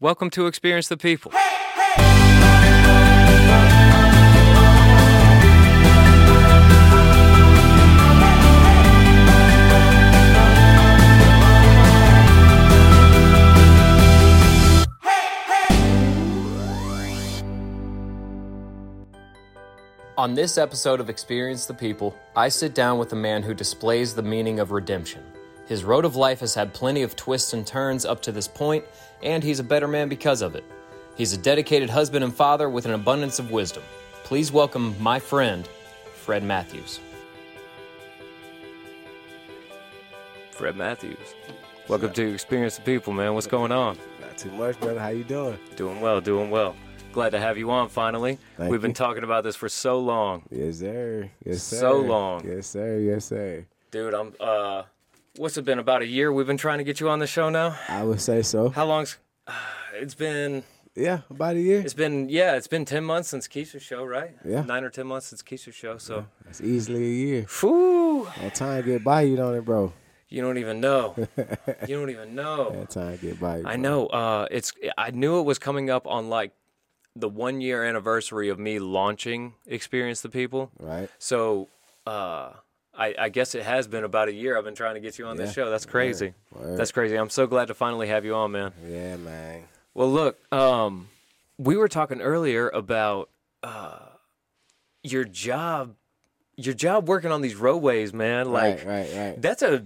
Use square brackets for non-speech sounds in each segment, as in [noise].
Welcome to Experience the People. On this episode of Experience the People, I sit down with a man who displays the meaning of redemption. His road of life has had plenty of twists and turns up to this point, and he's a better man because of it. He's a dedicated husband and father with an abundance of wisdom. Please welcome my friend, Fred Matthews. Fred Matthews. Welcome to Experience the People, man. What's going on? Not too much, brother. How you doing? Doing well, doing well. Glad to have you on finally. Thank We've been you. talking about this for so long. Yes, sir. Yes, sir. So long. Yes, sir. Yes, sir. Dude, I'm uh what's it been about a year we've been trying to get you on the show now? I would say so. How long's [sighs] it's been Yeah, about a year. it's been yeah, it's been 10 months since Keisha's show, right? Yeah. 9 or 10 months since Keisha's show. So, That's easily a year. Phew, That time get by you, don't it, bro? you don't even know. [laughs] you don't even know. That time get by you. I know. Uh, it's. I knew it was coming up on like the one year anniversary of me launching Experience the People. Right? So, uh, I, I guess it has been about a year. I've been trying to get you on this show. That's crazy. Word. That's crazy. I'm so glad to finally have you on, man. Yeah, man. Well, look, um, we were talking earlier about uh, your job, your job working on these roadways, man. Like, right, right, right. that's a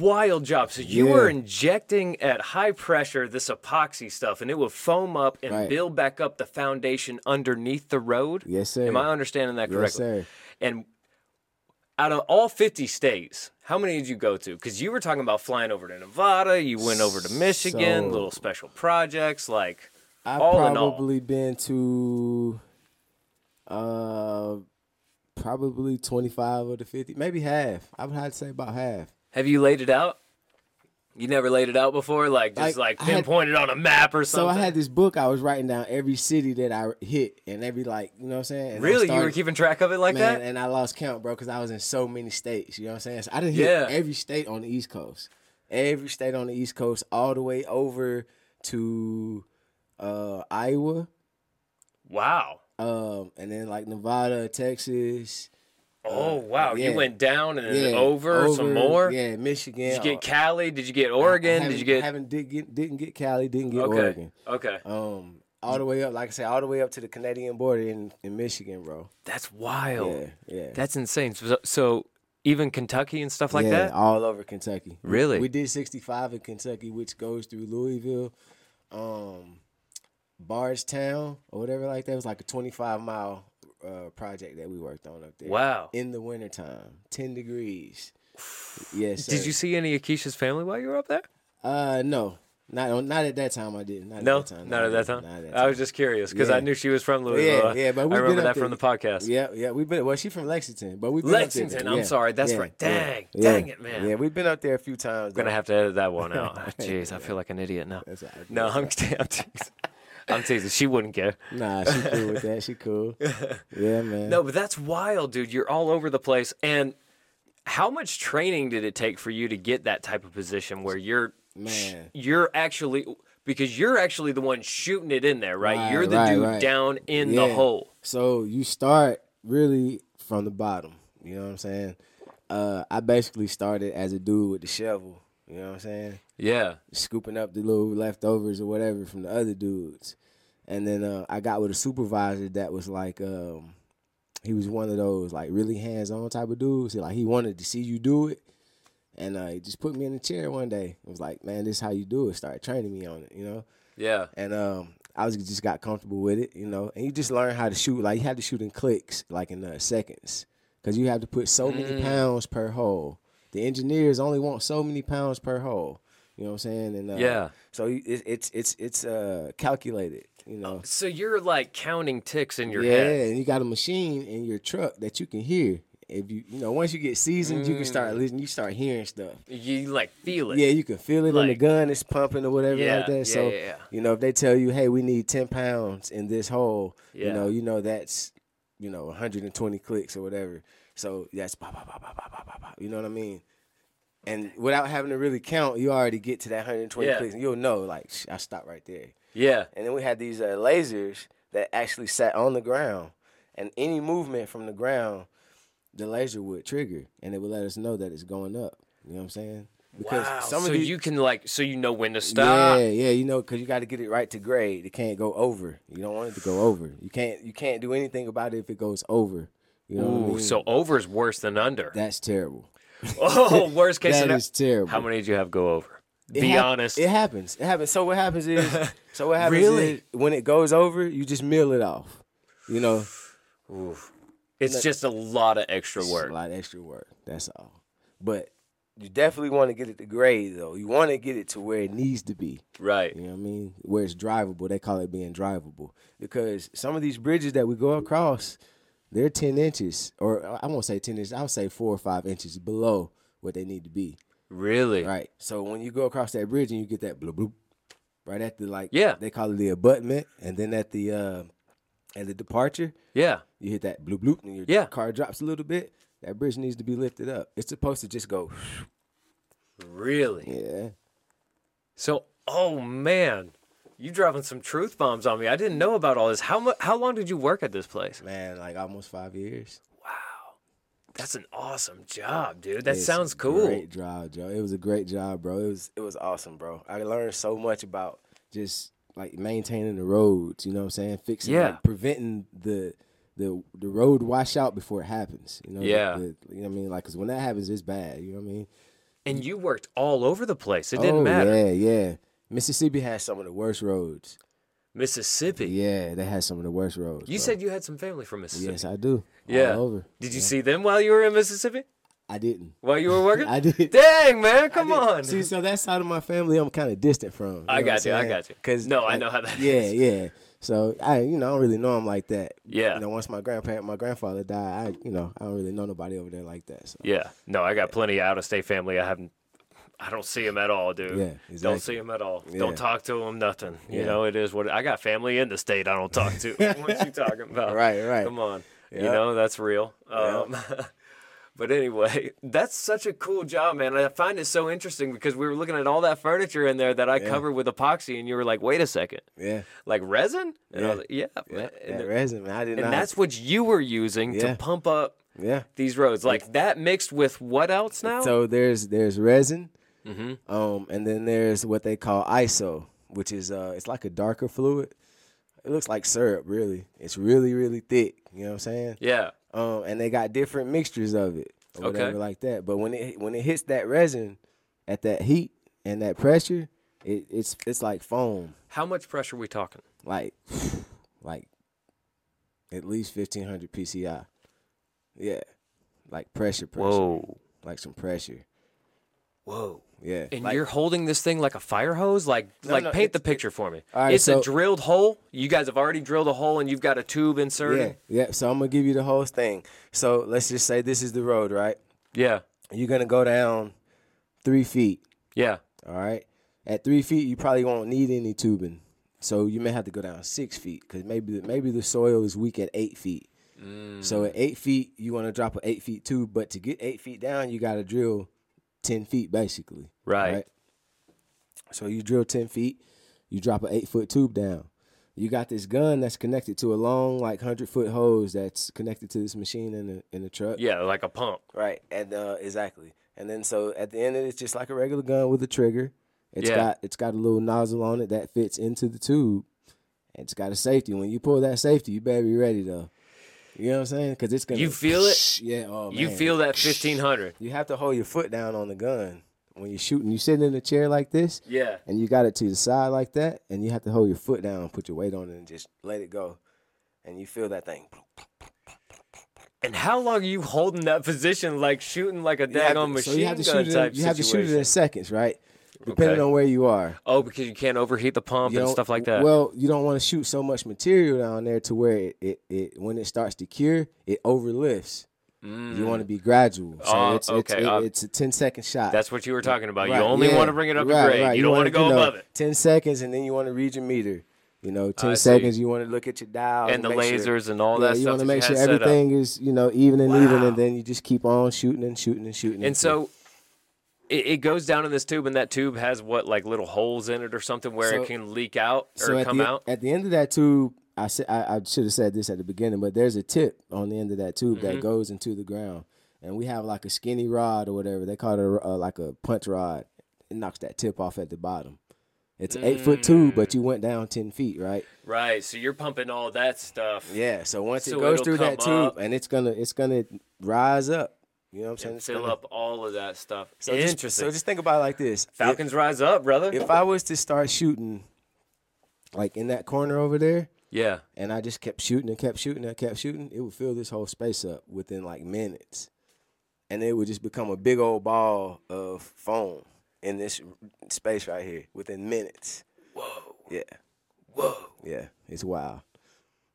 wild job. So you Yeah. were injecting at high pressure this epoxy stuff, and it would foam up and Right. build back up the foundation underneath the road. Yes, sir. Am I understanding that correctly? Yes, sir. And out of all 50 states, how many did you go to? Because you were talking about flying over to Nevada, you went over to Michigan, So- little special projects, like I've all in all. probably been to uh probably 25 of the 50, maybe half. I would have to say about half. Have you laid it out? You never laid it out before, like just like, Like, I had- pinpointed on a map or something. So. I had this book I was writing down every city that I hit and every like, you know what I'm saying? And really, you were keeping track of it like man, that? and I lost count, bro, because I was in so many states. You know what I'm saying? So I didn't Yeah. hit every state on the East Coast, every state on the East Coast, all the way over to uh, Iowa, Wow. um, and then like Nevada, Texas. Oh wow, you went down and then Yeah, over, some more. Yeah, Michigan. Did you get uh, Cali? Did you get Oregon? Did you get Haven't did get didn't get Cali, didn't get okay? Oregon. Okay, Um, all the way up, like I said, all the way up to the Canadian border in, in Michigan, bro. that's wild. Yeah, yeah. That's insane. So, so even Kentucky and stuff like yeah, that. all over Kentucky. Really? We did 65 in Kentucky, which goes through Louisville, um, Bardstown, or whatever like that. It was like a 25 mile uh, project that we worked on up there. Wow. In the wintertime, 10 degrees. Yes. Did you see any of Keisha's family while you were up there? Uh, no. Not on, not at that time. I didn't. Not No, at that time. not I at that time. Not at that I was just curious because I knew she was from Louisville. yeah, yeah, but I we've remember been that up from the podcast. Yeah, yeah, we've been. Well, she's from Lexington, but we've been Lexington, there. I'm Yeah, sorry, that's yeah, right. Dang, yeah. dang it, man. Yeah, we've been up there a few times. I'm gonna have to edit that one out. [laughs] Jeez, I feel like an idiot now. That's all right. No, I'm, [laughs] I'm. I'm teasing. She wouldn't care. Nah, she cool with that. She cool. [laughs] Yeah, man. No, but that's wild, dude. You're all over the place. And how much training did it take for you to get that type of position where you're Man. you're actually because you're actually the one shooting it in there, right? Right, you're the right, dude right. down in the hole. So you start really from the bottom. You know what I'm saying? Uh, I basically started as a dude with the shovel. You know what I'm saying? Yeah. Scooping up the little leftovers or whatever from the other dudes. And then uh, I got with a supervisor that was like, um, he was one of those like really hands on type of dudes. He, like he wanted to see you do it. And uh, he just put me in the chair one day. It was like, man, this is how you do it. Started training me on it, you know? Yeah. and um, I was just got comfortable with it, you know. And you just learn how to shoot. Like you had to shoot in clicks, like in uh, seconds, because you have to put so Mm. many pounds per hole. The engineers only want so many pounds per hole. You know what I'm saying? And uh, Yeah. So it, it's it's it's uh, calculated, you know. So you're like counting ticks in your yeah, head. Yeah, and you got a machine in your truck that you can hear. If you you know once you get seasoned, you can start Mm. listening. You start hearing stuff. You like feel it. Yeah, you can feel it in the gun. It's pumping or whatever Yeah, like that. yeah, so yeah, you know, if they tell you, "Hey, we need ten pounds in this hole," you know, you know that's you know 120 clicks or whatever. So that's pop, pop, pop, pop, pop, pop, pop, pop. You know what I mean? And without having to really count, you already get to that 120 Yeah. clicks, and you'll know like sh- I stop right there. Yeah. And then we had these uh, lasers that actually sat on the ground, and any movement from the ground, the laser would trigger, and it would let us know that it's going up. You know what I'm saying? Because wow. some so of these, you can like, so you know when to stop. yeah, yeah, you know, because you got to get it right to grade. It can't go over. You don't want it to go over. You can't, you can't do anything about it if it goes over. You know what I Ooh, mean? so over's worse than under. that's terrible. [laughs] oh, worst case [laughs] That scenario. is terrible. How many did you have go over? It Be hap- honest. It happens. It happens. So what happens is, [laughs] so what happens Really? is, when it goes over, you just mill it off. You know, Oof. It's just a lot of extra It's work. A lot of extra work. That's all. But you definitely want to get it to grade though. You want to get it to where it needs to be. Right. You know what I mean? Where it's drivable. They call it being drivable because some of these bridges that we go across, they're ten inches, or I won't say ten inches. I'll say four or five inches below what they need to be. Really? Right. So when you go across that bridge and you get that bloop bloop, right at the like, Yeah. they call it the abutment, and then at the uh, at the departure, Yeah. you hit that bloop bloop, and your Yeah. car drops a little bit. That bridge needs to be lifted up. It's supposed to just go. Really? Yeah. So, oh man, you dropping some truth bombs on me. I didn't know about all this. How mu- How long did you work at this place? Man, like almost five years. Wow, that's an awesome job, dude. That It's sounds cool. Great job, Joe. It was a great job, bro. It was it was awesome, bro. I learned so much about just like maintaining the roads. You know what I'm saying? Fixing, Yeah. like, preventing the the the road washout before it happens. You know? Yeah. The- you know what I mean? Like, cause when that happens, it's bad. You know what I mean? And you worked all over the place. It didn't oh, matter. Yeah, yeah. Mississippi has some of the worst roads. Mississippi. Yeah, they had some of the worst roads. You bro. said you had some family from Mississippi. yes, I do. Yeah. All over. Did you see them while you were in Mississippi? I didn't. While you were [laughs] working? I did. Dang, man, come on. See, so that side of my family, I'm kind of distant from. I got you, I got you. Cause No, I know how that yeah, is. yeah. So I, you know, I don't really know them like that. Yeah. You know, once my grandparent, my grandfather died, I, you know, I don't really know nobody over there like that. So Yeah. No, I got plenty of out of state family. I haven't. I don't see him at all, dude. Yeah, Don't see him at all. Yeah. Don't talk to him. Nothing. You Yeah. know, it is what I got. Family in the state. I don't talk to. [laughs] what you talking about? Right, right. Come on. You know that's real. Yeah. Um, [laughs] but anyway, that's such a cool job, man. I find it so interesting because we were looking at all that furniture in there that I covered with epoxy, and you were like, "Wait a second, yeah, like resin?" And I was like, "Yeah, yeah. man." And, resin, man, I did and not. that's what you were using Yeah. to pump up yeah. these roads. Like that mixed with what else now? So there's there's resin, mm-hmm. um, and then there's what they call ISO, which is uh, it's like a darker fluid. It looks like syrup, really. It's really really thick. You know what I'm saying? Yeah. um, and they got different mixtures of it or Okay. whatever like that. But when it when it hits that resin at that heat and that pressure, it, it's it's like foam, How much pressure we talking? like [sighs] like at least fifteen hundred psi. Yeah, like pressure, pressure, Whoa. like some pressure. Whoa. Yeah, And like, you're holding this thing like a fire hose? Like No, like no, paint the picture for me. Right, it's a drilled hole. You guys have already drilled a hole and you've got a tube inserted. yeah, yeah. So I'm gonna give you the whole thing. So let's just say this is the road, right? Yeah. You're gonna go down three feet. Yeah. All right. At three feet, you probably won't need any tubing, so you may have to go down six feet because maybe maybe the soil is weak at eight feet. Mm. So at eight feet, you want to drop an eight feet tube, but to get eight feet down, you got to drill ten feet basically. Right. So you drill ten feet, you drop an eight foot tube down. You got this gun that's connected to a long, like hundred foot hose that's connected to this machine in the in the truck. Yeah, like a pump. Right, and uh, exactly. And then so at the end of it, it's just like a regular gun with a trigger. It's Yeah. got it's got a little nozzle on it that fits into the tube. And it's got a safety. When you pull that safety, you better be ready though. You know what I'm saying? Because it's gonna. You feel it? Yeah. Oh You feel that 1500. You have to hold your foot down on the gun when you're shooting. You sitting in a chair like this, Yeah. and you got it to the side like that, and you have to hold your foot down, and put your weight on it, and just let it go, and you feel that thing. And how long are you holding that position like shooting like a daggone machine so you have to gun shoot it. type you have to shoot it in seconds, right? Depending Okay. on where you are. Oh, because you can't overheat the pump You and stuff like that. Well, you don't want to shoot so much material down there to where it, it, it when it starts to cure, it overlifts. You want to be gradual. So Oh, it's, okay, it's, it- uh, it's a 10 second shot. That's what you were talking about. Right, you only yeah. want to bring it up right, to grade. right. You don't want to go know, above it. 10 seconds and then you want to read your meter. You know, 10 I see. seconds you want to look at your dial And the make sure- lasers and all yeah, that you want to make sure had set up. everything is, you know, even and even and then you just keep on shooting and shooting and shooting. And so it, it goes down in this tube, and that tube has what like little holes in it or something where So- it can leak out or so come the, out. at the end of that tube, I I, I should have said this at the beginning, but there's a tip on the end of that tube Mm-hmm. that goes into the ground, and we have like a skinny rod or whatever they call it, a, uh, like a punch rod. It knocks that tip off at the bottom. It's an eight foot tube, but you went down ten feet, right? Right. So you're pumping all that stuff. Yeah. So once So it goes through that tube, up. and it's gonna it's gonna rise up. You know what I'm saying? And fill up all of that stuff. So just, Interesting. so just think about it like this: If- Falcons rise up, brother. if I was to start shooting, like in that corner over there, yeah. and I just kept shooting and kept shooting and kept shooting, it would fill this whole space up within like minutes. And it would just become a big old ball of foam in this space right here within minutes. Whoa. Yeah. Whoa. Yeah. It's wild.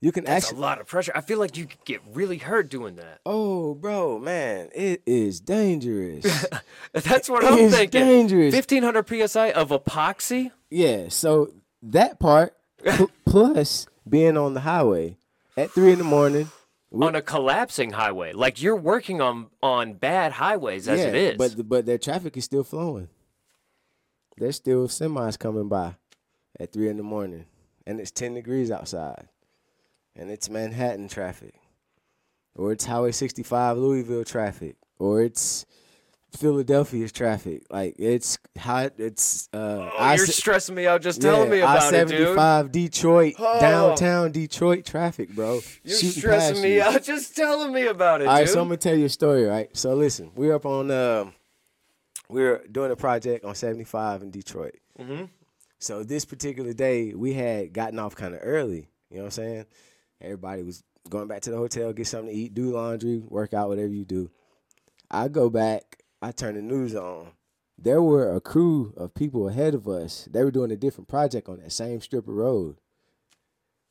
You can That's a lot of pressure. I feel like you could get really hurt doing that. Oh, bro, man, it is dangerous. [laughs] That's what It I'm is thinking. dangerous. 1500 psi of epoxy. yeah, so that part pl- [laughs] plus being on the highway at three in the morning. on a collapsing highway. Like you're working on on bad highways as yeah, it is. But but their traffic is still flowing. There's still semis coming by at three in the morning, and it's ten degrees outside, and it's Manhattan traffic, or it's Highway 65 Louisville traffic, or it's Philadelphia's traffic. Like it's hot. It's uh, oh, I you're stressing me out just telling me about it, dude. I-75 Detroit Oh. downtown Detroit traffic, bro. You're Shooting stressing me you. out just telling me about it, All right, dude. so I'm gonna tell you a story, right? So listen, we're up on um, we're doing a project on 75 in Detroit. Mhm. So this particular day, we had gotten off kind of early. You know what I'm saying? Everybody was going back to the hotel, get something to eat, do laundry, work out, whatever you do. I go back, I turn the news on. There were a crew of people ahead of us. They were doing a different project on that same strip of road.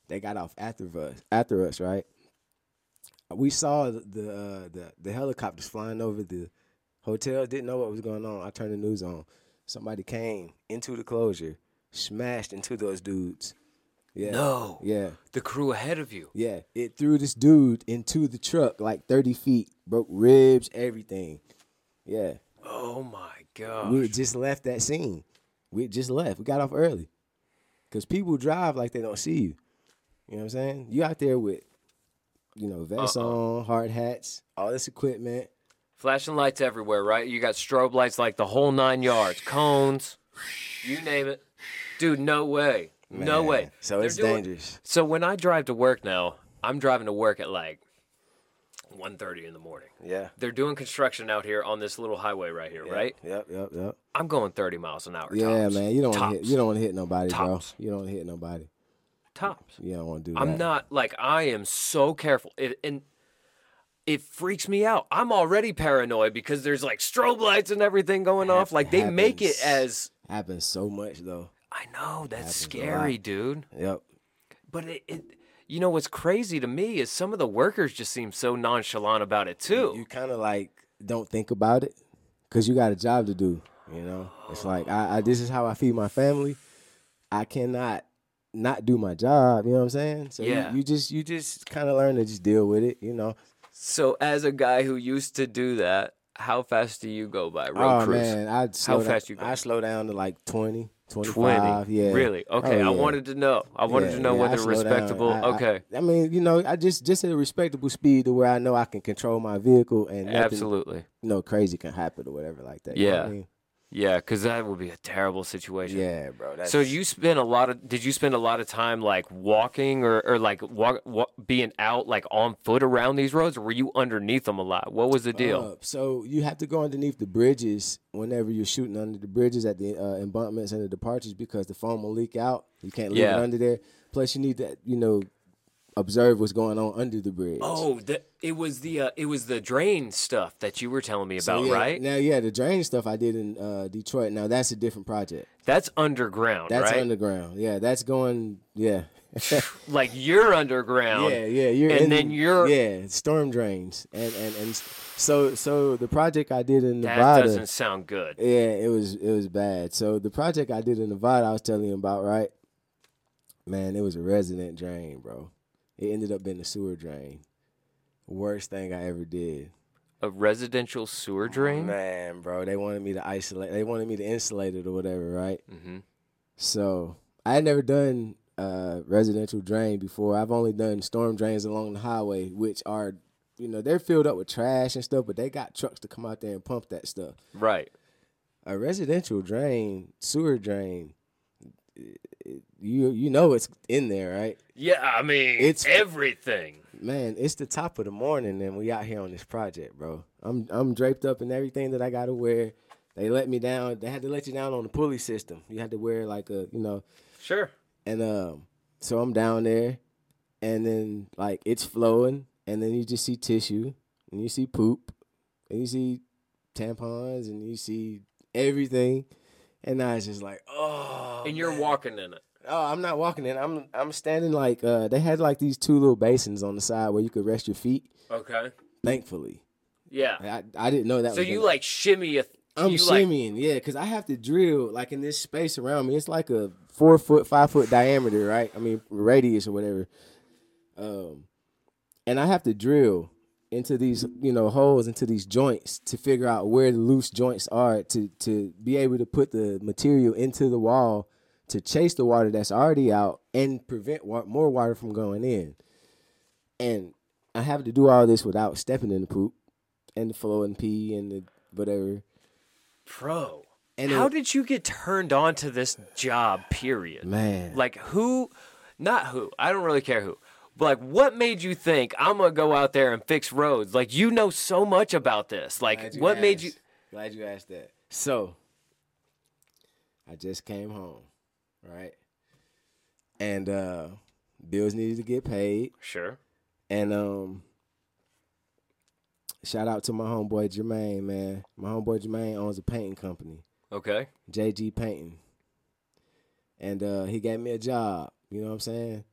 They got off after us, after us, right? we saw the the, uh, the the helicopters flying over the hotel. Didn't know what was going on. I turned the news on. Somebody came into the closure, smashed into those dudes. Yeah. No. Yeah. the crew ahead of you. Yeah. It threw this dude into the truck like thirty feet, broke ribs, everything. Yeah. Oh my god. We had just left that scene. We had just left. We got off early. Cause people drive like they don't see you. You know what I'm saying? You out there with, you know, vests Uh-uh. on, hard hats, all this equipment. Flashing lights everywhere, right? You got strobe lights like the whole nine yards, cones, you name it. Dude, no way. No way. So They're it's doing- dangerous. So when I drive to work now, I'm driving to work at like 1.30 in the morning. Yeah. They're doing construction out here on this little highway right here, right? Yep. Yep. Yep. I'm going 30 miles an hour. Yeah, tops. man. You don't want to hit. Tops. You don't want to hit nobody, Tops. bro. You don't want to hit nobody. tops. You don't want to do that. I'm not like I am so careful. It, and it freaks me out. I'm already paranoid because there's like strobe lights and everything going off. Like they make it happens. as Happens so much though. I know that's scary, dude. Yep. But it, it you know what's crazy to me is some of the workers just seem so nonchalant about it too. You kind of like don't think about it because you got a job to do. You know, it's like I, I. This is how I feed my family. I cannot not do my job. You know what I'm saying? So Yeah. you, just you just kind of learn to just deal with it. You know. so as a guy who used to do that, how fast do you go by road oh cruise? man, I slow down, fast you go? I slow down to like 20, 25. 20. Yeah. Really? Oh, okay. Oh, I wanted to know. I wanted Yeah, to know yeah, whether respectable. I- I- okay. I, mean, you know, I just just at a respectable speed to where I know I can control my vehicle and nothing, Absolutely. you know, crazy can happen or whatever like that. you know I Yeah. mean? Yeah, because that would be a terrible situation. Yeah, bro. That's, So you spend a lot of did you spend a lot of time like walking or, or like walk, walk being out like on foot around these roads or were you underneath them a lot? What was the deal? Uh, so you have to go underneath the bridges whenever you're shooting under the bridges at the uh, embankments and the departures because the foam will leak out. You can't leave Yeah. it under there. Plus, you need that you know, observe what's going on under the bridge. oh, the, it was the uh, it was the drain stuff that you were telling me So, about, yeah, right? Now, yeah, the drain stuff I did in uh, Detroit. Now that's a different project. That's underground, That's right? underground. Yeah, that's going. Yeah. like you're underground. Yeah, yeah, you're And in then the- you're- yeah storm drains and and and so so the project I did in Nevada That doesn't sound good. Yeah, it was it was bad. So the project I did in Nevada, I was telling you about, right? Man, it was a resident drain, bro. It ended up being a sewer drain. Worst thing I ever did. a residential sewer drain. Man, bro, they wanted me to isolate. They wanted me to insulate it or whatever, right? Mm-hmm. So I had never done uh, residential drain before. I've only done storm drains along the highway, which are, you know, they're filled up with trash and stuff, but they got trucks to come out there and pump that stuff. Right. A residential drain, sewer drain, you you know it's in there, right? Yeah, I mean, It's- everything. Man, it's the top of the morning and we out here on this project, bro. I'm I'm draped up in everything that I gotta wear. They let me down. They had to let you down on the pulley system. You had to wear like a, you know, Sure. and um, so I'm down there, and then like it's flowing, and then you just see tissue, and you see poop, and you see tampons, and you see everything, and I was just like, oh. And you're man. walking in it. Oh, I'm not walking in. I'm I'm standing like uh, they had like these two little basins on the side where you could rest your feet. Okay. Thankfully, Yeah. I I didn't know that. So you gonna- like shimmy a. I'm you like- shimmying, yeah, because I have to drill like in this space around me. It's like a four foot, five foot diameter, right? I mean radius or whatever. Um, and I have to drill into these, you know, holes into these joints to figure out where the loose joints are to to be able to put the material into the wall to chase the water that's already out and prevent wa- more water from going in. And I have to do all this without stepping in the poop and the flow and pee and the whatever. pro And how it- did you get turned on to this job? Period. Man. Like who? Not who. I don't really care who. Like, what made you think I'm gonna go out there and fix roads? Like, you know so much about this. Like, what made you? Glad you asked that. So, I just came home, right? And uh bills needed to get paid. Sure. And um shout out to my homeboy Jermaine, man. My homeboy Jermaine owns a painting company, Okay. JG Painting. And uh he gave me a job, you know what I'm saying?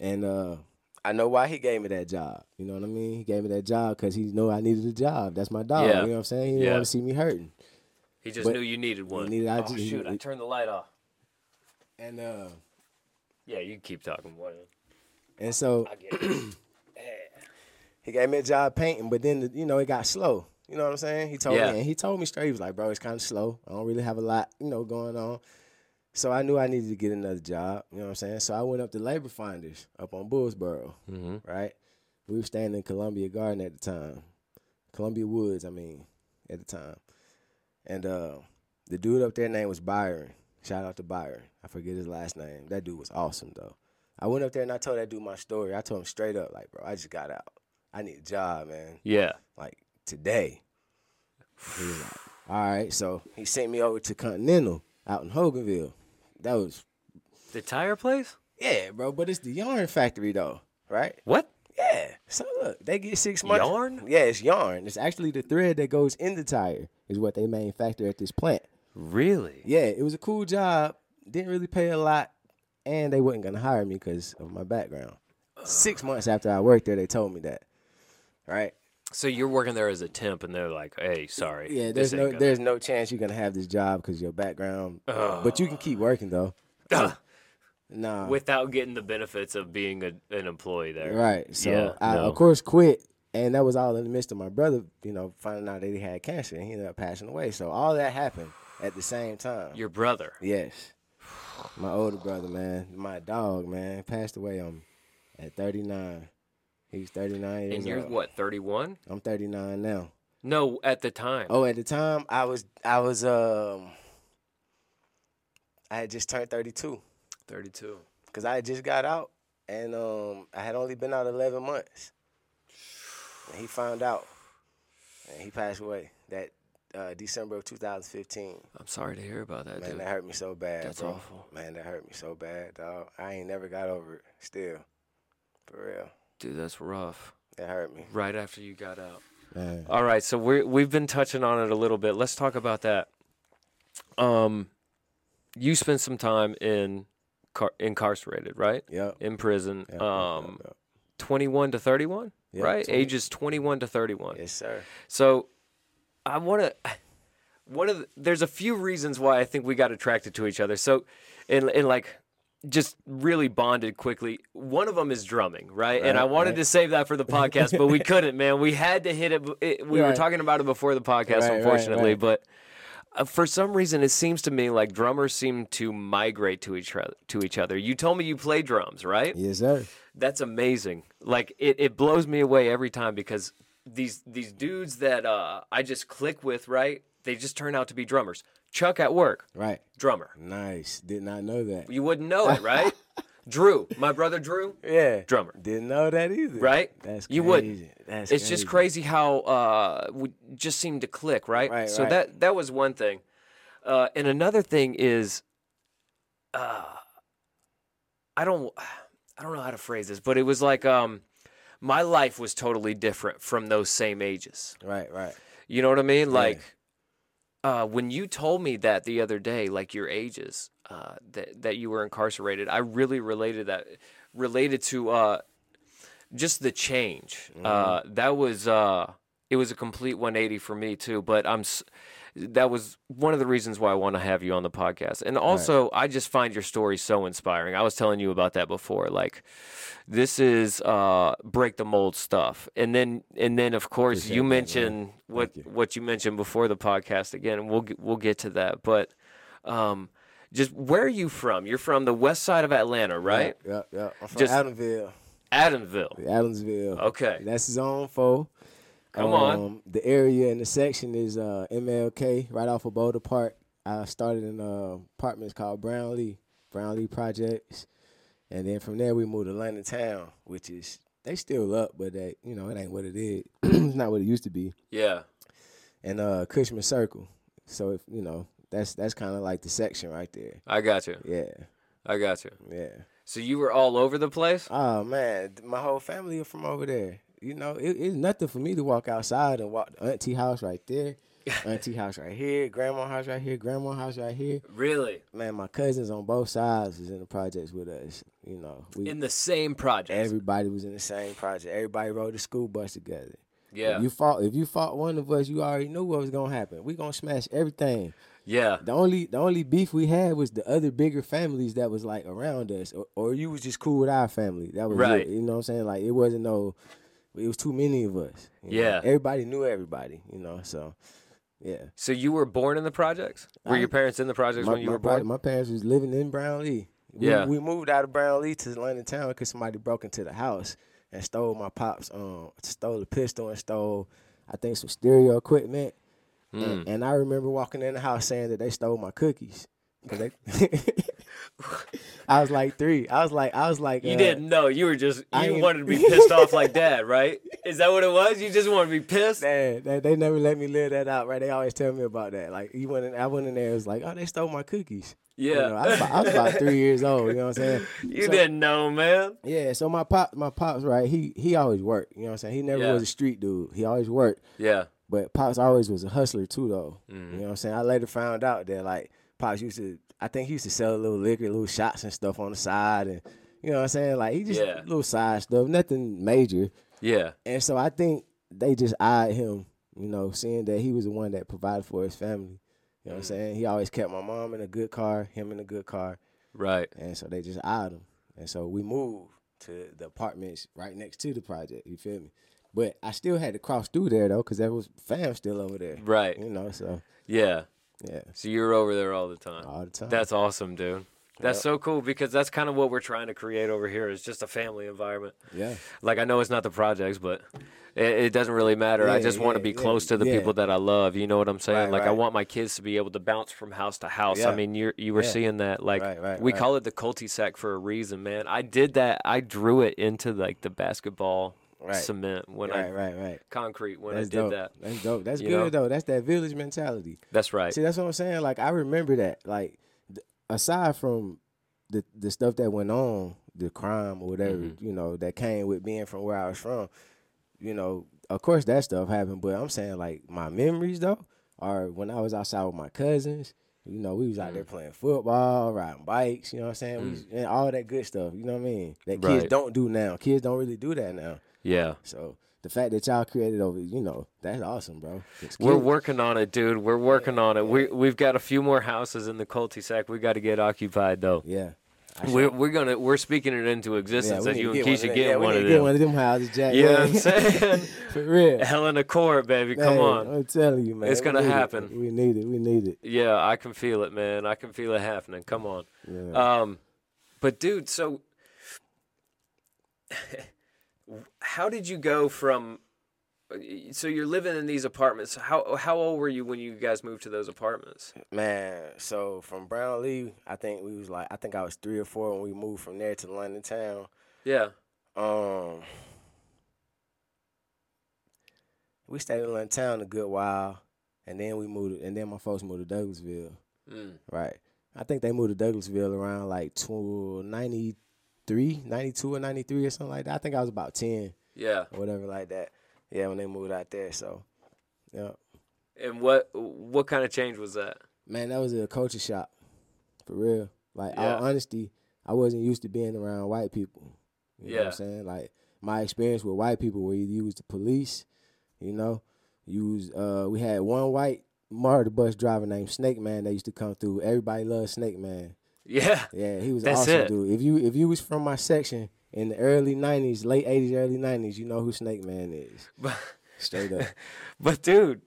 And uh I know why he gave me that job. You know what I mean? He gave me that job because he knew I needed a job. That's my dog. Yeah. You know what I'm saying? He didn't Yeah. want to see me hurting. He just But knew you needed one. needed- I oh just- shoot! I he- turned the light off. And uh Yeah, you keep talking. Boy. and so I [clears throat] he gave me a job painting, but then you know it got slow. You know what I'm saying? He told Yeah. me, and he told me straight. He was like, "Bro, it's kind of slow. I don't really have a lot, you know, going on." So I knew I needed to get another job. You know what I'm saying? So I went up to Labor Finders up on Bullsboro. mm-hmm. Right? We were staying in Columbia Garden at the time, Columbia Woods. I mean, at the time, and uh, the dude up there name was Byron. Shout out to Byron. I forget his last name. That dude was awesome though. I went up there and I told that dude my story. I told him straight up, like, bro, I just got out. I need a job, man. Yeah. Like today. He was like, all right. So he sent me over to Continental out in Hogansville. That was The tire place? yeah, bro. But it's the yarn factory though, right? What? Yeah. So look, they get six months. Yarn? Yeah, it's yarn. It's actually the thread that goes in the tire is what they manufacture at this plant. Really? Yeah, it was a cool job. Didn't really pay a lot, and they wasn't gonna hire me because of my background. Six months after I worked there, they told me that. Right? So you're working there as a temp, and they're like, "Hey, sorry, Yeah, there's no gonna- there's no chance you're gonna have this job because your background. But you can keep working though. [laughs] Nah. without getting the benefits of being a, an employee there." Right. So Yeah, I no. of course quit. And that was all in the midst of my brother, you know, finding out that he had cancer and he ended up passing away. So all that happened at the same time. Your brother. Yes. My older brother, man. My dog, man, passed away um at 39. He was 39 years And you're old. what, 31? I'm 39 now. No, at the time. Oh, at the time I was I was um I had just turned 32 32. cuz I had just got out and um I had only been out 11 months. And he found out and he passed away that uh, December of 2015. I'm sorry to hear about that, dude. Man, dude. that hurt me so bad, That's bro. awful. Man, that hurt me so bad, dog. I ain't never got over it. Still, for real, Dude, that's rough. that hurt me. Right after you got out. Man. All right, so we we've been touching on it a little bit. Let's talk about that. Um, you spent some time in car- incarcerated, right? Yep. In prison. Yep, yep, um, yep, 21 to 31, Yep, right? 20 Ages 21 to 31. Yes, sir. So I want to. [sighs] One of the, there's a few reasons why I think we got attracted to each other. So, in in like just really bonded quickly. One of them is drumming, right? and I wanted right. to save that for the podcast, but we [laughs] couldn't, man. We had to hit it. it we were talking about it before the podcast, Right, right, unfortunately, right. but. Uh, for some reason, it seems to me like drummers seem to migrate to each other. To each other. You told me you play drums, right? Yes, sir. That's amazing. Like it, it blows me away every time because these these dudes that uh, I just click with, right? They just turn out to be drummers. Chuck at work, Right. drummer. Nice. Did not know that. You wouldn't know it, right? [laughs] Drew, my brother Drew, Yeah. drummer. Didn't know that either. Right? That's You crazy. wouldn't. That's It's just crazy how uh, we just seem to click, right? Right, so right. that that was one thing, uh, and another thing is, uh, I don't, I don't know how to phrase this, but it was like um, my life was totally different from those same ages. Right, right. You know what I mean? Like, uh, when you told me that the other day, like your ages, uh, that that you were incarcerated, I really related that related to uh, just the change. Uh, that was uh, it was a complete 180 for me too. But I'm s- that was one of the reasons why I want to have you on the podcast. And also, I just find your story so inspiring. I was telling you about that before. Like, this is uh, break the mold stuff. And then, and then, of course, Appreciate you mentioned what you. what you mentioned before the podcast. Again, we'll get, we'll get to that. But um, just where are you from? You're from the west side of Atlanta, right? Yeah, yeah. I'm from Just- Adamsville. Adamville. Adamsville. Okay. That's his own foe. Come on. Um, The area and the section is uh, MLK, right off of Boulder Park. I started in uh, apartments called Brownlee, Brownlee Projects, and then from there we moved to London Town, which is they still up, but they, you know, it ain't what it is. [clears throat] it's not what it used to be. Yeah. And uh, Cushman Circle. So if you know, that's that's kind of like the section right there. I got you. Yeah, I got you. yeah. So you were all over the place? Oh man, my whole family are from over there. You know, it, it's nothing for me to walk outside and walk the auntie house right there, [laughs] auntie house right here, grandma house right here, grandma house right here. Really? Man, my cousins on both sides was in the projects with us. You know, we In the same project? everybody was in the same project. Everybody rode the school bus together. yeah. If you fought, if you fought one of us, you already knew what was gonna happen. We gonna smash everything. yeah. The only the only beef we had was the other bigger families that was like around us, or, or you was just cool with our family. That was Right. it. You know what I'm saying? Like it wasn't no, it was too many of us. you know? Yeah. everybody knew everybody. You know, so yeah. So you were born in the projects? Were I- your parents in the projects My, when you were born? my parents was living in Brownlee. We, Yeah. we moved out of Brownlee to London Town because somebody broke into the house and stole my pops. Um, stole a pistol and stole, I think, some stereo equipment. Hmm. And, and I remember walking in the house saying that they stole my cookies. 'Cause they, [laughs] [laughs] I was like three. I was like, I was like, You uh, didn't know. You were just I you ain't- wanted to be [laughs] pissed off like that, right? Is that what it was? You just wanted to be pissed? Man, they, they never let me live that out, right? They always tell me about that. Like, you went in, I went in there, it was like, oh, they stole my cookies. You know, Yeah. I, was about, I was about three [laughs] years old. You know what I'm saying? You So- didn't know, man. Yeah, so my pop, my pops, right? He he always worked. You know what I'm saying? He never Yeah. was a street dude. He always worked. Yeah. But pops always was a hustler too, though. Mm-hmm. You know what I'm saying? I later found out that like pops used to, I think he used to sell a little liquor, little shots and stuff on the side, and you know what I'm saying? Like he just Yeah. little side stuff, nothing major. Yeah. And so I think they just eyed him, you know, seeing that he was the one that provided for his family. You know what I'm mm. saying? He always kept my mom in a good car, him in a good car. Right. And so they just eyed him. And so we moved to the apartments right next to the project. You feel me? But I still had to cross through there though, because there was fam still over there. Right. You know, so Yeah. Yeah, So you're over there all the time. all the time. That's awesome, dude. That's Yep. so cool because that's kind of what we're trying to create over here is just a family environment. yeah. Like I know it's not the projects, but it, it doesn't really matter. I Yeah, just want to be yeah, close to the yeah. people that I love. You know what I'm saying? Right, like I want my kids to be able to bounce from house to house. I mean, you you were Yeah. seeing that. Like Right, right, we right. call it the cul-de-sac for a reason, man. I did that. I drew it into like the basketball Right. cement when right, I right, right. concrete when That's I did dope. that. That's dope. That's You good know? though. That's that village mentality. That's right. See, that's what I'm saying. Like I remember that. Like th- aside from the the stuff that went on, the crime or whatever, Mm-hmm. you know, that came with being from where I was from, you know, of course that stuff happened. But I'm saying like my memories though are when I was outside with my cousins. You know, we was out Mm. there playing football, riding bikes. You know what I'm saying? We was, and all that good stuff. You know what I mean? That kids Right. don't do now. Kids don't really do that now. Yeah. So the fact that y'all created over, you know, that's awesome, bro. We're working on it, dude. We're working on it. We we've got a few more houses in the cul-de-sac. We got to get occupied though. Yeah. We're we're gonna we're speaking it into existence we that need you and Keisha get yeah, one of get them. one of them houses, Jack. You know what I'm saying? [laughs] For real. Hell in a court, baby. Come on. I'm telling you, man. It's gonna it. happen. We need it. We need it. Yeah, I can feel it, man. I can feel it happening. Come on. Yeah. Um, but dude, so [laughs] how did you go from? So you're living in these apartments. How how old were you when you guys moved to those apartments? Man, so from Brownlee, I think we was like I think I was three or four when we moved from there to London town. Yeah. Um we stayed in London town a good while and then we moved and then my folks moved to Douglasville. Mm. Right. I think they moved to Douglasville around like tw- 93, 92 or 93 or something like that. I think I was about 10 Yeah. or whatever like that. Yeah, when they moved out there. So, yeah. And what what kind of change was that? Man, that was a culture shock, for real. Like, Yeah. all honesty, I wasn't used to being around white people. You know what Yeah. I'm saying? Like, my experience with white people where you use the police, you know, use uh, we had one white MARTA bus driver named Snake Man that used to come through. Everybody loved Snake Man. Yeah. Yeah, he was That's awesome, it. dude. If you if you was from my section in the early '90s, late '80s, early '90s, you know who Snake Man is. [laughs] But Straight up. [laughs] but dude,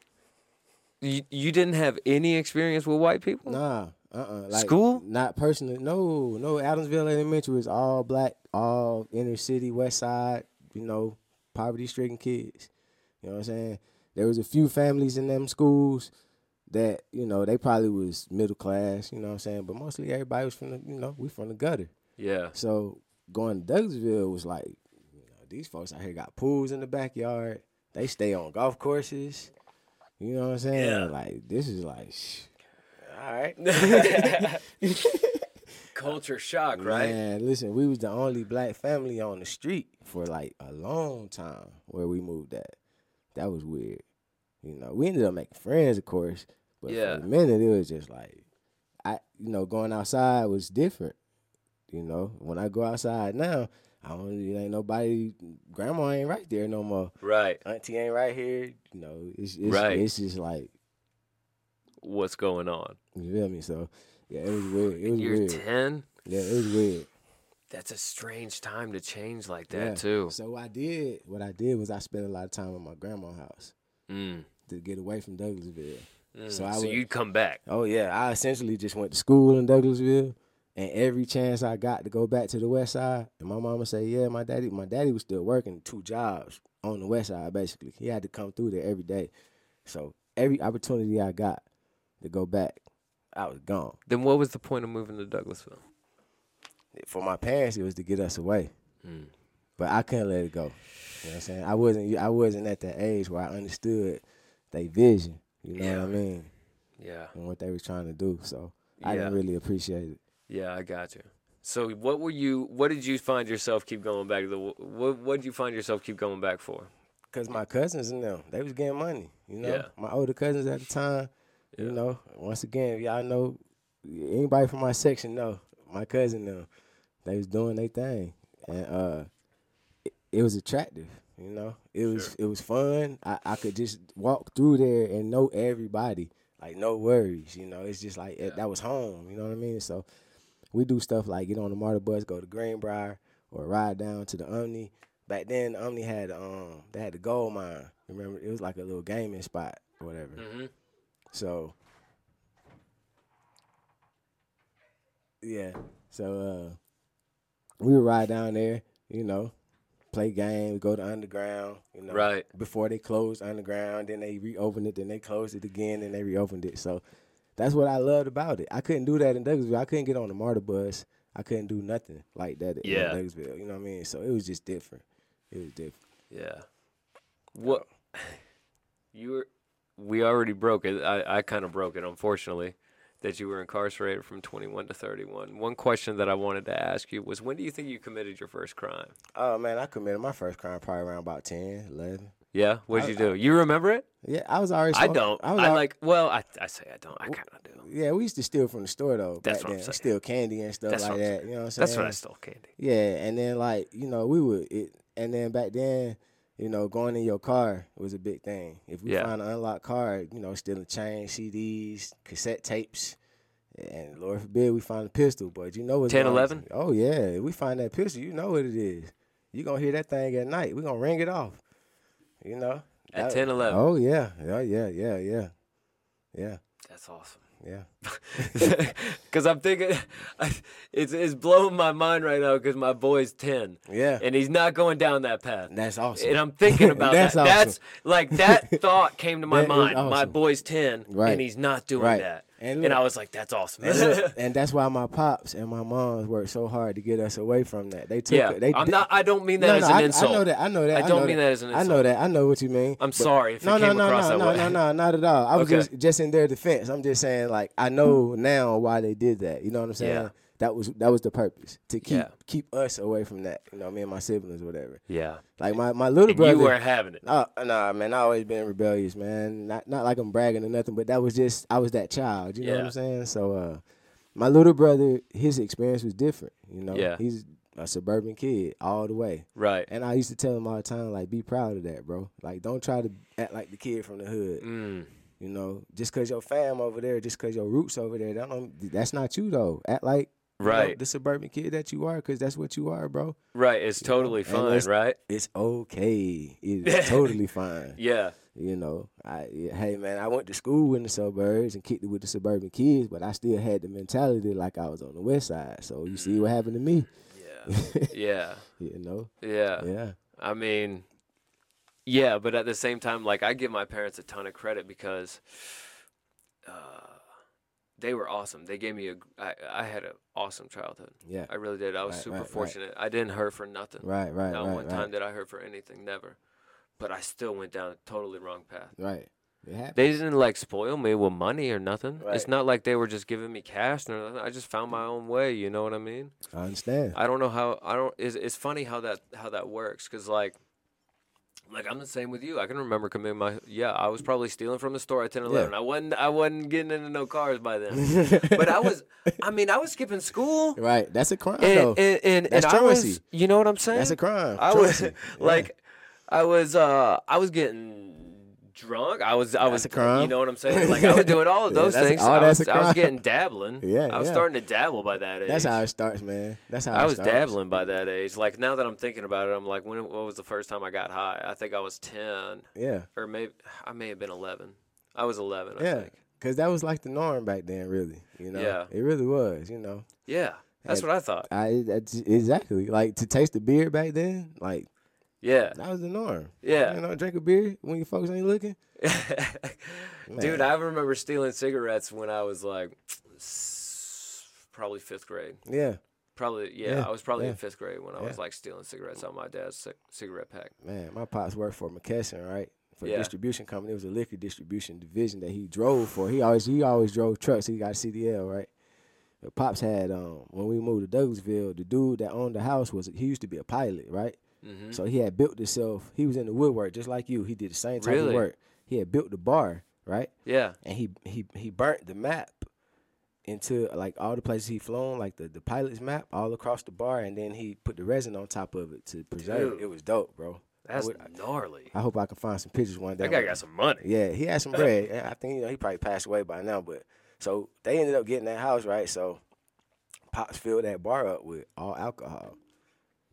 you you didn't have any experience with white people? Nah, uh, uh Like, School? Not personally. No, no. Adamsville Elementary was all black, all inner city, west side. You know, poverty stricken kids. You know what I'm saying? There was a few families in them schools that you know they probably was middle class. You know what I'm saying? But mostly everybody was from the you know we from the gutter. Yeah. So going to Douglasville was like, you know, these folks out here got pools in the backyard. They stay on golf courses. You know what I'm saying? Yeah. Like this is like, shh, all right. [laughs] Culture shock, right? Man, listen, we was the only black family on the street for like a long time where we moved at. That was weird. You know, we ended up making friends, of course, but Yeah. for a minute it was just like, I, you know, going outside was different. You know, when I go outside now, I don't. It ain't nobody. Grandma ain't right there no more. Right. Auntie ain't right here. You know, it's it's, Right. it's just like What's going on? you feel me. So yeah, it was weird. It was You're weird. 10? Yeah, it was weird. That's a strange time to change like that, Yeah. too. So I did. What I did was I spent a lot of time at my grandma's house Mm. to get away from Douglasville. Mm. So I so would- you'd come back. Oh yeah, I essentially just went to school in Douglasville, and every chance I got to go back to the west side, and my mama say, "Yeah, my daddy, my daddy was still working two jobs on the west side. Basically, he had to come through there every day. So every opportunity I got to go back, I was gone. Then what was the point of moving to Douglasville? For my parents, it was to get us away, Mm. But I couldn't let it go. You know what I'm saying? I wasn't, I wasn't at that age where I understood their vision. You know Yeah. what I mean? Yeah. And what they was trying to do. So I Yeah. didn't really appreciate it. Yeah, I got you. So what were you? What did you find yourself keep going back to? The, what What did you find yourself keep going back for? Cause my cousins and them, they was getting money. You know, Yeah. my older cousins at the time. Yeah. You know, once again, y'all know, anybody from my section know my cousin them. They was doing their thing, and uh, it, was attractive. You know, it was it was fun. I, I could just walk through there and know everybody, like no worries. You know, it's just like it, that was home. You know what I mean? So we do stuff like get on the MARTA bus, go to Greenbriar, or ride down to the Omni. Back then, the Omni had um they had the gold mine. Remember, it was like a little gaming spot or whatever. Mm-hmm. So yeah, so uh, we would ride down there, you know, play games, go to underground, you know, Right. before they closed underground. Then they reopened it, then they closed it again, then they reopened it. So that's what I loved about it. I couldn't do that in Douglasville. I couldn't get on the MARTA bus. I couldn't do nothing like that in Douglasville. You know what I mean? So it was just different. It was different. Yeah. What [sighs] you were? We already broke it. I I kind of broke it, unfortunately. That you were incarcerated from 21 to 31. One question that I wanted to ask you was, when do you think you committed your first crime? Oh man, I committed my first crime probably around about 10, 11. Yeah. What did I- you do? You remember it? Yeah, I was already. I don't. I, was al- like. Well, I I say I don't. I kind of do. Yeah, we used to steal from the store though. That's back what I'm saying. Steal candy and stuff That's like that. You know what I'm saying? That's when I stole candy. Yeah, and then like you know we would it, and then back then, you know, going in your car was a big thing. If we Yeah. find an unlocked car, you know, stealing chains, CDs, cassette tapes, And Lord forbid we find a pistol, but you know what's 10, going- 11? Oh yeah, if we find that pistol, you know what it is. You gonna hear that thing at night. We gonna ring it off. You know. At That- 10, 11. Oh yeah, yeah, yeah, yeah, yeah, yeah, That's awesome. Yeah. [laughs] Because I'm thinking, [laughs] it's it's blowing my mind right now because my boy's ten, Yeah. and he's not going down that path. That's awesome. And I'm thinking about [laughs] That's that. awesome. That's like that thought came to my mind. My boy's ten, Right. and he's not doing Right. that. And And, I was like, "That's awesome." and, look, [laughs] and that's why my pops and my moms worked so hard to get us away from that. They took yeah, it. They I'm not. I don't mean that no, as no, an I, insult. I know that. I know that. I don't mean that as an insult. I know that. I know what you mean. I'm sorry if it no, no, came no, across no, that no, way. no, no, not at all. I was Okay. just just in their defense. I'm just saying, like, I know now why they did that. You know what I'm saying? Yeah. That was that was the purpose to keep Yeah. keep us away from that. You know, me and my siblings, whatever. Yeah, Like my my little and brother. you weren't having it. Uh, nah, man, I always been rebellious, man. Not not like I'm bragging or nothing, but that was just I was that child. You know what I'm saying? So, uh, my little brother, his experience was different. You know, Yeah. he's a suburban kid all the way, Right. and I used to tell him all the time, like, be proud of that, bro. Like, don't try to act like the kid from the hood. Mm. You know, just cause your fam over there, just cause your roots over there, that don't, that's not you though. Act like you know, Right. the suburban kid that you are, cause that's what you are, bro. Right. It's You totally and fine. let's- Right. It's okay. It [laughs] is totally fine. Yeah. You know, I yeah, hey man, I went to school in the suburbs and kicked it with the suburban kids, but I still had the mentality like I was on the west side. So you see what happened to me. Yeah. [laughs] Yeah. you know, Yeah. yeah, I mean, yeah, but at the same time, like I give my parents a ton of credit because uh, they were awesome. They gave me a, I, I had an awesome childhood. yeah, I really did. I was Right, super right, right. fortunate. I didn't hurt for nothing. right, right, Not right, one right, time did I hurt for anything. Never. But I still went down a totally wrong path. right. They didn't like spoil me with money or nothing. Right. It's not like they were just giving me cash or nothing. I just found my own way. You know what I mean? I understand. I don't know how I don't. It's, it's funny how that how that works because like, like I'm the same with you. I can remember committing my yeah. I was probably stealing from the store at 10, 11. I wasn't I wasn't getting into no cars by then. [laughs] but I was. I mean, I was skipping school. right, that's a crime though. And and, and, That's and I was, you know what I'm saying? that's a crime. I was [laughs] Yeah. like, I was uh, I was getting drunk. I was, I was, a crime. you know what I'm saying? Like I was [laughs] doing all of Yeah, those things. Oh, all I, was, I was getting dabbling. [laughs] Yeah, I was yeah. starting to dabble by that age. that's how it starts, man. That's how I was starts. dabbling by that age. Like now that I'm thinking about it, I'm like, when? What was the first time I got high? I think I was ten, Yeah, or maybe I may have been eleven. I was eleven. I yeah, think. because that was like the norm back then, really. You know, Yeah. it really was. You know, Yeah, that's what I thought. I that's exactly like to taste the beer back then. Like Yeah, that was the norm. yeah. You know, drink a beer when your folks ain't looking. [laughs] Dude, I remember stealing cigarettes when I was like probably fifth grade. Yeah, Probably, yeah, Yeah, I was probably yeah, in fifth grade when I was like stealing cigarettes out of my dad's ci- cigarette pack. man, my pops worked for McKesson, right? For a Yeah. distribution company. It was a liquor distribution division that he drove for. He always he always drove trucks. He got a CDL, right? But pops had um when we moved to Douglasville, the dude that owned the house was he used to be a pilot, right? Hmm So he had built himself. He was in the woodwork just like you. He did the same type Really? of work. He had built the bar, right? Yeah, and he he he burnt the map into like all the places he flown, like the the pilot's map, all across the bar, and then he put the resin on top of it to preserve Dude. it. It was dope, bro. that's I would, gnarly. I hope I can find some pictures one day. That guy got some money. Yeah, he had some [laughs] bread. I think you know he probably passed away by now, but so they ended up getting that house right. So Pops filled that bar up with all alcohol.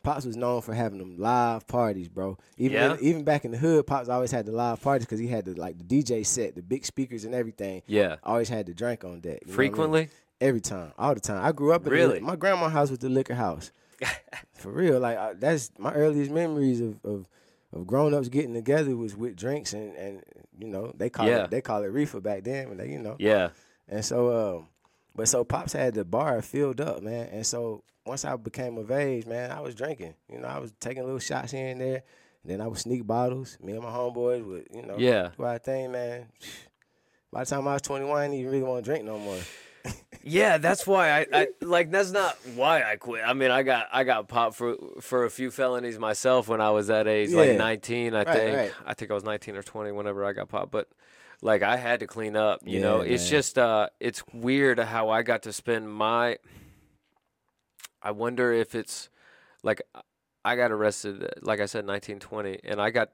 Pops was known for having them live parties, bro. Even Yeah? even back in the hood, Pops always had the live parties because he had the like the DJ set, the big speakers and everything. Yeah, Always had the drink on deck. what I mean? frequently. Every time, all the time. I grew up in Really? The, my grandma's house was the liquor house. [laughs] For real, like I, that's my earliest memories of of, of grown ups getting together was with drinks and and you know they call Yeah. it they call it reefer back then, and they, you know. Yeah, And so, um, but so pops had the bar filled up, man. And so once I became of age, man, I was drinking. You know, I was taking little shots here and there. And then I would sneak bottles. Me and my homeboys would, you know, Yeah. do our thing, man. [sighs] By the time I was 21, I didn't even really want to drink no more. [laughs] yeah. That's why I, I like. That's not why I quit. I mean, I got I got popped for for a few felonies myself when I was that age, Yeah. like 19. I Right, think. right. I think I was 19 or 20 whenever I got popped, but. Like I had to clean up, you know. Yeah, It's just uh it's weird how I got to spend my I wonder if it's like I got arrested like I said 1920 and I got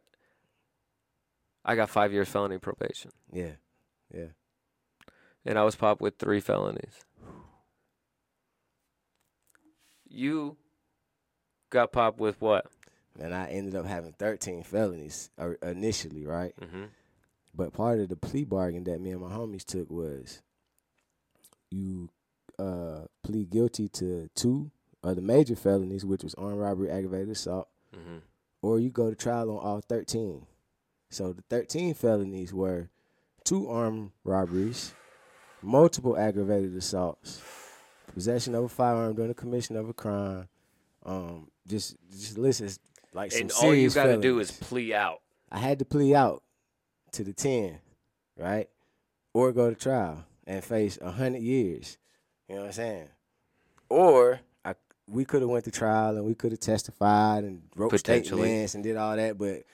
I got 5 years felony probation Yeah, yeah. and I was popped with 3 felonies. you got popped with what? And I ended up having 13 felonies uh, initially, right? Mm-hmm. But part of the plea bargain that me and my homies took was you uh, plead guilty to two of the major felonies, which was armed robbery, aggravated assault, Mm-hmm. or you go to trial on all 13. So the 13 felonies were two armed robberies, multiple aggravated assaults, possession of a firearm during the commission of a crime. Um, just just listen, like And all you got to do is plea out. I had to plea out to the 10, right? Or go to trial and face 100 years. You know what I'm saying? Or I, we could have went to trial and we could have testified and wrote statements and did all that, but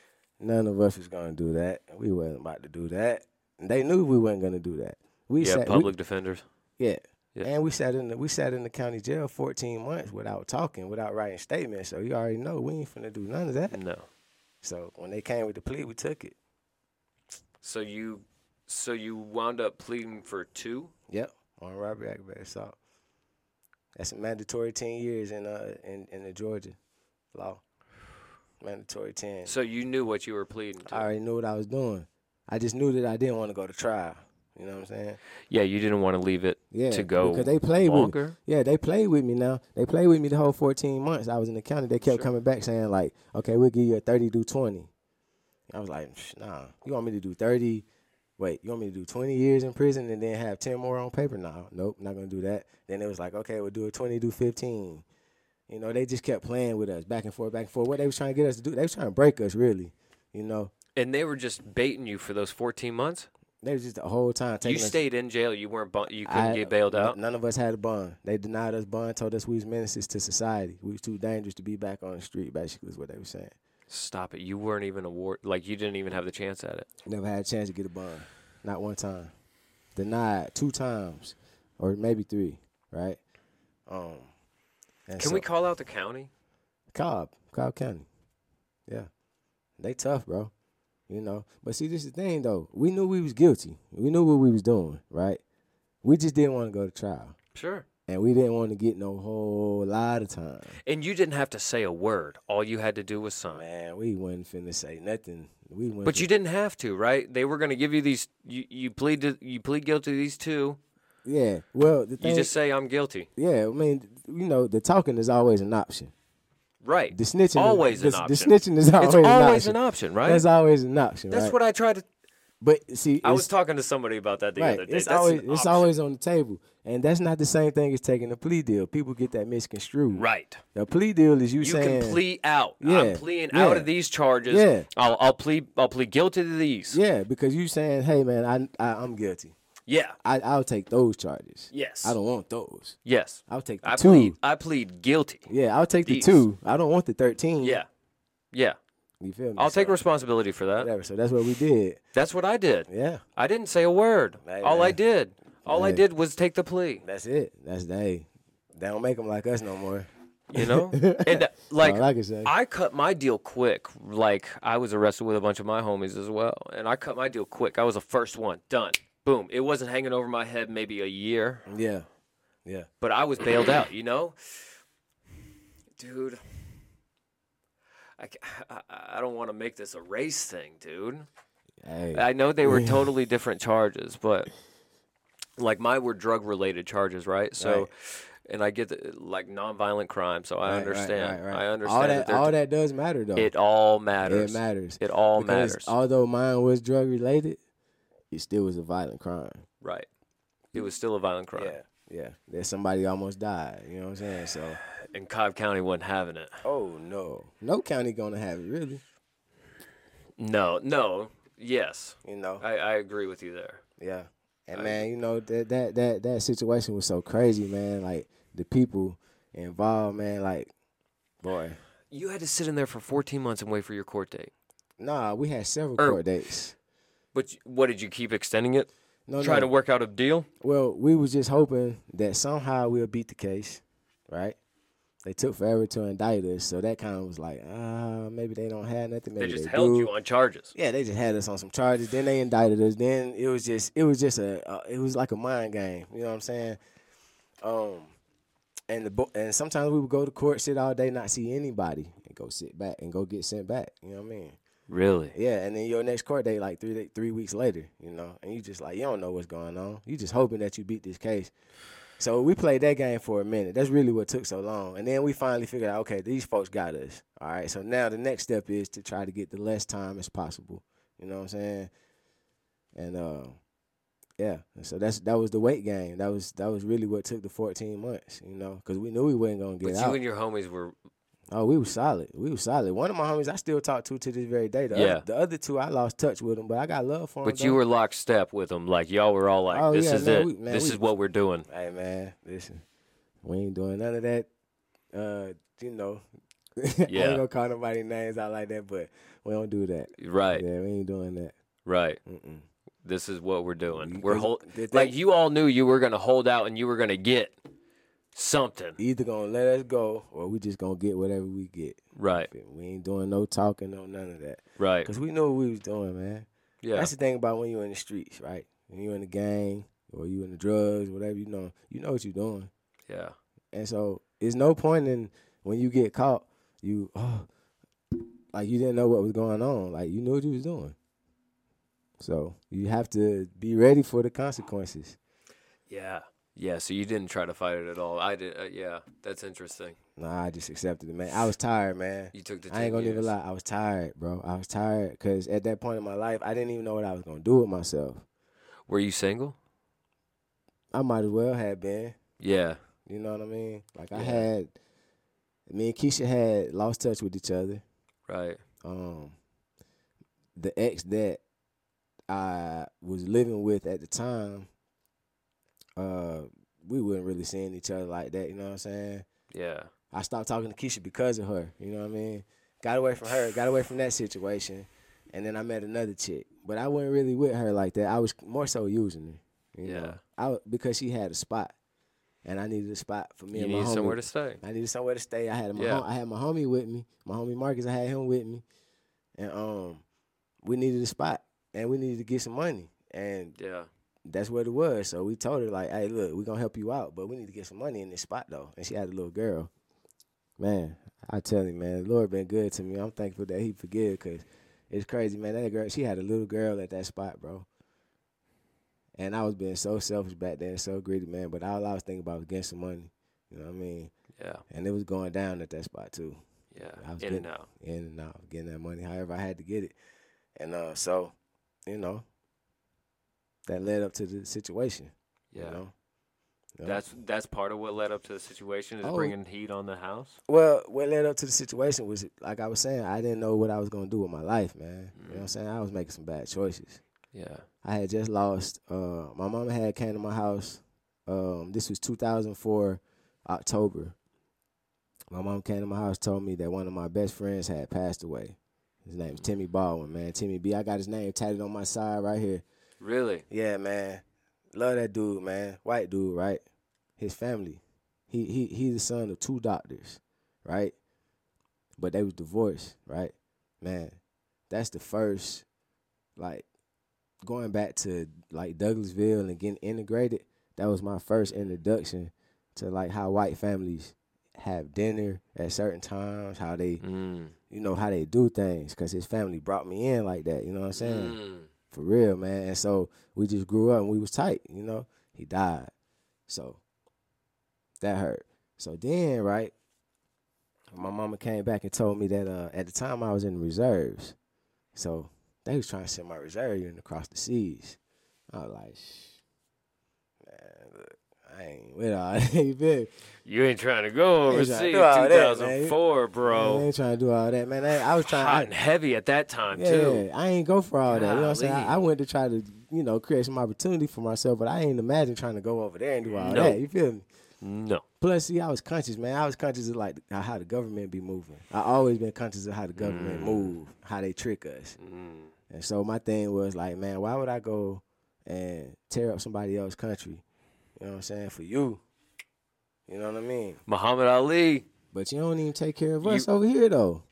none of us was going to do that. We wasn't about to do that. And they knew we weren't going to do that. We Yeah, sat, we- public defenders. yeah. Yeah. And we sat in the we sat in the county jail 14 months without talking, without writing statements. So you already know we ain't finna do none of that. No. So when they came with the plea, we took it. So you, so you wound up pleading for two. Yep, on robbery aggravated assault. That's a mandatory ten years in uh in, in the Georgia law. Mandatory ten. So you knew what you were pleading to. I already knew what I was doing. I just knew that I didn't want to go to trial. You know what I'm saying? Yeah, you didn't want to leave it Yeah. to go because they played with me. Yeah, they played with me now. They played with me the whole 14 months I was in the county. They kept Sure. coming back saying like, "Okay, we'll give you a 30 do 20." I was like, "Psh, "Nah, you want me to do 30? Wait, you want me to do 20 years in prison and then have 10 more on paper? No, nope, not gonna do that." Then it was like, "Okay, we'll do a 20 do 15." You know, they just kept playing with us back and forth, back and forth. What they was trying to get us to do, they was trying to break us, really. You know, And they were just baiting you for those 14 months. they was just the whole time You us. stayed in jail. You weren't. You couldn't I- get bailed out. None of us had a bond. They denied us bond, told us we was menaces to society. We was too dangerous to be back on the street. Basically, is what they were saying. Stop it. You weren't even award. Like you didn't even have the chance at it. Never had a chance to get a bond. Not one time. Denied two times, or maybe three. Right. Um. Can so- we call out the county? Cobb, Cobb County. Yeah, they tough, bro. You know, but see, this is the thing though. We knew we was guilty. We knew what we was doing, right? We just didn't want to go to trial, Sure. And we didn't want to get no whole lot of time. And you didn't have to say a word. All you had to do was sign. Man, we wasn't finna say nothing. We. But you didn't have to, right? They were going to give you these. You, you plead to, you plead guilty to these two. Yeah. Well, the thing. You just say I'm guilty. yeah. I mean, you know, the talking is always an option. Right. The snitching. Is always is, an the, option. The snitching is always, It's an always option. an option, right? That's always an option. That's right? what I tried to. But see, I was talking to somebody about that the right. other day. It's That's always an it's option. always on the table, and that's not the same thing as taking a plea deal. People get that misconstrued. right. The plea deal is you, You saying you can plea out. Yeah, I'm pleading out of these charges. Yeah. I'll, I'll plead. I'll plead guilty to these. Yeah, because you're saying, hey man, I, I I'm guilty. Yeah. I I'll take those charges. Yes. I don't want those. Yes. I'll take the I two. plead. I plead guilty. Yeah, I'll take the two. I don't want the thirteen. Yeah. Yeah. You feel me? I'll take responsibility for that. whatever. So that's what we did. That's what I did. Yeah. I didn't say a word. Hey, All I did, all I did was take the plea. That's it. That's they. They don't make them like us no more. You know, [laughs] and uh, like I say. I cut my deal quick. Like I was arrested with a bunch of my homies as well, and I cut my deal quick. I was the first one. Done. Boom. It wasn't hanging over my head maybe a year, Yeah. Yeah. but I was bailed out. You know, dude. I, I, I don't want to make this a race thing, dude. Hey. I know they were [laughs] totally different charges, but like mine were drug related charges, right? So, Right. and I get the, like nonviolent crime, so I Right, understand. right. I understand All that, that. All that does matter though. it all matters. It matters. It all because matters. although mine was drug related, it still was a violent crime. right. It was still a violent crime. Yeah. Yeah. That somebody almost died. You know what I'm saying? So. And Cobb County wasn't having it. Oh no. No county gonna have it really. No, no, yes. You know. I, I agree with you there. Yeah. And man, you know that that that that situation was so crazy, man. Like the people involved, man. Like, boy, You had to sit in there for 14 months and wait for your court date. nah, we had several Er, court dates. But what did you keep extending it? No, Trying to work out a deal? Well, we was just hoping that somehow we'll beat the case, right? They took forever to indict us, so that kind of was like, ah, maybe they don't have nothing. Maybe They just they held do. you on charges. Yeah, they just had us on some charges. Then they indicted us. Then it was just it was just a uh, it was like a mind game. You know what I'm saying? Um, and the and sometimes we would go to court, sit all day, not see anybody, and go sit back and go get sent back. You know what I mean? Really? Yeah, and then your next court date like three three weeks later, you know, and you just like you don't know what's going on. You just hoping that you beat this case. So we played that game for a minute. That's really what took so long. And then we finally figured out, okay, these folks got us. All right. So now the next step is to try to get the less time as possible. You know what I'm saying? And uh, yeah. And so that's that was the weight game. That was that was really what took the 14 months. You know, because we knew we wasn't gonna get But out. you and your homies were Oh, we was solid. We was solid. One of my homies I still talk to to this very day. The, Yeah. other, the other two I lost touch with them, but I got love for them. but you were lockstep with them. Like y'all were all like, Oh, "This yeah, is man, it. we- man, this we- is what we're doing." Hey man, listen, we ain't doing none of that. Uh, you know, yeah. [laughs] I ain't gonna call nobody names out like that, but we don't do that. Right. Yeah, we ain't doing that. Right. Mm-mm. This is what we're doing. We're hold like you all knew you were gonna hold out and you were gonna get something. Either gonna let us go, or we just gonna get whatever we get. Right. We ain't doing no talking, no none of that, Right. cause we knew what we was doing, man. Yeah. That's the thing about when you're in the streets, right? When you're in the gang or you in the drugs, whatever you know, you know what you're doing. Yeah. And so it's no point in when you get caught, you oh, like you didn't know what was going on. Like you knew what you was doing. So you have to be ready for the consequences. Yeah. Yeah. So you didn't try to fight it at all. I did. Uh, yeah. That's interesting. Nah, I just accepted it, man. I was tired, man. You took the. I ain't gonna even years. lie. I was tired, bro. I was tired because at that point in my life, I didn't even know what I was gonna do with myself. Were you single? I might as well have been. Yeah. You know what I mean? Like I Yeah. had, me and Keisha had lost touch with each other. Right. um the ex that I was living with at the time, uh, we wasn't really seeing each other like that, you know what I'm saying? Yeah. I stopped talking to Keisha because of her, you know what I mean? Got away from her, got away from that situation, and then I met another chick. But I wasn't really with her like that. I was more so using her. You Yeah. Know? I because she had a spot. And I needed a spot for me You and my need homie. somewhere to stay. I needed somewhere to stay. I had my Yeah. hom- I had my homie with me. My homie Marcus, I had him with me. And um we needed a spot and we needed to get some money. And Yeah. That's what it was. So we told her like, "Hey, look, we're going to help you out, but we need to get some money in this spot though." And she had a little girl. Man, I tell you, man, the Lord been good to me. I'm thankful that he forgive cuz it's crazy, man. That girl, she had a little girl at that spot, bro. And I was being so selfish back then, so greedy, man. But all I was thinking about was getting some money. You know what I mean? Yeah. And it was going down at that spot too. Yeah. I was In getting- and out. In and out, getting that money. However, I had to get it. And uh, so, you know, that led up to the situation. Yeah. You know? Know? That's that's part of what led up to the situation is Oh. bringing heat on the house. well, what led up to the situation was like I was saying, I didn't know what I was gonna do with my life, man. You know what I'm saying? I was making some bad choices. Yeah. I had just lost. Uh, my mama had came to my house. Um, this was 2004, October. My mom came to my house, told me that one of my best friends had passed away. His name's Timmy Baldwin, man. Timmy B. I got his name tatted on my side right here. Really? Yeah, man. Love that dude, man. White dude, right? His family. He he he's the son of two doctors, right? But they was divorced, right? Man, that's the first like going back to like Douglasville and getting integrated. That was my first introduction to like how white families have dinner at certain times, how they Mm. you know how they do things cuz his family brought me in like that, you know what I'm saying? Mm. For real, man. And so we just grew up and we was tight, you know. He died, so that hurt. So then, right, my mama came back and told me that uh, at the time I was in the reserves, so they was trying to send my reserve unit across the seas. I was like, I ain't with all that. You feel me? You ain't trying to go to overseas. do all that, man. 2004, I bro. ain't trying to do all that, man. I, I was trying. Hot I, and heavy at that time Yeah, too. I ain't go for all that. You know what I'm saying? I, I went to try to, you know, create some opportunity for myself, but I ain't imagine trying to go over there and do all No. that. You feel me? No. Plus, see, I was conscious, man. I was conscious of like how the government be moving. I always been conscious of how the government move, how they trick us. Mm. And so my thing was like, man, why would I go and tear up somebody else's country? You know what I'm saying? For you. You know what I mean? Muhammad Ali. But you don't even take care of You- us over here though.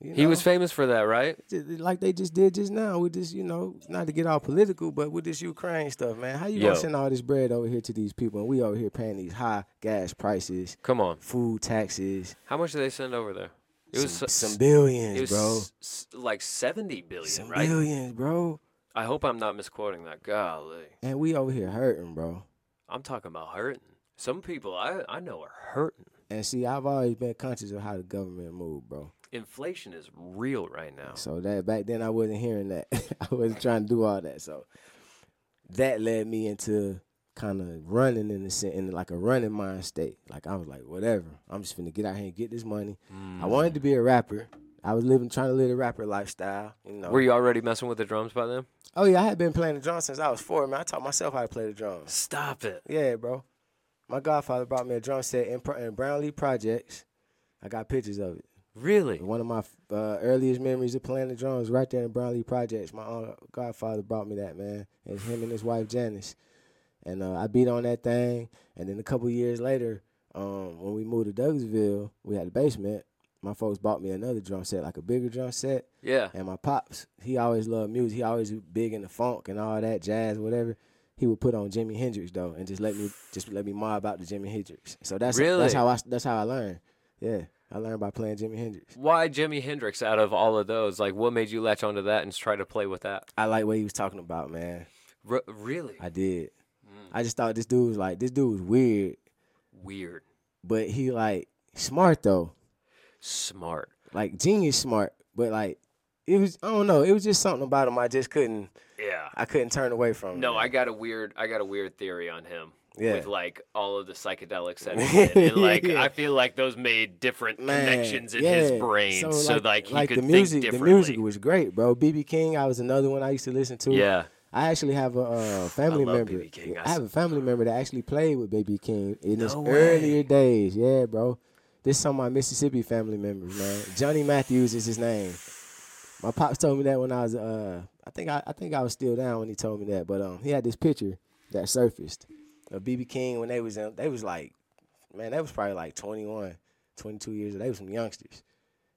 You He was famous for that, right? Like they just did just now with this, you know, not to get all political, but with this Ukraine stuff, man. How you Yo. gonna send all this bread over here to these people, and we over here paying these high gas prices, Come on. food taxes, How much did they send over there? It was some, billions, was bro, s- like 70 billion, some right? billions, bro, I hope I'm not misquoting that. Golly. and we over here hurting, bro. I'm talking about hurting. Some people I, I know are hurting. And see, I've always been conscious of how the government move, bro. Inflation is real right now. So that back then I wasn't hearing that. [laughs] I wasn't trying to do all that. So that led me into kind of running in the in like a running mind state. Like I was like, whatever. I'm just gonna get out here and get this money. I wanted to be a rapper. I was living trying to live a rapper lifestyle. You know. Were you already messing with the drums by then? oh yeah, I had been playing the drums since I was four. Man, I taught myself how to play the drums. Stop it. Yeah, bro. My godfather brought me a drum set in, in Brownlee Projects. I got pictures of it. Really? One of my uh, earliest memories of playing the drums right there in Brownlee Projects. My uh, godfather brought me that man, and him and his wife Janice. And uh, I beat on that thing. And then a couple years later, um, when we moved to Douglasville, we had a basement. My folks bought me another drum set, like a bigger drum set. Yeah. And my pops, he always loved music. He always big in the funk and all that, jazz, whatever. He would put on Jimi Hendrix though, and just let me just let me mob out the Jimi Hendrix. So that's Really? that's how I that's how I learned. Yeah, I learned by playing Jimi Hendrix. Why Jimi Hendrix out of all of those? Like, what made you latch onto that and try to play with that? I like what he was talking about, man. R- really? I did. Mm. I just thought this dude was like this dude was weird, Weird. but he like smart though, Smart. like genius smart. But like it was I don't know, it was just something about him I just couldn't Yeah. I couldn't turn away from. No, man. I got a weird I got a weird theory on him. Yeah. With like all of the psychedelics that he [laughs] did. And like Yeah. I feel like those made different Man, connections in yeah. his brain. So, like, he could the think music, the music was great, bro. BB King, I was another one I used to listen to. yeah. I actually have a uh, family member. I I have a family member that actually played with BB King in his way. earlier days. Yeah, bro. This is some of my Mississippi family members, man. Johnny Matthews is his name. My pops told me that when I was uh I think I, I think I was still down when he told me that. But um he had this picture that surfaced of BB King when they was in, they was like man, they was probably like 21, 22 years old. They was some youngsters.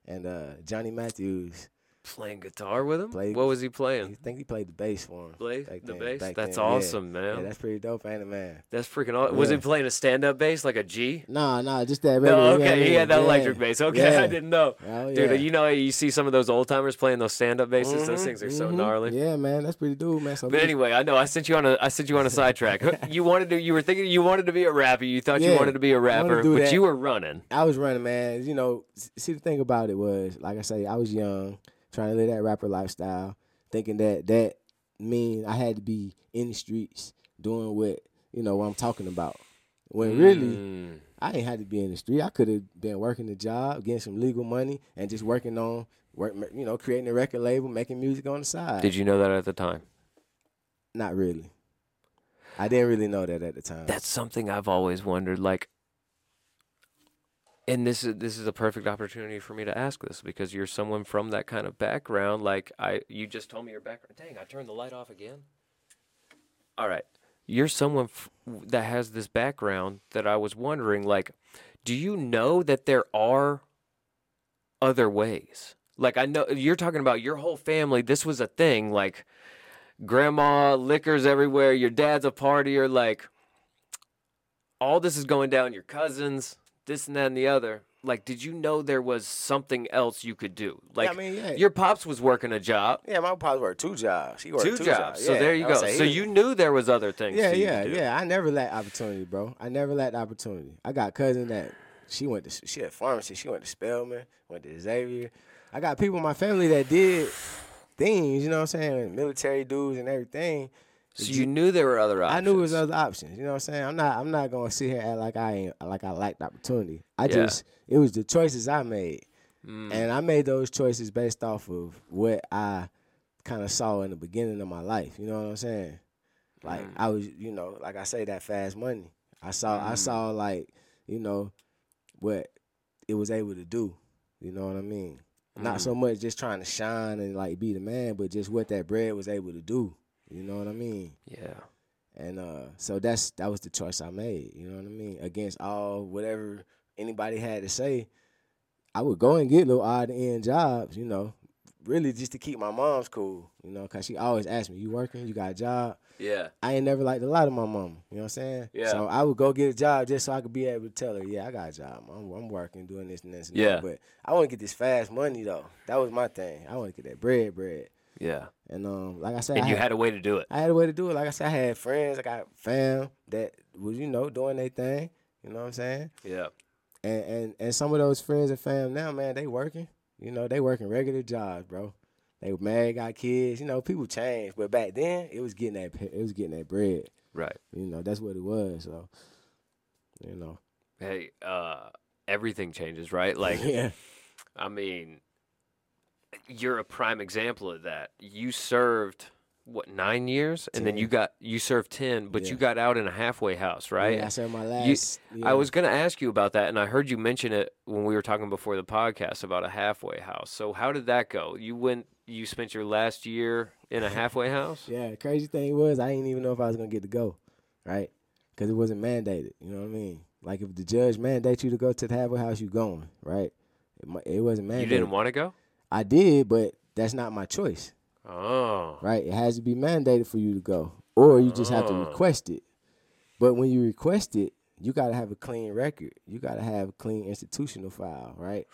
And uh Johnny Matthews, Playing guitar with him? Played- what was he playing? I think he played the bass for him. Play the then- bass? That's then, yeah. awesome, man. Yeah, that's pretty dope, ain't it, man? That's freaking awesome. Was he playing a stand up bass like a G? Nah, nah, just that regular. No, know okay, he had that Yeah. electric bass. Okay, Yeah. I didn't know. Oh, Dude, you know you see some of those old timers playing those stand up basses. Those Mhm, things are so mhm. gnarly. Yeah, man, that's pretty dope, man. So But anyway, I know I sent you on a I sent you on a [laughs] sidetrack. You wanted to you were thinking you wanted to be a rapper. You thought you wanted to be a rapper, but that. you were running. I was running, man. You know, see the thing about it was, like I say, I was young, trying to live that rapper lifestyle, thinking that that mean I had to be in the streets doing what you know what I'm talking about. When really, Mm. I ain't had to be in the street. I could have been working the job, getting some legal money, and just working on work, you know, creating a record label, making music on the side. Did you know that at the time? Not really. I didn't really know that at the time. That's something I've always wondered. Like, and this is this is a perfect opportunity for me to ask this because you're someone from that kind of background. Like I, you just told me your background. Dang, I turned the light off again. All right, you're someone f- that has this background that I was wondering. Like, do you know that there are other ways? Like I know you're talking about your whole family. This was a thing. Like grandma, liquors everywhere. Your dad's a partier. Like all this is going down. Your cousins, this and that and the other. Like, did you know there was something else you could do? Like, I mean, yeah. your pops was working a job, yeah, my pops worked two jobs. He worked two, two, jobs. So Yeah, there you go. So you knew there was other things. Yeah, you yeah, yeah. I never lacked opportunity, bro. I never lacked opportunity. I got cousin that she went to she had pharmacy. She went to Spelman, went to Xavier. I got people in my family that did things. You know what I'm saying? Military dudes and everything. So you knew there were other options. I knew there was other options. You know what I'm saying? I'm not. I'm not gonna sit here and act like I ain't like I lacked opportunity. I Yeah. just it was the choices I made, Mm. and I made those choices based off of what I kind of saw in the beginning of my life. You know what I'm saying? Like Mm. I was, you know, like I say that fast money. I saw. I saw like you know what it was able to do. You know what I mean? Not Mm. so much just trying to shine and like be the man, but just what that bread was able to do. You know what I mean? Yeah. And uh, so that's that was the choice I made. You know what I mean? Against all whatever anybody had to say, I would go and get little odd end jobs, you know, really just to keep my mom's cool, you know, cause she always asked me, "You working? You got a job?" Yeah. I ain't never liked a lot of my mama. You know what I'm saying? Yeah. So I would go get a job just so I could be able to tell her, yeah, I got a job. I'm, I'm working, doing this and this and Yeah. that. But I want to get this fast money though. That was my thing. I want to get that bread, bread. Yeah. And um, like I said, And I you had, had a way to do it. I had a way to do it. Like I said, I had friends. I got fam that was, you know, doing their thing. You know what I'm saying? Yeah. And and and some of those friends and fam now, man, they working. You know, they working regular jobs, bro. They married, got kids. You know, people change, but back then it was getting that it was getting that bread. Right. You know, that's what it was. So, you know, Hey, uh, everything changes, right? Like, [laughs] yeah, I mean, you're a prime example of that. You served what nine years, and then you got you served ten, but you got out in a halfway house, right? Yeah, I said my You- last. I was going to ask you about that, and I heard you mention it when we were talking before the podcast about a halfway house. So how did that go? You went, you spent your last year in a [laughs] halfway house. Yeah, crazy thing was I didn't even know if I was gonna get to go, right? Because it wasn't mandated. You know what I mean? Like if the judge mandates you to go to the halfway house, you going, right? It, it wasn't mandated. You didn't want to go? I did, but that's not my choice, Oh, right? It has to be mandated for you to go, or you just have to Oh. request it. But when you request it, you gotta have a clean record. You gotta have a clean institutional file, right?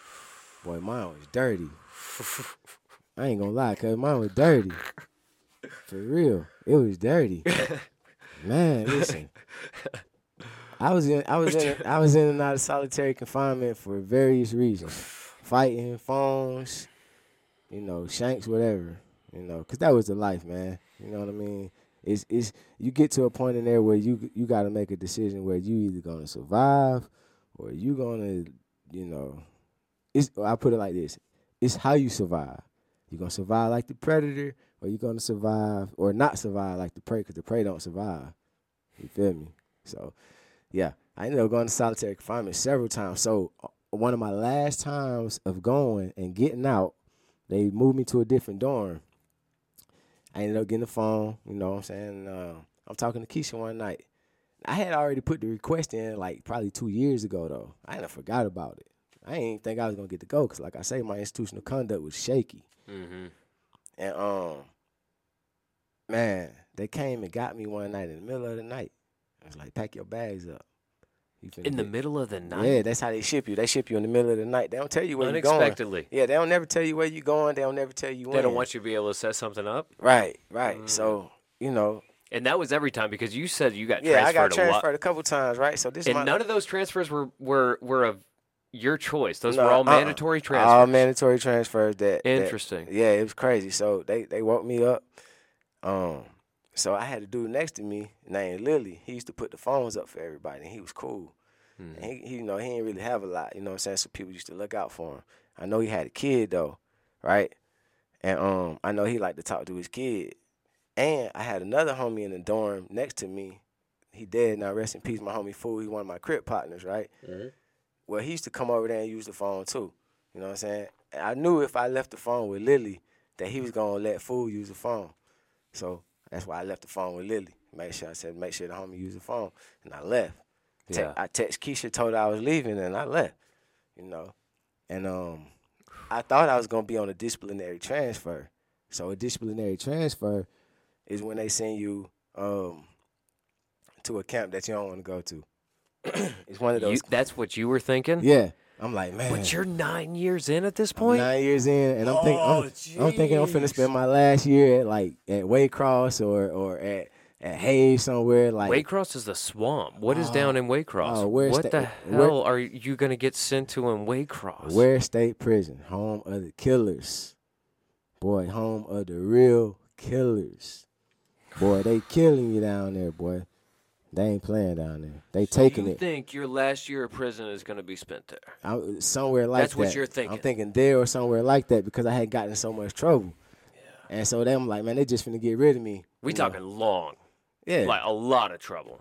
Boy, mine was dirty. [laughs] I ain't gonna lie, cause mine was dirty. For real, it was dirty. Man, listen. I was in, I was in, I was in and out of solitary confinement for various reasons, fighting, phones, you know, shanks, whatever, you know, cause that was the life, man. You know what I mean? It's, it's, you get to a point in there where you, you got to make a decision where you either gonna survive, or you gonna, you know, it's. I put it like this: it's how you survive. You gonna survive like the predator, or you gonna survive or not survive like the prey, because the prey don't survive. You feel me? So, yeah, I ended up going to solitary confinement several times. So, uh, one of my last times of going and getting out, they moved me to a different dorm. I ended up getting a phone. You know what I'm saying? Uh, I'm talking to Keisha one night. I had already put the request in like probably two years ago though. I ain't forgot about it. I didn't think I was gonna get to go because, like I say, my institutional conduct was shaky. mm-hmm. And um, man, they came and got me one night in the middle of the night. I was like, pack your bags up. You in the get-" middle of the night, Yeah, that's how they ship you. They ship you in the middle of the night. They don't tell you where you're going. unexpectedly. Yeah, they don't never tell you where you're going. They don't never tell you when. They don't want you to be able to set something up, Right, right. Mm. So you know, and that was every time because you said you got yeah, I transferred got a lot, transferred a couple times, right? So this is and none of those transfers were were were of your choice. Those No, were all uh-uh. mandatory transfers. all mandatory transfers. That that- Interesting. yeah, it was crazy. So they they woke me up. Um, so I had a dude next to me named Lily. He used to put the phones up for everybody, and he was cool. Mhm. And he, he, you know, he didn't really have a lot. You know what I'm saying? So people used to look out for him. I know he had a kid though, right? And um, I know he liked to talk to his kid. And I had another homie in the dorm next to me. He dead now. Rest in peace, my homie Fool. He one of my crib partners, right? Mhm. Well, he used to come over there and use the phone too. You know what I'm saying? And I knew if I left the phone with Lily, that he was gonna let Fool use the phone. So that's why I left the phone with Lily. Make sure I said, make sure the homie use the phone, and I left. Te- Yeah. I text Keisha, told her I was leaving, and I left. You know, and um, I thought I was gonna be on a disciplinary transfer. So a disciplinary transfer is when they send you um to a camp that you don't want to go to. [clears throat] it's one of those. You, that's what you were thinking. yeah, I'm like, man. But you're nine years in at this I'm point. nine years in, and I'm thinking, Oh, I'm, I'm thinking I'm finna spend my last year at like at Waycross or or at at Hays somewhere. Like, Waycross is the swamp. What is down in uh, uh, Waycross? oh, where's what that- the where- hell are you going to get sent to in Waycross? Ware State Prison, home of the killers. Boy, home of the real killers. Boy, they killing you down there, boy. They ain't playing down there. They taking you it think your last year of prison is going to be spent there? I, somewhere like That's that. what you're thinking. I'm thinking there or somewhere like that because I had gotten so much trouble. And so them like, man, they just finna get rid of me. We you know. talking long, yeah, like a lot of trouble.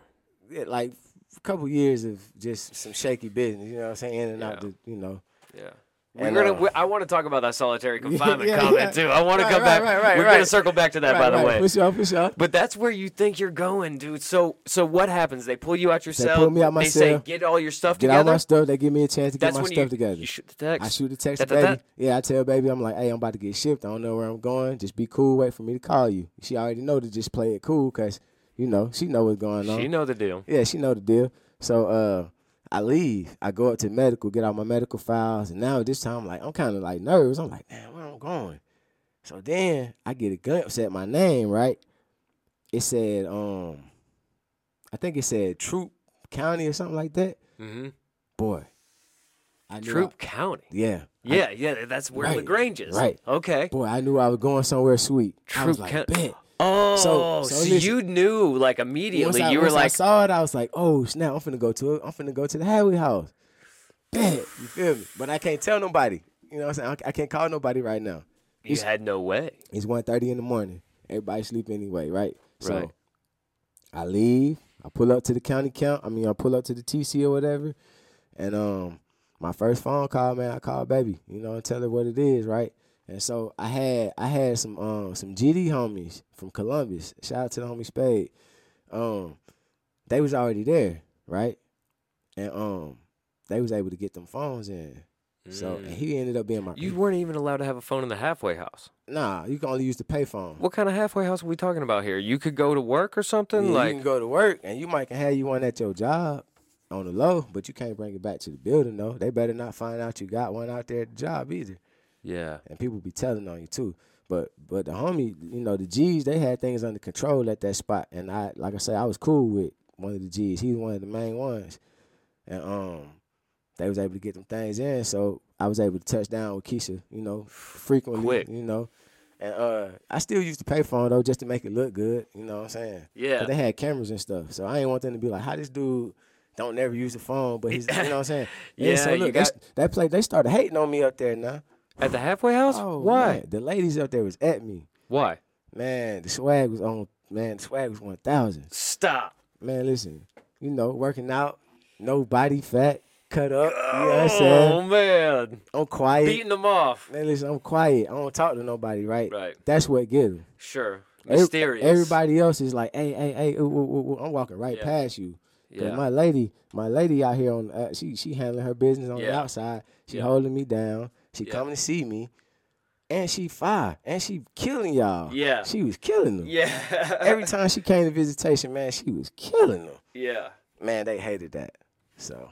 yeah, like a couple years of just some shaky business. You know what I'm saying? In and out the, you know. Yeah. We're And, gonna. uh, we- I want to talk about that solitary [laughs] confinement yeah, comment too. I want to come right, back. right, right, We're gonna circle back to that, by Right, the way. For sure, for sure. But that's where you think you're going, dude. So, so what happens? They pull you out your They cell. pull me out my they say, "Get all your stuff Get together." Get all my stuff. They give me a chance to that's get my stuff you, together. you shoot the text. I shoot the text, Da, to da, da. baby. Yeah, I tell baby, I'm like, hey, I'm about to get shipped. I don't know where I'm going. Just be cool. Wait for me to call you. She already know to just play it cool, cause you know she know what's going on. She know the deal. Yeah, she know the deal. So uh I leave. I go up to medical, get out my medical files, and now this time I'm like I'm kind of like nervous. I'm like, man, where I'm going? So then I get a glimpse at my name, right? It said, um, I think it said Troup County or something like that. Mm-hmm. Boy, I knew Troup I- County. yeah, I- Yeah, yeah, that's where Right, Lagrange is. right. Okay. boy, I knew I was going somewhere sweet. I was Troup like, County. Oh, so, so listen. you knew like immediately. I, you were like, I saw it, I was like, oh snap, I'm finna go to it. I'm finna go to the Hadley house. Bet. You feel me? But I can't tell nobody. You know what I'm saying? I I can't call nobody right now. you had no way. It's 1.30 in the morning. Everybody sleep anyway, right? So Right. I leave. I pull up to the county count. I mean, I pull up to the TC or whatever. And um, my first phone call, man, I call baby. You know, and tell her what it is, right? And so I had I had some um some GD homies from Columbus. Shout out to the homie Spade. Um, they was already there, right? And um, they was able to get them phones in. So he ended up being my Mm. You weren't even allowed to have a phone in the halfway house. nah. You can only use the payphone. What kind of halfway house are we talking about here? You could go to work or something Yeah, like. you can go to work and you might can have you one at your job on the low, but you can't bring it back to the building though. They better not find out you got one out there at the job either. Yeah. And people be telling on you too. But but the homie, you know, the G's, they had things under control at that spot. And I like I said, I was cool with one of the G's. He was one of the main ones. And um they was able to get them things in. So I was able to touch down with Keisha, you know, frequently. Quick. You know. And uh I still used the payphone though, just to make it look good. You know what I'm saying? Yeah. 'Cause they had cameras and stuff. So I ain't want them to be like, how this dude don't never use the phone, but he's you know what I'm saying? [laughs] And Yeah, so look, got- that play they started hating on me up there now. At the halfway house? Oh, Why? man, The ladies up there was at me. Why? Man, the swag was on man, the swag was one thousand. Stop. Man, listen, you know, working out, no body fat, cut up. You know what I'm saying? Oh man, I'm quiet. beating them off. Man, listen, I'm quiet. I don't talk to nobody, right? Right. That's what get them. Sure. Mysterious. Everybody else is like, hey, hey, hey, ooh, ooh, ooh, ooh. I'm walking right Yeah. past you. Yeah. my lady, my lady out here on, uh, she she handling her business on the Yeah. outside. She Yeah. holding me down. She Yeah. coming to see me, and she fire, and she killing y'all. Yeah. she was killing them. yeah. [laughs] Every time she came to visitation, man, she was killing them. yeah. Man, they hated that. So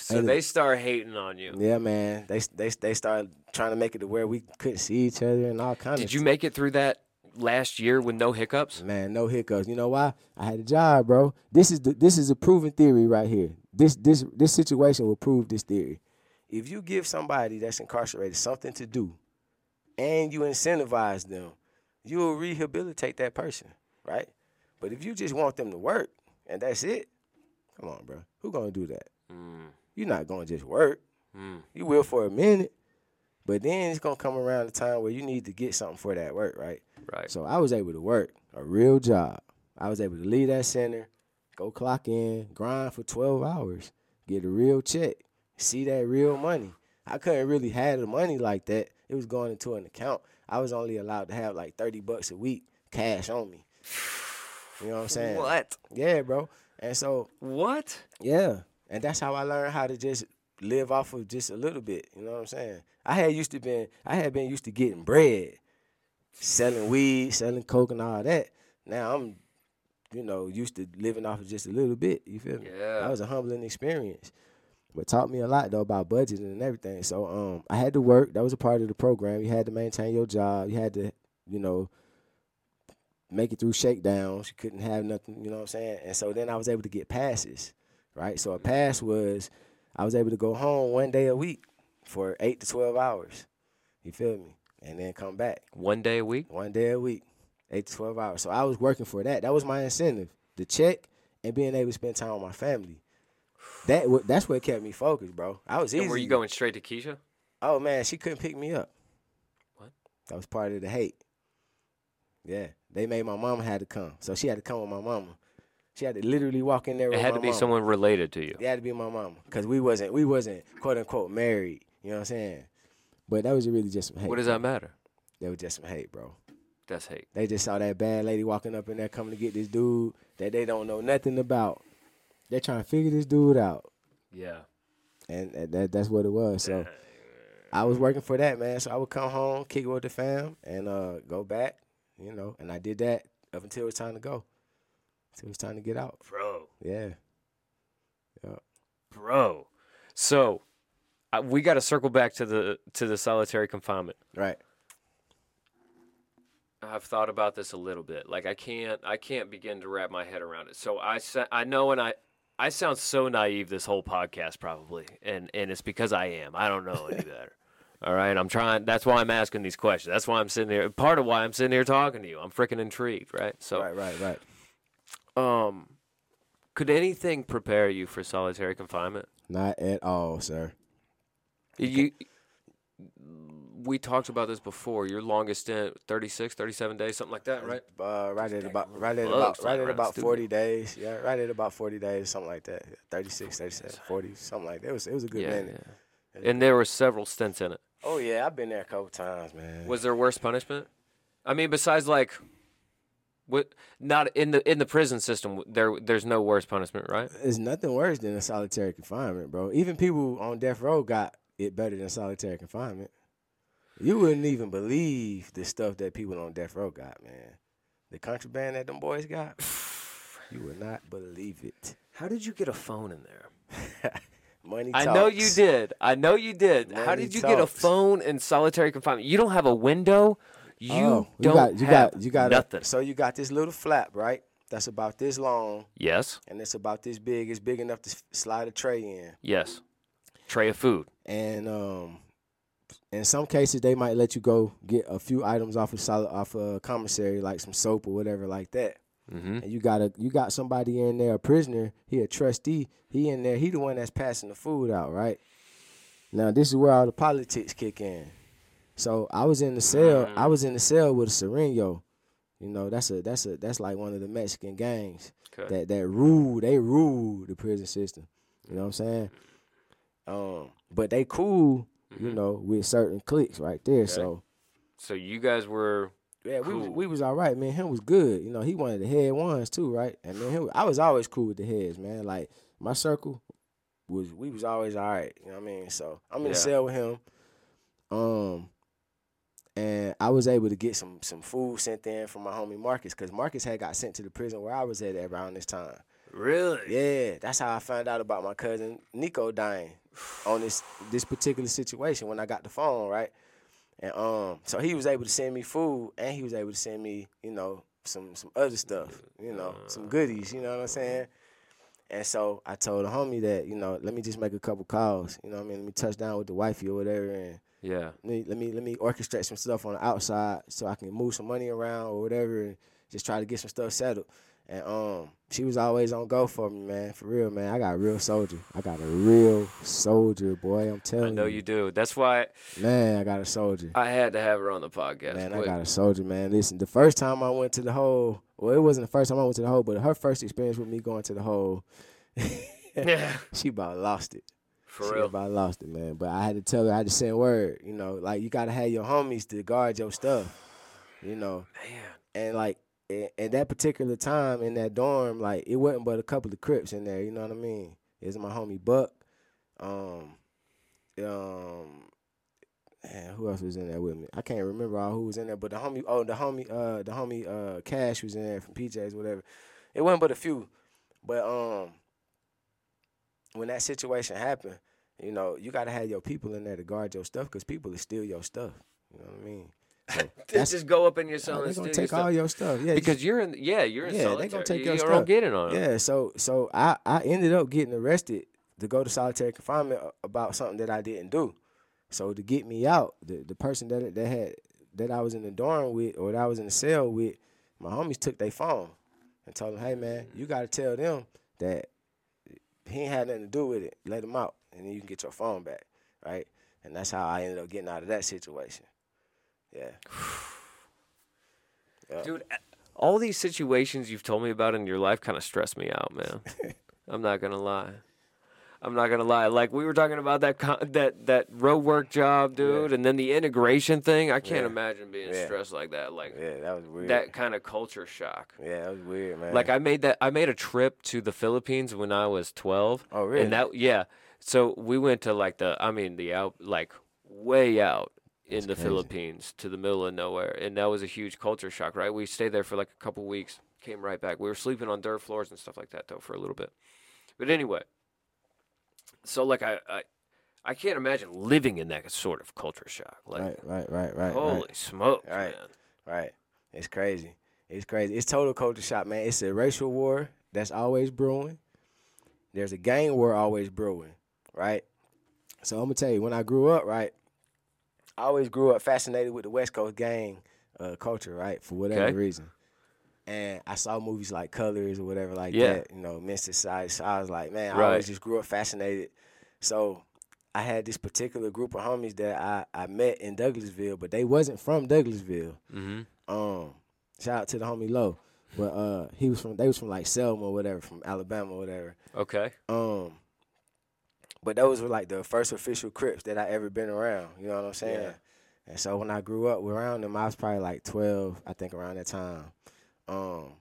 So they start hating on you. yeah, man, they they they started trying to make it to where we couldn't see each other and all kinds. Did of you make it through that last year with no hiccups? Man, no hiccups. You know why? I had a job, bro. This is the this is a proven theory right here. This this this situation will prove this theory. If you give somebody that's incarcerated something to do, and you incentivize them, you will rehabilitate that person, right? But if you just want them to work and that's it, come on, bro. Who gonna do that? Mm. You're not gonna just work. Mm. You will for a minute, but then it's gonna come around the time where you need to get something for that work, right? Right. So I was able to work a real job. I was able to leave that center, go clock in, grind for 12 hours, get a real check, see that real money. I couldn't really have the money like that. It was going into an account. I was only allowed to have like 30 bucks a week cash on me. You know what I'm saying? What? Yeah, bro. And so, What? yeah. And that's how I learned how to just live off of just a little bit. You know what I'm saying? I had used to been I had been used to getting bread, selling weed, selling coke and all that. Now I'm, you know, used to living off of just a little bit. You feel me? Yeah. That was a humbling experience. But taught me a lot though about budgeting and everything. So um I had to work. That was a part of the program. You had to maintain your job. You had to, you know, make it through shakedowns. You couldn't have nothing, you know what I'm saying? And so then I was able to get passes, right? So a pass was I was able to go home one day a week for eight to twelve hours. You feel me? And then come back One day a week? one day a week, eight to twelve hours. So I was working for that. That was my incentive, the check and being able to spend time with my family. That that's what kept me focused, bro. I was easy. And were you going straight to Keisha? Oh man, she couldn't pick me up. What? That was part of the hate. Yeah, they made my mama had to come, so she had to come with my mama. She had to literally walk in there. It had to be mama. someone related to you. It had to be my mama, cause we wasn't we wasn't quote unquote married. You know what I'm saying? But that was really just some hate. What does that matter? That was just some hate, bro. That's hate. They just saw that bad lady walking up in there coming to get this dude that they don't know nothing about. They're trying to figure this dude out, Yeah. and that, that that's what it was. So I was working for that man. So I would come home, kick it with the fam, and uh, go back. You know, and I did that up until it was time to go. Until it was time to get out. Bro. Yeah. Bro. So uh, we got to circle back to the to the solitary confinement. Right. I've thought about this a little bit. Like I can't I can't begin to wrap my head around it. So I I know and I I sound so naive this whole podcast probably. And and it's because I am. I don't know any [laughs] better. All right, I'm trying that's why I'm asking these questions. That's why I'm sitting here. Part of why I'm sitting here talking to you. I'm freaking intrigued, right? So Right. Right. Right. um could anything prepare you for solitary confinement? Not at all, sir. You we talked about this before. Your longest stint 36, 37 days, something like that, right? Uh, right at about right at about right at about forty days. Yeah, right at about forty days, something like that. 36, 37, 40, something like that. It was it was a good Yeah, minute. yeah. And there were several stints in it. Oh yeah, I've been there a couple times, man. Was there worse punishment? I mean, besides like, what? Not in the in the prison system. There, there's no worse punishment, right? It's nothing worse than a solitary confinement, bro. Even people on death row got it better than solitary confinement. You wouldn't even believe the stuff that people on death row got, man. The contraband that them boys got, [sighs] you would not believe it. How did you get a phone in there? [laughs] Money. I know you did. I know you did. How did you get a phone in solitary confinement? You don't have a window. You Oh, don't got, you have got you got nothing. A, so you got this little flap, right? That's about this long, yes, and it's about this big. It's big enough to slide a tray in. yes. Tray of food. and um, in some cases they might let you go get a few items off of solid off of commissary, like some soap or whatever like that. Mm-hmm. And you got a you got somebody in there, a prisoner. He a trustee. He in there. He the one that's passing the food out, right? Now this is where all the politics kick in. So I was in the cell. I was in the cell with a Sureño. You know, that's a that's a that's like one of the Mexican gangs Okay. that that rule they rule the prison system. You know what I'm saying? Um, but they cool, you know, with certain cliques right there. So so you guys were yeah, we was, Cool. we was all right, man. Him was good. You know, he wanted the head ones too, right? And then him, I was always cool with the heads, man. Like my circle was we was always all right. You know what I mean? So I'm in Yeah. the cell with him. Um and I was able to get some some food sent in from my homie Marcus because Marcus had got sent to the prison where I was at around this time. really Yeah, that's how I found out about my cousin Nico dying on this this particular situation when I got the phone, right? And um, so he was able to send me food, and he was able to send me, you know, some some other stuff, you know, some goodies. You know what I'm saying? And so I told the homie that, you know, let me just make a couple calls. You know what I mean? Let me touch down with the wifey or whatever, and yeah. let me let me let me orchestrate some stuff on the outside so I can move some money around or whatever and just try to get some stuff settled. And um she was always on go for me, man. For real, man. I got a real soldier. I got a real soldier, boy. I'm telling you. I know you do. That's why Man, I got a soldier. I had to have her on the podcast. Man, I got a soldier, man. Listen, the first time I went to the hole, well, it wasn't the first time I went to the hole, but her first experience with me going to the hole, [laughs] yeah, she about lost it. for she real. about lost it, man. But I had to tell her, I had to send word, you know, like you gotta have your homies to guard your stuff, you know. Man, And like a- at that particular time in that dorm, like it wasn't but a couple of Crips in there, you know what I mean? It was my homie Buck, um, um, man, who else was in there with me? I can't remember all who was in there, but the homie, oh, the homie, uh, the homie, uh, Cash was in there from PJs, whatever. It wasn't but a few, but um, when that situation happened, you know, you gotta have your people in there to guard your stuff because people will steal your stuff. You know what I mean? So [laughs] Just, go up in your cell They're gonna take all your stuff. Yeah, because you're in. Yeah, you're in Yeah, they solitary. gonna take you, your you stuff. don't get it on. Yeah, so so I I ended up getting arrested to go to solitary confinement uh, about something that I didn't do. So to get me out, the the person that that had that I was in the dorm with or that I was in the cell with, my homies took their phone and told them, "Hey man, you got to tell them that he ain't had nothing to do with it. Let him out, and then you can get your phone back, right?" And that's how I ended up getting out of that situation. Yeah. [sighs] Yeah. Dude, all these situations you've told me about in your life kind of stress me out, man. [laughs] I'm not gonna lie. I'm not gonna lie. Like we were talking about that co- that that road work job, dude, and then the integration thing. I can't Yeah. imagine being Yeah. stressed like that. Like Yeah, that was weird. that kind of culture shock. yeah, that was weird, man. Like I made that I made a trip to the Philippines when I was 12. Oh, really? And that yeah. So we went to like the I mean the out like way out in the crazy. Philippines to the middle of nowhere and that was a huge culture shock, right? We stayed there for like a couple weeks, came right back. We were sleeping on dirt floors and stuff like that though for a little bit. But anyway, so like I I, I can't imagine living in that sort of culture shock. Like right, right, right, right. holy right. smoke, Right. man. Right. It's crazy. It's crazy. It's total culture shock, man. It's a racial war that's always brewing. There's a gang war always brewing, right? So I'm gonna tell you, when I grew up, right, I always grew up fascinated with the West Coast gang uh, culture, right, for whatever Okay. reason. And I saw movies like Colors or whatever like Yeah. that, you know, Men's Society. So I was like, man, I Right. always just grew up fascinated. So I had this particular group of homies that I, I met in Douglasville, but they wasn't from Douglasville. Mhm. Um, shout out to the homie Low, but uh, he was from they was from like Selma or whatever, from Alabama or whatever. Okay. Um, but those were like the first official Crips that I ever been around. You know what I'm saying? Yeah. And so when I grew up around them, I was probably like 12, I think, around that time. Um,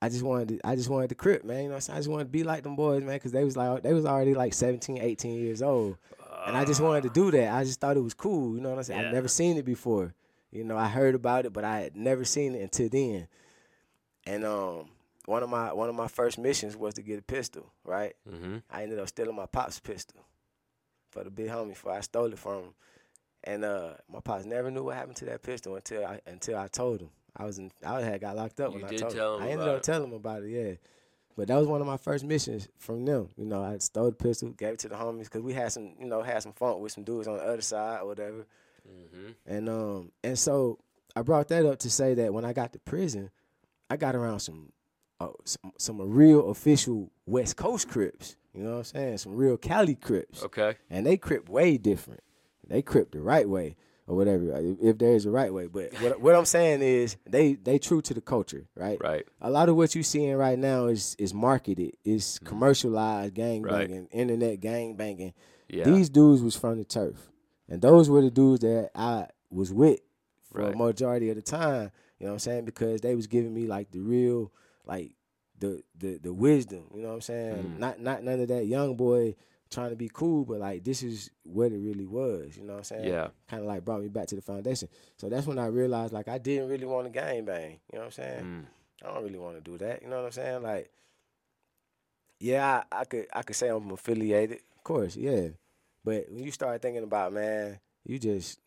I just wanted to, I just wanted to Crip, man. You know what I'm saying? I just wanted to be like them boys, man, because they was like they was already like 17, 18 years old. And I just wanted to do that. I just thought it was cool. You know what I'm saying? Yeah. I'd never seen it before. You know, I heard about it, but I had never seen it until then. And um, one of my one of my first missions was to get a pistol, right? Mm-hmm. I ended up stealing my pop's pistol for the big homie before I stole it from him. And uh, my pops never knew what happened to that pistol until I until I told him. I was in I had got locked up You when I told tell him. I ended up it. telling him about it, yeah. But that was one of my first missions from them. You know, I stole the pistol, gave it to the homies because we had some, you know, had some fun with some dudes on the other side or whatever. Mm-hmm. And um and so I brought that up to say that when I got to prison, I got around some uh, some, some real official West Coast Crips. You know what I'm saying? Some real Cali Crips. Okay. And they crip way different. They crip the right way or whatever, if- if there is a right way. But what, [laughs] what I'm saying is they they true to the culture, right? Right. A lot of what you're seeing right now is is marketed, is commercialized gang Mm-hmm. Right. banging, internet gang banging. Yeah. These dudes was from the turf. And those were the dudes that I was with for Right. a majority of the time. You know what I'm saying? Because they was giving me like the real, like the the the wisdom. You know what I'm saying? Mm. Not not none of that young boy trying to be cool, but like this is what it really was. You know what I'm saying? Yeah. Kind of like brought me back to the foundation. So that's when I realized like I didn't really want to gang bang. You know what I'm saying? Mm. I don't really want to do that. You know what I'm saying? Like, yeah, I, I could I could say I'm affiliated, of course, yeah. But when you start thinking about man, you just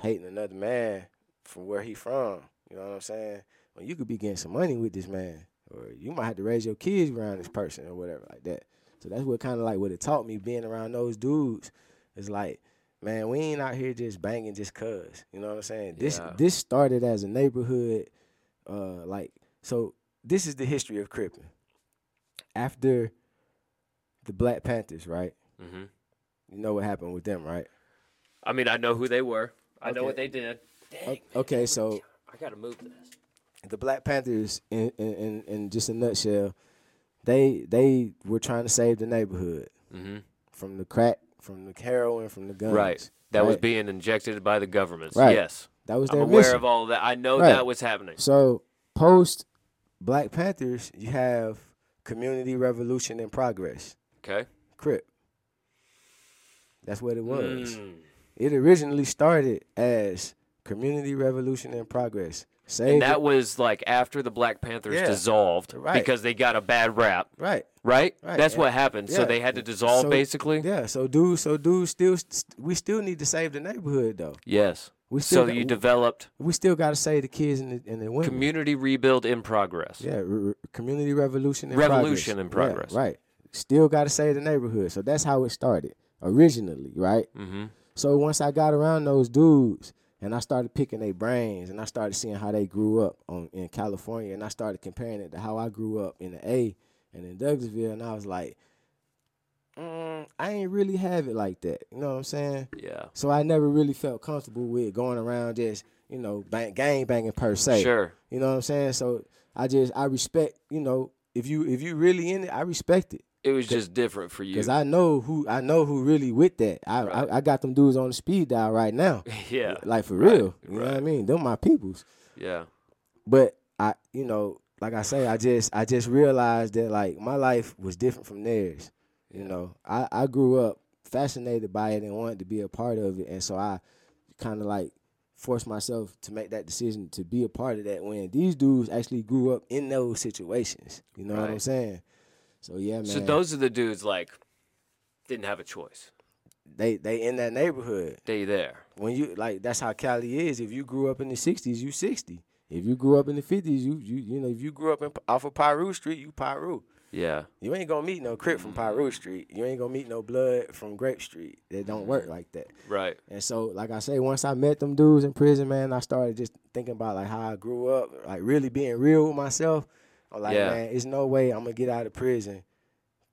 hating another man from where he from. You know what I'm saying? When you could be getting some money with this man, or you might have to raise your kids around this person or whatever like that. So that's what kind of like what it taught me being around those dudes. It's like, man, we ain't out here just banging just cause. You know what I'm saying? This Yeah. this started as a neighborhood, uh, like so. This is the history of Crippin. After the Black Panthers, right? Mm-hmm. You know what happened with them, right? I mean, I know who they were. I know what they did. O- Okay, so I gotta move this. The Black Panthers, in in, in, just a nutshell, they they were trying to save the neighborhood Mm-hmm. from the crack, from the heroin, from the guns. Right. That was being injected by the governments. Right. Yes. That was I'm their aware mission. of all that. I know Right. that was happening. So post Black Panthers, you have Community Revolution in Progress, Okay. Crip. That's what it was. Mm. It originally started as Community Revolution in Progress. Save And that was like after the Black Panthers Yeah. dissolved Right. because they got a bad rap, right. right? Right, That's yeah. what happened. So they had to dissolve So- basically. Yeah. So dude, so dude, still, st- we still need to save the neighborhood though. Yes. We still, So got- you developed we still got to save the kids and the, and the women. community rebuild in progress. Yeah, re- community revolution in Revolution progress. in progress. Yeah, right. Still got to save the neighborhood. So that's how it started originally, right? Mm-hmm. So once I got around those dudes and I started picking their brains and I started seeing how they grew up on in California and I started comparing it to how I grew up in the A and in Douglasville and I was like, mm, I ain't really have it like that. You know what I'm saying? Yeah. So I never really felt comfortable with going around just, you know, bang, gang banging per se. Sure. You know what I'm saying? So I just I respect, you know, if you if you really in it, I respect it. It was just different for you. Cause I know who I know who really with that. I Right. I, I got them dudes on the speed dial right now. [laughs] yeah. Like for Right, real. You know what I right. mean? Them my peoples. Yeah. But I you know, like I say, I just I just realized that like my life was different from theirs. You know. I, I grew up fascinated by it and wanted to be a part of it. And so I kinda like forced myself to make that decision to be a part of that when these dudes actually grew up in those situations. You know what I'm Right. saying? So yeah, man. So those are the dudes like didn't have a choice. they they in that neighborhood. They there. when you like that's how Cali is. If you grew up in the '60s, you '60. If you grew up in the '50s, you you you know if you grew up in off of Piru Street, you Piru. Yeah. You ain't gonna meet no Crip from Piru Street. You ain't gonna meet no Blood from Grape Street. Mm-hmm. don't work like that. Right. And so, like I say, once I met them dudes in prison, man, I started just thinking about like how I grew up, like really being real with myself. I'm like, Yeah. man, it's no way I'm gonna get out of prison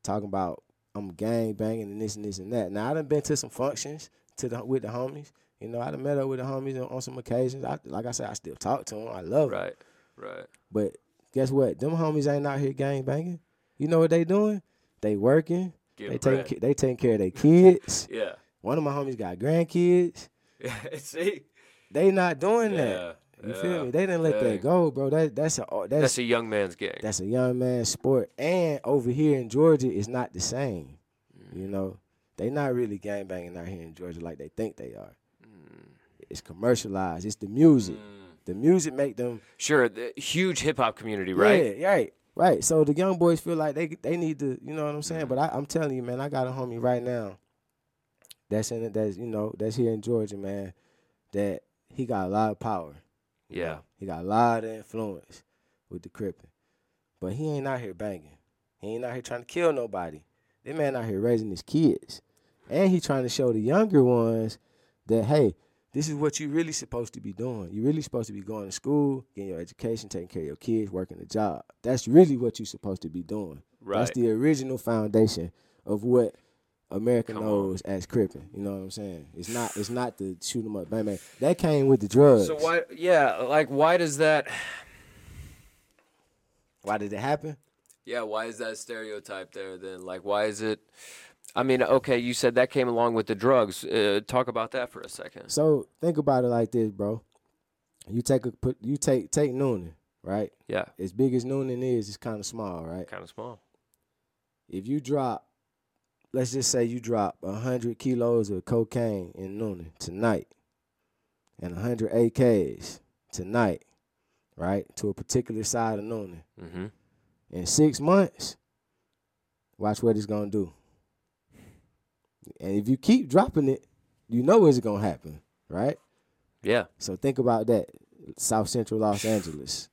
talking about I'm gang banging and this and this and that. Now I done been to some functions to the with the homies. You know, I done met up with the homies on, on some occasions. I, like I said, I still talk to them. I love them. Right. Right. But guess what? Them homies ain't out here gang banging. You know what they doing? They working. Give they bread. taking they taking care of their kids. [laughs] Yeah. One of my homies got grandkids. [laughs] See? They not doing Yeah. that. You yeah. feel me? They didn't let Dang. that go, bro. That that's a oh, That's that's a young man's game. that's a young man's sport. And over here in Georgia, it's not the same. You mm. know, they not really gang banging out here in Georgia like they think they are. Mm. It's commercialized. It's the music. Mm. The music make them Sure, the huge hip hop community, right? Yeah, right, right. So the young boys feel like they they need to, you know what I'm saying. But I, I'm telling you, man, I got a homie right now. That's in it. That's you know that's here in Georgia, man. That he got a lot of power. Yeah. he got a lot of influence with the cripping, but he ain't out here banging. He ain't out here trying to kill nobody. This man out here raising his kids, and he trying to show the younger ones that hey, this is what you really supposed to be doing. You're really supposed to be going to school, getting your education, taking care of your kids, working a job. That's really what you're supposed to be doing. Right. That's the original foundation of what America Come on. knows as cripping. You know what I'm saying? It's not. It's not the shoot 'em up, bang bang. That came with the drugs. So why? Yeah, like why does that? Why did it happen? Yeah, why is that stereotype there then? Like, why is it? I mean, okay, you said that came along with the drugs. Uh, talk about that for a second. So think about it like this, bro. You take a put. You take take Newnan, right? Yeah, As big as Newnan is, it's kind of small, right? kind of small. If you drop, let's just say you drop hundred kilos of cocaine in Newnan tonight, and hundred AKs tonight, right, to a particular side of Newnan. Mm-hmm. In six months, watch what it's gonna do. And if you keep dropping it, you know it's gonna happen, right? Yeah, So think about that. South Central Los Angeles,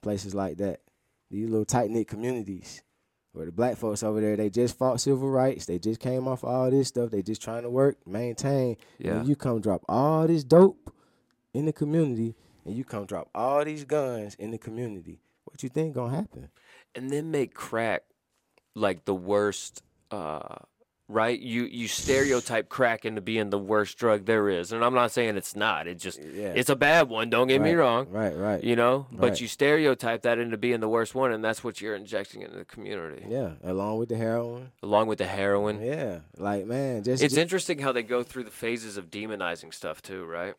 places like that. These little tight knit communities where the black folks over there, they just fought civil rights. They just came off all this stuff. They just trying to work, maintain. yeah. And you come drop all this dope in the community and you come drop all these guns in the community. What you think gonna happen? and then make crack like the worst. Uh, right? You you stereotype crack into being the worst drug there is, and I'm not saying it's not. It just Yeah. it's a bad one. Don't get me wrong. Right, right. You know, but you stereotype that into being the worst one, and that's what you're injecting into the community, Yeah, along with the heroin. along with the heroin. Yeah, like man, just It's ju- interesting how they go through the phases of demonizing stuff too, right?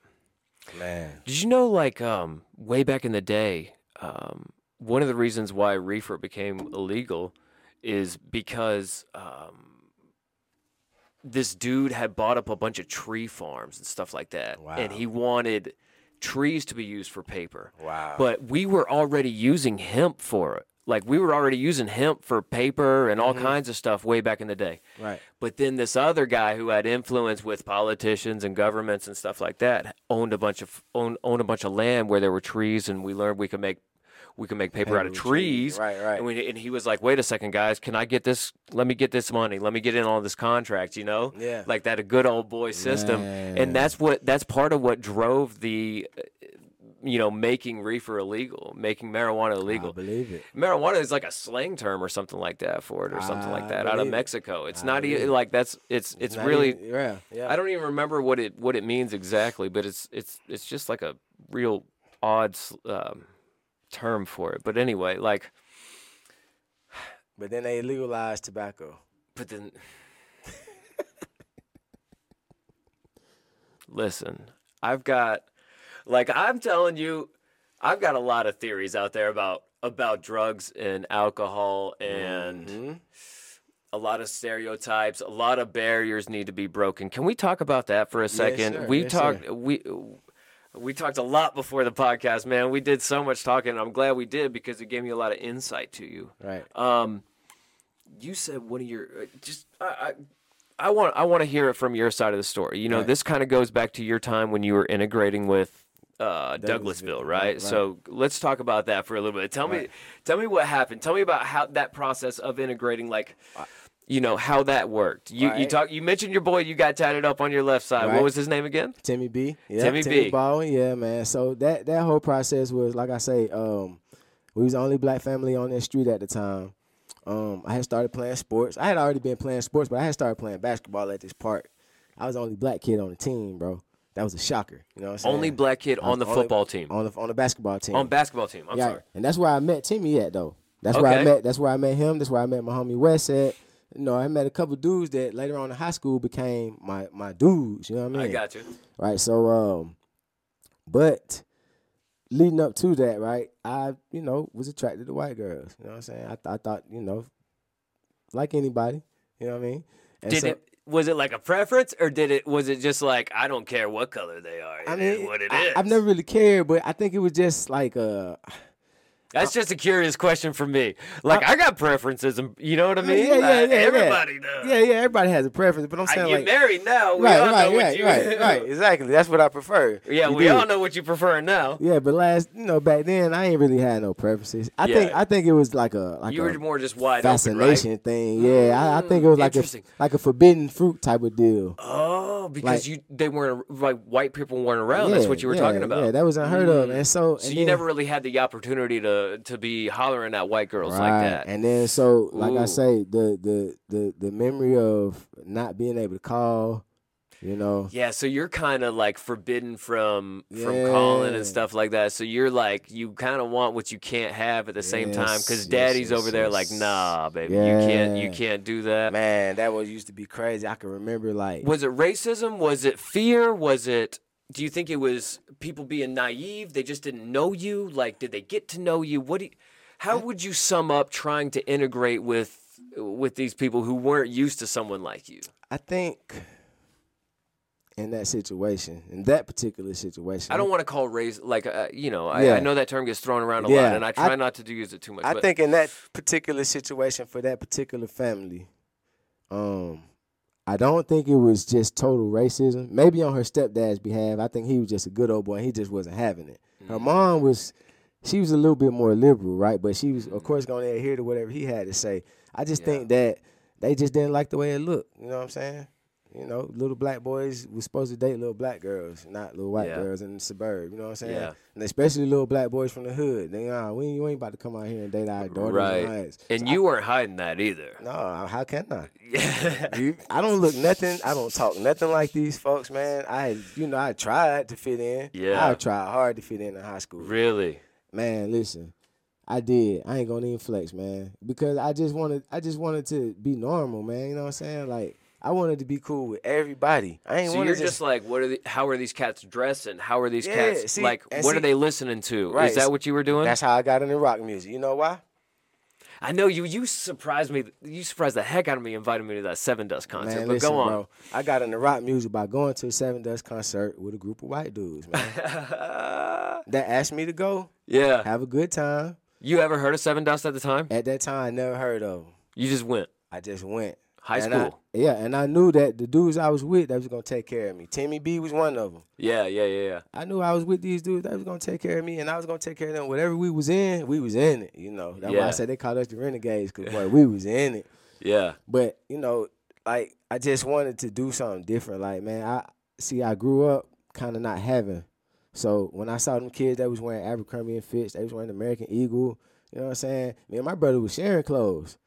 man. Did you know, like, um, way back in the day, um, one of the reasons why reefer became illegal is because um, this dude had bought up a bunch of tree farms and stuff like that, and he wanted trees to be used for paper. Wow. But we were already using hemp for it. Like we were already using hemp for paper and all mm-hmm. kinds of stuff way back in the day. right. But then this other guy who had influence with politicians and governments and stuff like that owned a bunch of owned, owned a bunch of land where there were trees, and we learned we could make we can make paper, out of trees. Right, right. And, we, and he was like, "Wait a second, guys, can I get this? Let me get this money. Let me get in on this contract. You know, Yeah. like that a good old boy system." Man. And that's what that's part of what drove the, you know, making reefer illegal, making marijuana illegal. I believe it. Marijuana is like a slang term or something like that for it, or something like that out of. Mexico. It's I not even like that's it's it's not really. even- yeah, yeah. I don't even remember what it what it means exactly, but it's it's it's just like a real odd um, term for it. But anyway, like But then they legalized tobacco. But then, listen, I've got, like, I'm telling you, I've got a lot of theories out there about about drugs and alcohol and Mhm. a lot of stereotypes. A lot of barriers need to be broken. Can we talk about that for a second? sir. we Yes, talked. We. We talked a lot before the podcast, man. We did so much talking. I'm glad we did because it gave me a lot of insight to you. Right. Um, you said one of your uh, just I, I I want I want to hear it from your side of the story. You know, Right. this kind of goes back to your time when you were integrating with uh, Douglasville, right? right, right. So let's talk about that for a little bit. Tell me tell me what happened. Tell me about how that process of integrating, like. You know how that worked. You you talk. You mentioned your boy. You got tatted up on your left side. What was his name again? Timmy B. Yeah, Timmy B. Baldwin, yeah, man. So that that whole process was like I say, um, we was the only black family on that street at the time. Um, I had started playing sports. I had already been playing sports, but I had started playing basketball at this park. I was the only black kid on the team, bro. That was a shocker. You know what I'm saying? Only black kid on the only- football team. on the on the basketball team. On basketball team. I'm yeah, sorry. and that's where I met Timmy at though. That's where I met. That's where I met him. That's where I met my homie Wes at. You know, I met a couple dudes that later on in high school became my my dudes. You know what I mean? I got you. right? So, um, but leading up to that, right, I you know was attracted to white girls. You know what I'm saying? I, th- I thought you know, like anybody, you know what I mean? And Did so- it was it like a preference or did it was it just like I don't care what color they are? I mean, what it I, is. I've never really cared, but I think it was just like uh, That's just a curious question for me. Like I, got preferences, and you know what I mean. yeah, yeah, Like, yeah, yeah. Everybody does. yeah, yeah, everybody has a preference, but I'm I, saying you're like. married now. We Right, all know right, what right, you. right, [laughs] right. Exactly. That's what I prefer. yeah, You we dig? all know what you prefer now. Yeah, but last, you know, back then I ain't really had no preferences. I think, I think it was like a like you a were more just wide fascination open, thing. Yeah, I, I think it was Mm, like a like a forbidden fruit type of deal. Oh, because Like- you they weren't like white people weren't around. That's what you were yeah, talking about. Yeah, that was unheard of. Mm. And so, so and you then- never really had the opportunity to to be hollering at white girls right. like that. And then so, like I say, the the the the memory of not being able to call, you know, Yeah, so you're kind of like forbidden from from calling and stuff like that. So you're like you kind of want what you can't have at the same time because yes, daddy's yes, over there like, nah, baby, you can't you can't do that. man, that was used to be crazy. I can remember like Was it racism? Was it fear? Was it? Do you think it was people being naive? They just didn't know you. Like, did they get to know you? What? Do you, how would you sum up trying to integrate with with these people who weren't used to someone like you? I think in that situation, in that particular situation, I don't want to call race like uh, you know. I, I know that term gets thrown around a lot, and I I- try not to do use it too much. I but think in that particular situation for that particular family, um, I don't think it was just total racism. Maybe on her stepdad's behalf, I think he was just a good old boy. and He just wasn't having it. Her Mm. mom was, she was a little bit more liberal, right? But she was, of course, going to adhere to whatever he had to say. I just Yeah. think that they just didn't like the way it looked. You know what I'm saying? You know, little black boys was supposed to date little black girls, not little white Yeah. girls in the suburb. You know what I'm saying? Yeah. And especially little black boys from the hood. They, uh, we, ain't- you ain't about to come out here and date our daughters Right. and wives. and So you weren't hiding that either. No, how can I? Yeah. [laughs] You- I don't look nothing. I don't talk nothing like these folks, man. I, you know, I tried to fit in. Yeah. I tried hard to fit in in high school. really? Man, listen, I did. I ain't gonna even flex, man, because I just wanted, I just wanted to be normal, man. You know what I'm saying? Like, I wanted to be cool with everybody. I ain't So you're to just like, what are the, how are these cats dressing? How are these Yeah, cats see, like? What are they listening to? Right, Is that what you were doing? That's how I got into rock music. You know why? I know you. You surprised me. You surprised the heck out of me inviting me to that Sevendust concert. Man, but listen, go on. bro. I got into rock music by going to a Sevendust concert with a group of white dudes, man. [laughs] that asked me to go, yeah. have a good time. You ever heard of Sevendust at the time? At that time, I never heard of them. You just went I just went. High And I- school. yeah, and I knew that the dudes I was with, that was gonna take care of me. Timmy B was one of them. yeah, yeah, yeah, yeah. I knew I was with these dudes. They was gonna take care of me, and I was gonna take care of them. Whatever we was in, we was in it. You know, that's why I said they called us the renegades, cause boy, [laughs] we was in it. Yeah. But you know, like I just wanted to do something different. Like man, I see I grew up kind of not having. So when I saw them kids that was wearing Abercrombie and Fitch, they was wearing American Eagle. You know what I'm saying? Me and my brother was sharing clothes.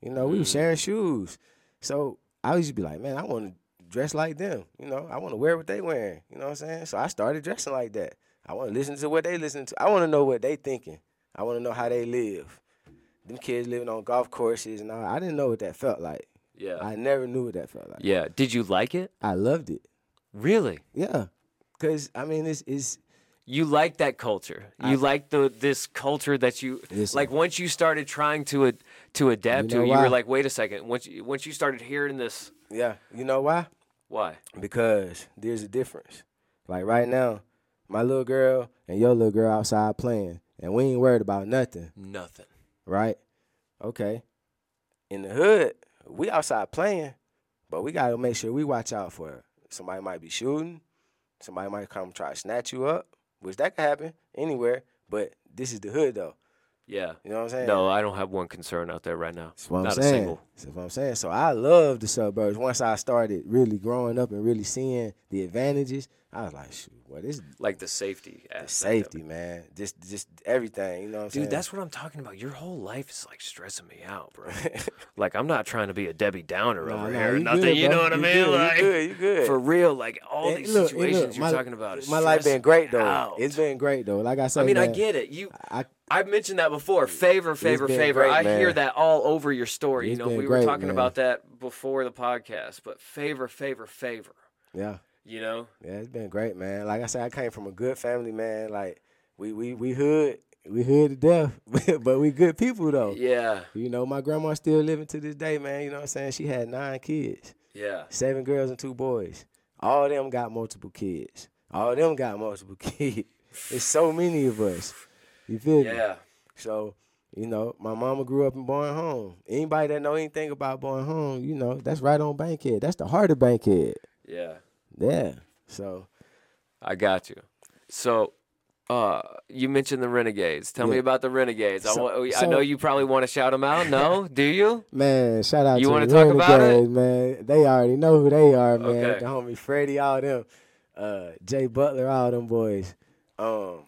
You know, we was Mm. sharing shoes. So I used to be like, man, I want to dress like them. You know, I want to wear what they wearing. You know what I'm saying? So I started dressing like that. I want to listen to what they listen to. I want to know what they thinking. I want to know how they live. them kids living on golf courses and all. I didn't know what that felt like. Yeah. I never knew what that felt like. yeah. Did you like it? I loved it. Really? Yeah, cause I mean it's it's You like that culture. You like the this culture that you Listen. like. Once you started trying to ad, to adapt You to, know it, you were like, wait a second. Once you, once you started hearing this, yeah. You know why? why? Because there's a difference. Like right now, my little girl and your little girl outside playing, and we ain't worried about nothing. Nothing. right? Okay. In the hood, we outside playing, but we gotta make sure we watch out for it. Somebody might be shooting, somebody might come try to snatch you up, which that could happen anywhere. But this is the hood though. Yeah. You know what I'm saying? No, I don't have one concern out there right now. That's what I'm Not a saying. single. That's what I'm saying. So I love the suburbs. Once I started really growing up and really seeing the advantages, I was like, shoot, what is Like the safety. the safety, man? Just just everything. You know what I'm saying? Dude, that's what I'm talking about. Your whole life is like stressing me out, bro. [laughs] like I'm not trying to be a Debbie Downer Nah, over nah, here. you Nothing, good, you know what I mean? good, you like good, you good. for real. Like all And these look, situations look, you're my- talking about. Is my life been great though. out. It's been great though. Like I said, I mean, I get it. You, I, I've mentioned that before. Favor, favor, favor. great, I hear that all over your story. It's you know, we were great, talking man. about that before the podcast. But favor, favor, favor. yeah, You know, yeah, it's been great, man. Like I said, I came from a good family, man. Like we we we hood, we hood to death, [laughs] but we good people though. yeah, You know, my grandma still living to this day, man. You know what I'm saying? She had nine kids, yeah. seven girls and two boys. All of them got multiple kids. All of them got multiple [laughs] kids. There's so many of us. You feel me? Yeah. So, you know, my mama grew up in Bowen Home. Anybody that know anything about Bowen Home, you know, that's right on Bankhead. That's the heart of Bankhead. Yeah. Yeah. So, I got you. So, uh, you mentioned the Renegades. Tell me about the Renegades. I So- I know you probably want to shout them out. No, [laughs] do you? man, shout out You to talk about it? Renegades, man. They already know who they are, man. Okay. The homie Freddie, all them, uh, Jay Butler, all them boys. Um,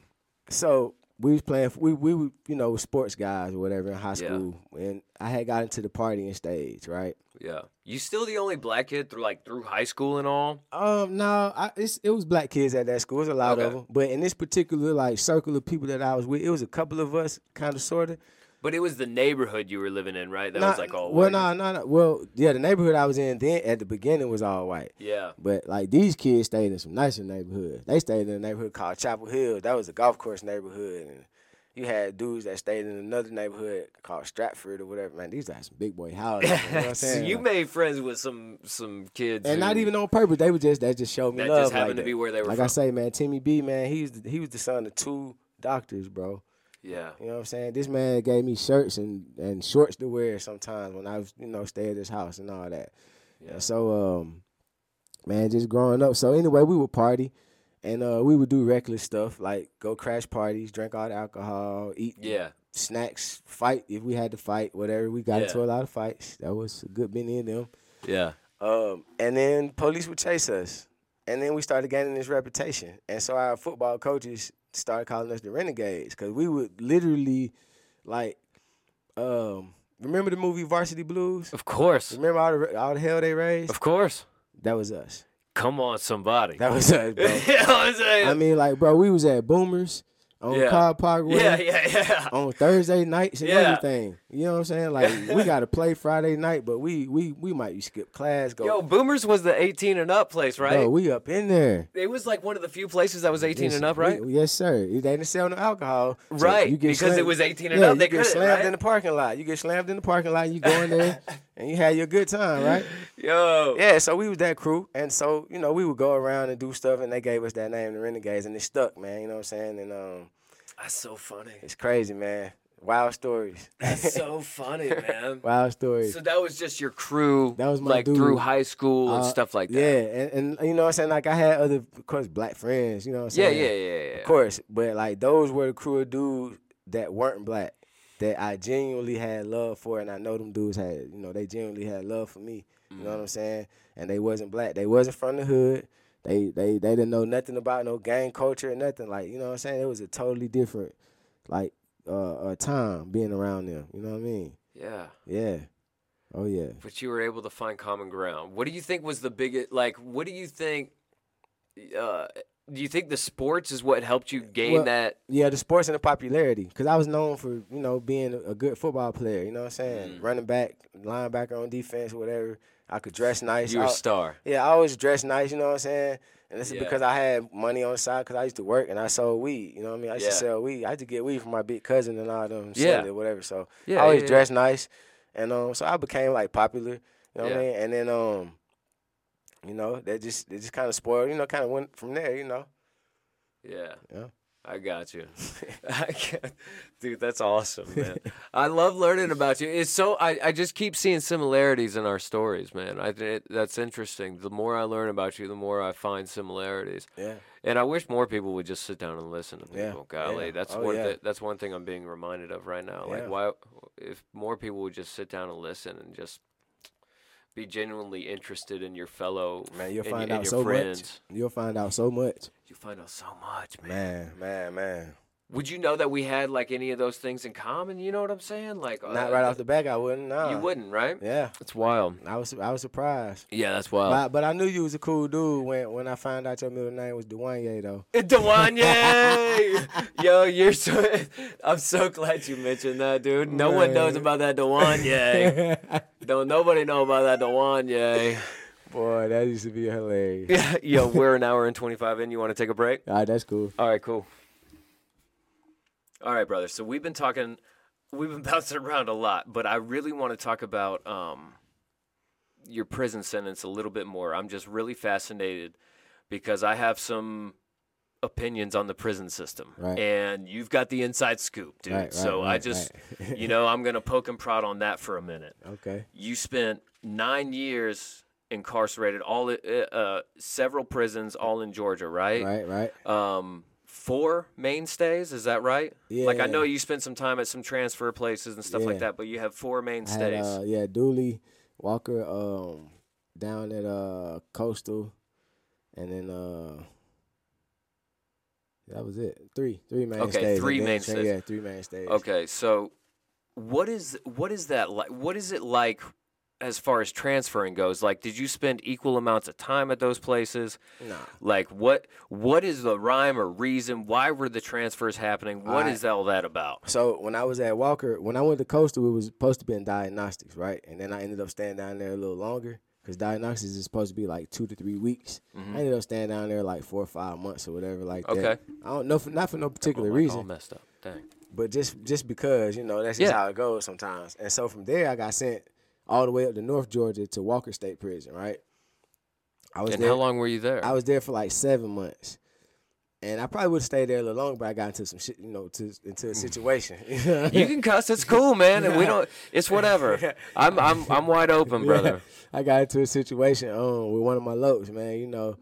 so we was playing. We we were you know sports guys or whatever in high Yeah. school, and I had got into the partying stage, right? Yeah. You still the only black kid through like through high school and all? Um, no, I, it's, it was black kids at that school. It was a lot of them, but in this particular like circle of people that I was with, it was a couple of us, kind of sort of. But it was the neighborhood you were living in, right? That was like all well, white. no, no, no. Well, yeah, the neighborhood I was in then at the beginning was all white, Yeah. but like these kids stayed in some nicer neighborhoods. They stayed in a neighborhood called Chapel Hill. That was a golf course neighborhood, and you had dudes that stayed in another neighborhood called Stratford or whatever. Man, these are some big boy houses. You know what I'm [laughs] so you Like- made friends with some some kids, and not even on purpose. They were just that just showed me that love. just happened like to that. be where they were Like from. I say, man, Timmy B, man, he's the, he was the son of two doctors, bro. Yeah. You know what I'm saying? This man gave me shirts and, and shorts to wear sometimes when I was, you know, stay at his house and all that. Yeah. And so, um, man, just growing up. So anyway, we would party and uh, we would do reckless stuff like go crash parties, drink all the alcohol, eat Yeah. snacks, fight if we had to fight, whatever. We got Yeah. into a lot of fights. That was a good many of them. Yeah. Um, and then police would chase us. And then we started gaining this reputation. And so our football coaches started calling us the Renegades because we would literally, like, um, remember the movie Varsity Blues? Of course. Remember all the, all the hell they raised? Of course. That was us. Come on, somebody. That was us, bro. [laughs] I mean, like, bro, we was at Boomers on Yeah. Cobb Parkway. yeah, yeah, yeah. on Thursday nights and Yeah. everything. You know what I'm saying? Like we [laughs] gotta play Friday night, but we we we might skip class, go Yo, Boomers was the 18 and up place, right? Bro, we up in there. it was like one of the few places that was 18 Yes, and up, we- right? yes, sir. They didn't sell no alcohol. so Right, because it was 18 and yeah, up, they get slammed right? in the parking lot. You get slammed in the parking lot. You go in there [laughs] and you had your good time, right? [laughs] Yo. Yeah. So we was that crew, and so you know we would go around and do stuff, and they gave us that name, the Renegades, and it stuck, man. You know what I'm saying? And um, That's so funny. it's crazy, man. Wild stories. That's so [laughs] funny, man. Wild stories. So that was just your crew, That was my like dude. through high school and Uh, stuff like that. Yeah, and, and you know what I'm saying? Like I had other, of course, black friends, you know what I'm saying? yeah, yeah, yeah. Of course, but like those were the crew of dudes that weren't black that I genuinely had love for, and I know them dudes had, you know, they genuinely had love for me. You know what I'm saying? And they wasn't black. They wasn't from the hood. They they they didn't know nothing about no gang culture or nothing. Like you know what I'm saying? It was a totally different, like, uh, uh time being around them. You know what I mean? Yeah. Yeah. Oh yeah. But you were able to find common ground. What do you think was the biggest? Like, what do you think? Uh, do you think the sports is what helped you gain Well, that? Yeah, the sports and the popularity. Because I was known for, you know, being a good football player. You know what I'm saying? Mm. Running back, linebacker on defense, whatever. I could dress nice. You're I- a star. Yeah, I always dress nice, you know what I'm saying? And this is Yeah. because I had money on the side because I used to work and I sold weed. You know what I mean? I used Yeah. to sell weed. I had to get weed from my big cousin and all them Yeah. it, whatever. So Yeah, I always yeah, yeah. dressed nice. And um so I became like popular. You know what I mean? And then um, you know, that just it just kind of spoiled, you know, kind of went from there, you know. Yeah. Yeah. I got you. [laughs] I dude, that's awesome, man. [laughs] I love learning about you. It's so I, I just keep seeing similarities in our stories, man. I it, that's interesting. The more I learn about you, the more I find similarities. Yeah. And I wish more people would just sit down and listen to Yeah. Golly, yeah. that's Oh, one. yeah. that's one thing I'm being reminded of right now. Like, why? If more people would just sit down and listen and just be genuinely interested in your fellow Man, you'll find in out your so friends, much. You'll find out so much. you find out so much, man. Man, man, man. Would you know that we had like any of those things in common? You know what I'm saying? Like Not uh, right off the back, I wouldn't. Nah. You wouldn't, right? Yeah, It's wild. I was I was surprised. Yeah, that's wild. But, but I knew you was a cool dude when when I found out your middle name was Dwanye though. [laughs] Dewanye, [laughs] yo, you're so. [laughs] I'm so glad you mentioned that, dude. No one knows about that Dewanye. Don't nobody know about that Dewanye. Boy, that used to be hilarious. Yeah, yo, we're an hour and 25 in. You want to take a break? All right, that's cool. All right, cool. All right, brother. So we've been talking, we've been [laughs] bouncing around a lot, but I really want to talk about um, your prison sentence a little bit more. I'm just really fascinated because I have some opinions on the prison system, Right. and you've got the inside scoop, dude. Right, right, so I just, you know, [laughs] I'm gonna poke and prod on that for a minute. Okay. You spent nine years incarcerated, all uh, uh, several prisons, all in Georgia, right? Right, right. um four mainstays is that right Yeah. like i know you spent some time at some transfer places and stuff like that but you have four I had, mainstays uh, yeah, Dooly, Walker, um, down at uh Coastal, and then uh, that was it. Three, three mainstays. three and then- mainstays. Yeah, three mainstays. okay so what is what is that like what is it like as far as transferring goes like did you spend equal amounts of time at those places Nah. like what what is the rhyme or reason why were the transfers happening What is Alright. all that about So when I was at Walker, when I went to Coastal, it was supposed to be in diagnostics, right? And then I ended up staying down there a little longer because diagnostics is supposed to be like two to three weeks. Mm-hmm. I ended up staying down there like four or five months or whatever, like that. Okay. I don't know, for, not for no particular Oh, my- all reason, messed up dang but just just because you know that's just Yeah. how it goes sometimes. And so from there, I got sent all the way up to North Georgia to Walker State Prison, right? I was and there. how long were you there I was there for like seven months. And I probably would have stayed there a little longer, but I got into some shit, you know, to, into a situation. [laughs] You can cuss. It's cool, man. And we don't. It's whatever. [laughs] I'm I'm I'm wide open, [laughs] brother. I got into a situation um with one of my lopes, man, you know.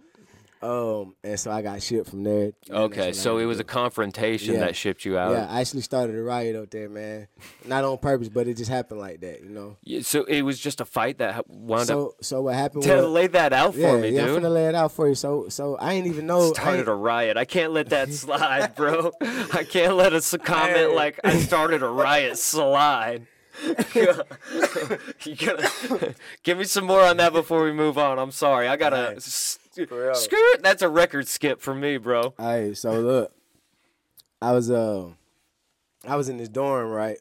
Um and so I got shipped from there. Okay, so it was a confrontation Yeah. that shipped you out. Yeah, I actually started a riot up there, man. Not on purpose, but it just happened like that, you know. Yeah, So it was just a fight that ha- wound up. So so what happened Tell- was lay that out for yeah, me, yeah, I'm dude. finna lay it out for you. So so I ain't even know I Started ain't- a riot. I can't let that [laughs] slide, bro. I can't let a s- comment Hey. like I started a riot slide. [laughs] you gotta [laughs] give me some more on that before we move on. I'm sorry. I gotta Hey, s- for real. Skirt. That's a record skip for me, bro. Hey, so look, I was uh, I was in this dorm, right,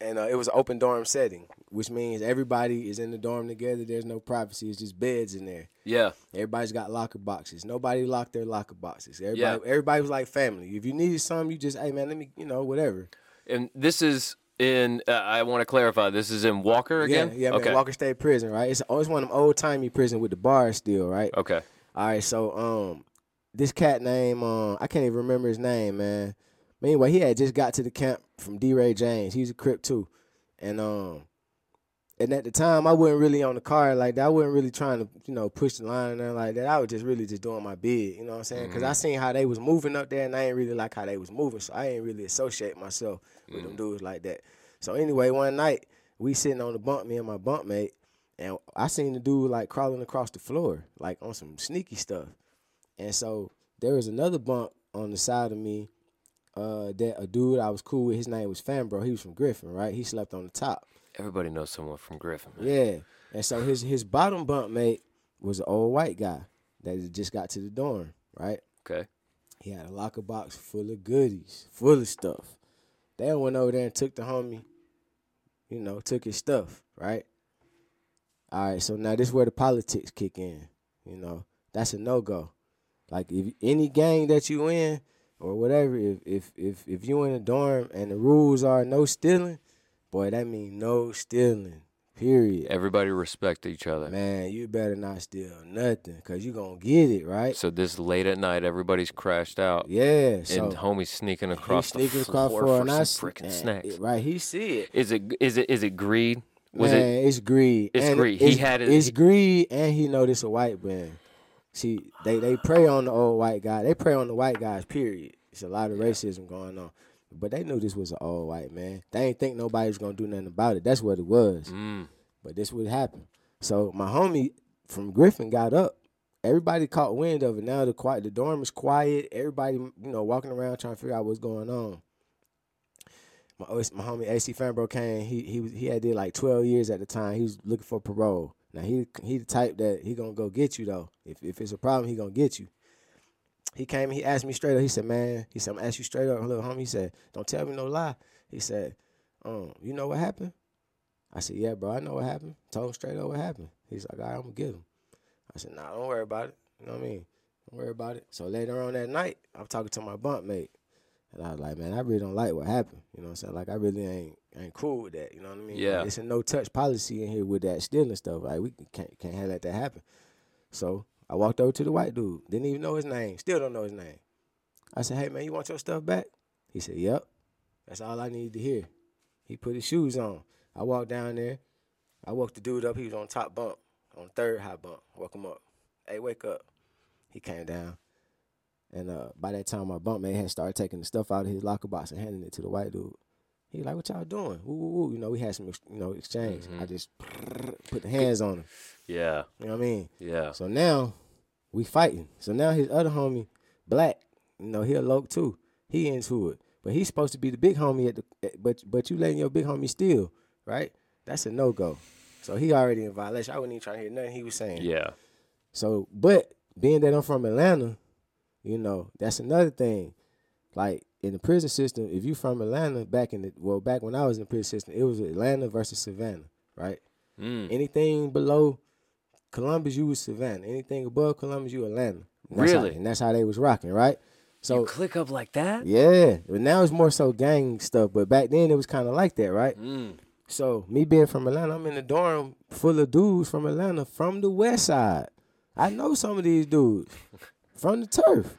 and uh, it was an open dorm setting, which means everybody is in the dorm together. There's no privacy. It's just beds in there. Yeah. Everybody's got locker boxes. Nobody locked their locker boxes. Everybody, Yeah. everybody was like family. If you needed something, you just, hey man, let me, you know, whatever. And this is in. Uh, I want to clarify. This is in Walker again. Yeah, yeah, Okay. man. Walker State Prison, right? It's always one of them old timey prison with the bars still, right? Okay. All right, so um, this cat name, um, I can't even remember his name, man. But anyway, he had just got to the camp from D. Ray James. He's a Crip too, and um, and at the time I wasn't really on the card like that. I wasn't really trying to, you know, push the line and like that. I was just really just doing my bid, you know what I'm saying? Because I seen how they was moving up there, and I ain't really like how they was moving, so I ain't really associate myself with them dudes like that. So anyway, one night we sitting on the bunk, me and my bunk mate, and I seen the dude like crawling across the floor, like on some sneaky stuff. And so there was another bunk on the side of me. Uh, that a dude I was cool with. His name was Fanbro. He was from Griffin, right? He slept on the top. Everybody knows someone from Griffin. Man. Yeah. And so his his bottom bunk mate was an old white guy that just got to the dorm, right? Okay. He had a locker box full of goodies, full of stuff. They went over there and took the homie, you know, took his stuff, right? All right, so now this is where the politics kick in. You know, that's a no go. Like if any gang that you in or whatever, if if if if you in a dorm and the rules are no stealing, boy, that mean no stealing. Period. Everybody respect each other. Man, you better not steal nothing, cause you gonna get it right. So this late at night, everybody's crashed out, Yeah, so and homie's sneaking across sneaking the across for for some freaking snacks. it- right? He see it. Is it is it is it greed? Was man, it it's greed. It's and greed. He had it- It's he- greed, and he know this a white man. See, they they prey on the old white guy. They prey on the white guys. Period. It's a lot of racism going on. But they knew this was an old white man. They ain't think nobody's gonna do nothing about it. That's what it was. Mm, But this would happen. So my homie from Griffin got up. Everybody caught wind of it. Now the quiet, the dorm is quiet. Everybody, you know, walking around trying to figure out what's going on. My my homie AC Fanbro came. He he was he had did like twelve years at the time. He was looking for parole. Now he he the type that he gonna go get you though. If if it's a problem, he gonna get you. He came. He asked me straight up. He said, "Man," he said, "I'm ask you straight up, little homie." He said, "Don't tell me no lie." He said, "Um, you know what happened?" I said, "Yeah, bro, I know what happened." Told him straight up what happened. He's like, "All right, I'm gonna get him." I said, "Nah, don't worry about it. You know what I mean? Don't worry about it." So later on that night, I'm talking to my bunk mate, and I was like, "Man, I really don't like what happened. You know what I'm saying? Like, I really ain't ain't cool with that. You know what I mean? Yeah. It's a no touch policy in here with that stealing stuff. Like, we can't can't have that happen." So I walked over to the white dude. Didn't even know his name. Still don't know his name. I said, "Hey man, you want your stuff back?" He said, "Yep." That's all I needed to hear. He put his shoes on. I walked down there. I woke the dude up. He was on top bunk, on third high bunk. Woke him up. Hey, wake up. He came down. And uh, by that time, my bunkmate had started taking the stuff out of his locker box and handing it to the white dude. He like, what y'all doing? Woo, woo, woo. You know, we had some, ex- you know, exchange. I just put the hands on him. yeah, You know what I mean? yeah. So now we fighting. So now his other homie, Black, you know, he a loc too. He into it. But he's supposed to be the big homie at the at- but but you letting your big homie steal, right? That's a no go. So he already in violation. I wasn't even trying to hear nothing he was saying. Yeah. So but being that I'm from Atlanta, you know, that's another thing. Like in the prison system, if you from Atlanta back in the well, back when I was in the prison system, it was Atlanta versus Savannah, right? Mm. Anything below Columbus, you was Savannah. Anything above Columbus, you Atlanta. And that's how- Really? and that's how they was rocking, right? So you click up like that? yeah, but now it's more so gang stuff. But back then it was kind of like that, right? Mm. So me being from Atlanta, I'm in the dorm full of dudes from Atlanta from the West Side. I know some of these dudes [laughs] from the turf.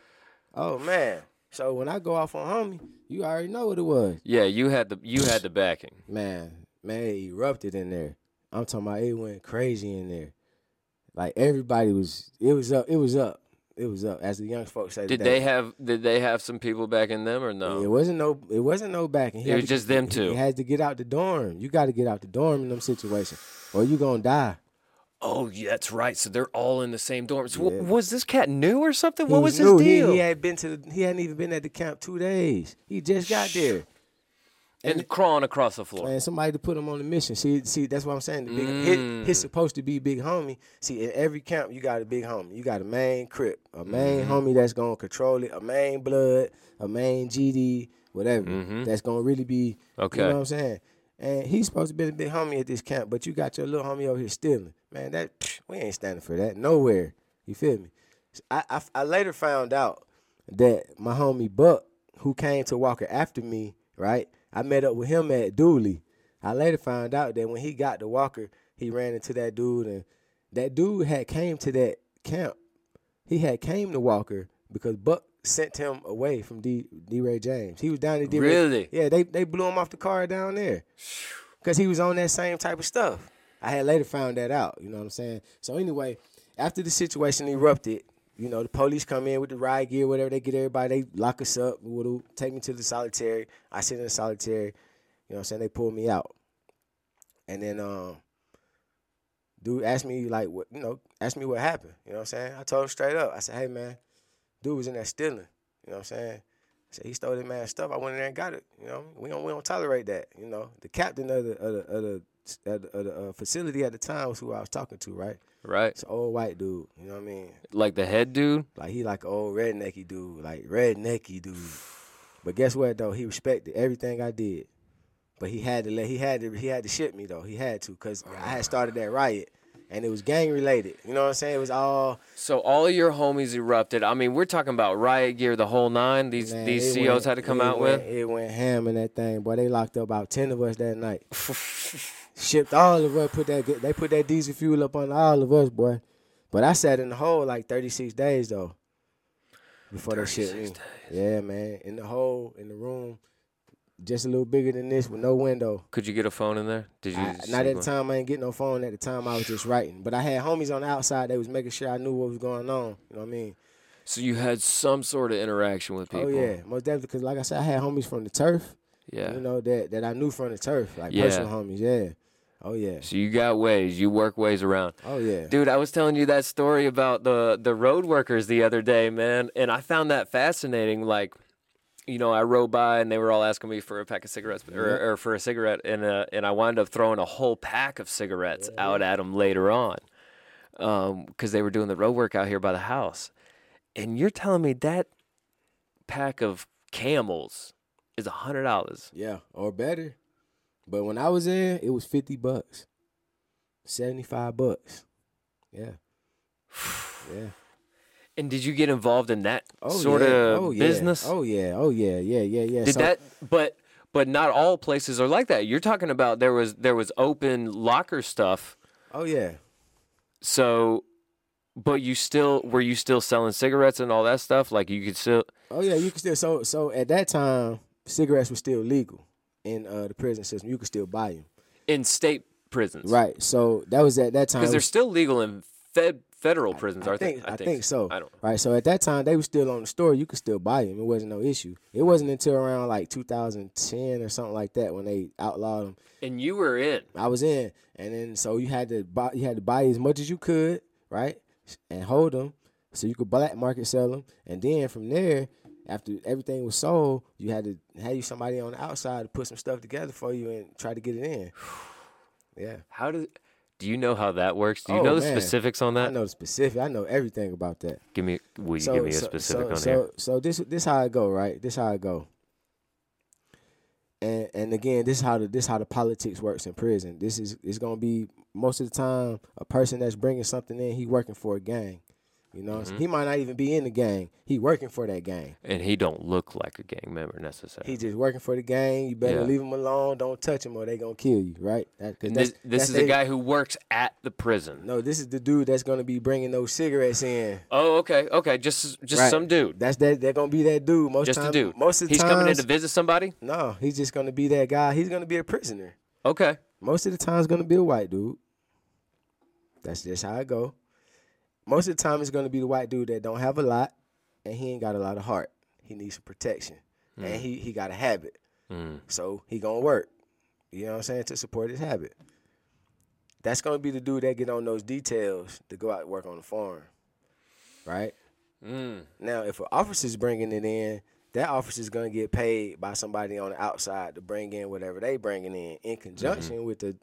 Oh man! So when I go off on homie, you already know what it was. Yeah, you had the you had the backing. Man, man, it erupted in there. I'm talking about it went crazy in there. Like everybody was, it was up, it was up, it was up. As the young folks say, Did today. they have did they have some people backing them or no? It wasn't no, it wasn't no backing. He It was to- just them he- two. He had to get out the dorm. You got to get out the dorm in them situations, or you gonna die. Oh, yeah, that's right. So they're all in the same dorms. W- was this cat new or something? He what was, new. his He- deal? He, had been to, the, he hadn't even been at the camp two days. He just got there. and crawling across the floor. And somebody to put him on the mission. See, see, that's what I'm saying. The big, Mm. his, his supposed to be big homie. See, in every camp, you got a big homie. You got a main crip, a main Mm-hmm. homie that's gonna control it, a main blood, a main GD, whatever. Mhm. That's gonna really be. Okay. You know what I'm saying? And he's supposed to be a big homie at this camp, but you got your little homie over here stealing. Man, that psh, we ain't standing for that nowhere. You feel me? I, I I later found out that my homie Buck, who came to Walker after me, right? I met up with him at Dooly. I later found out that when he got to Walker, he ran into that dude, and that dude had came to that camp. He had came to Walker because Buck sent him away from D D Ray James. He was down at D Ray. Really? Yeah, they they blew him off the car down there because he was on that same type of stuff. I had later found that out. You know what I'm saying? So anyway, after the situation erupted, you know, the police come in with the riot gear, whatever. They get everybody, they lock us up, woo-doo, take me to the solitary. I sit in the solitary. You know what I'm saying? They pull me out. And then um dude asked me like what you know, asked me what happened. You know what I'm saying? I told him straight up. I said, Hey man, dude was in there stealing. You know what I'm saying? I said he stole that man's stuff. I went in there and got it. You know, we don't we don't tolerate that. You know, the captain of the of the, of the at the uh, facility at the time was who I was talking to, right? Right. It's an old white dude. You know what I mean? Like the head dude. Like he like an old rednecky dude, like rednecky dude. But guess what though? He respected everything I did. But he had to let he had to he had to ship me though. He had to because I had started that riot and it was gang related. You know what I'm saying? It was all So all of your homies erupted. I mean, we're talking about riot gear, the whole nine. These man, these COs went- had to come out went, with. It went ham in that thing, boy. They locked up about ten of us that night. [laughs] Shipped all of us. Put that they put that diesel fuel up on all of us, boy. But I sat in the hole like 36 days though. Before they shipped me. 36 Yeah, man. In the hole, in the room, just a little bigger than this with no window. Could you get a phone in there? Did you? I, not at the time. I ain't getting no phone at the time. I was just writing. But I had homies on the outside. They was making sure I knew what was going on. You know what I mean? So you had some sort of interaction with oh, people. Oh yeah, most definitely. Because like I said, I had homies from the turf. Yeah. You know that that I knew from the turf, like Yeah. personal homies. Yeah. Oh yeah. So you got ways. You work ways around. Oh yeah. Dude, I was telling you that story about the the road workers the other day, man, and I found that fascinating. Like, you know, I rode by and they were all asking me for a pack of cigarettes or, or for a cigarette, and uh, and I wound up throwing a whole pack of cigarettes out at them later on, because they were doing the road work out here by the house. And you're telling me that pack of camels is a hundred dollars? Yeah, or better. But when I was in, it was fifty bucks, seventy five bucks. Yeah. [sighs] Yeah. And did you get involved in that Oh sort yeah. of oh, yeah. business? Oh yeah. Oh yeah. Yeah. Yeah. Yeah. Did So- that? But but not all places are like that. You're talking about there was there was open locker stuff. Oh yeah. So, but you still were you still selling cigarettes and all that stuff? Like you could still. Oh yeah. You could still. So so at that time, cigarettes were still legal in uh, the prison system. You could still buy them. in state prisons, Right. So that was at that time. Because they're still legal in fed federal prisons, I aren't think, they? I think so. I don't. Right. So at that time, they were still on the store. You could still buy them. It wasn't no issue. It wasn't until around like 2010 or something like that when they outlawed them. And you were in. I was in, and then so you had to buy. You had to buy as much as you could, right, and hold them so you could black market sell them. And then from there, after everything was sold, you had to have you somebody on the outside to put some stuff together for you and try to get it in. [sighs] Yeah. How does? Do you know how that works? Do you Oh, know the man. specifics on that? I know the specific. I know everything about that. Give me. Will you give me a specific so, on so, here? So this this how it go, right? This how it go. And and again, this how the this how the politics works in prison. This is it's gonna be most of the time a person that's bringing something in. He working for a gang, you know. Mm-hmm. He might not even be in the gang. He working for that gang. And he don't look like a gang member necessarily. He just working for the gang. You better Yeah. leave him alone. Don't touch him or they gonna kill you, right? That, 'cause And that's- this this is a guy who works at the prison. No, this is the dude that's gonna be bringing those cigarettes in. Oh, okay, okay. Just just Right. some dude. That's that. They're gonna be that dude. Most Just time, a dude. Most of the He's times, coming in to visit somebody. No, he's just gonna be that guy. He's gonna be a prisoner. Okay. Most of the time, it's gonna be a white dude. That's just how it go. Most of the time, it's gonna be the white dude that don't have a lot, and he ain't got a lot of heart. He needs some protection, and he he got a habit, Mm. so he gonna work. You know what I'm saying to support his habit. That's gonna be the dude that get on those details to go out and work on the farm, right? Mm. Now, if an officer's bringing it in, that officer's gonna get paid by somebody on the outside to bring in whatever they bringing in, in conjunction with the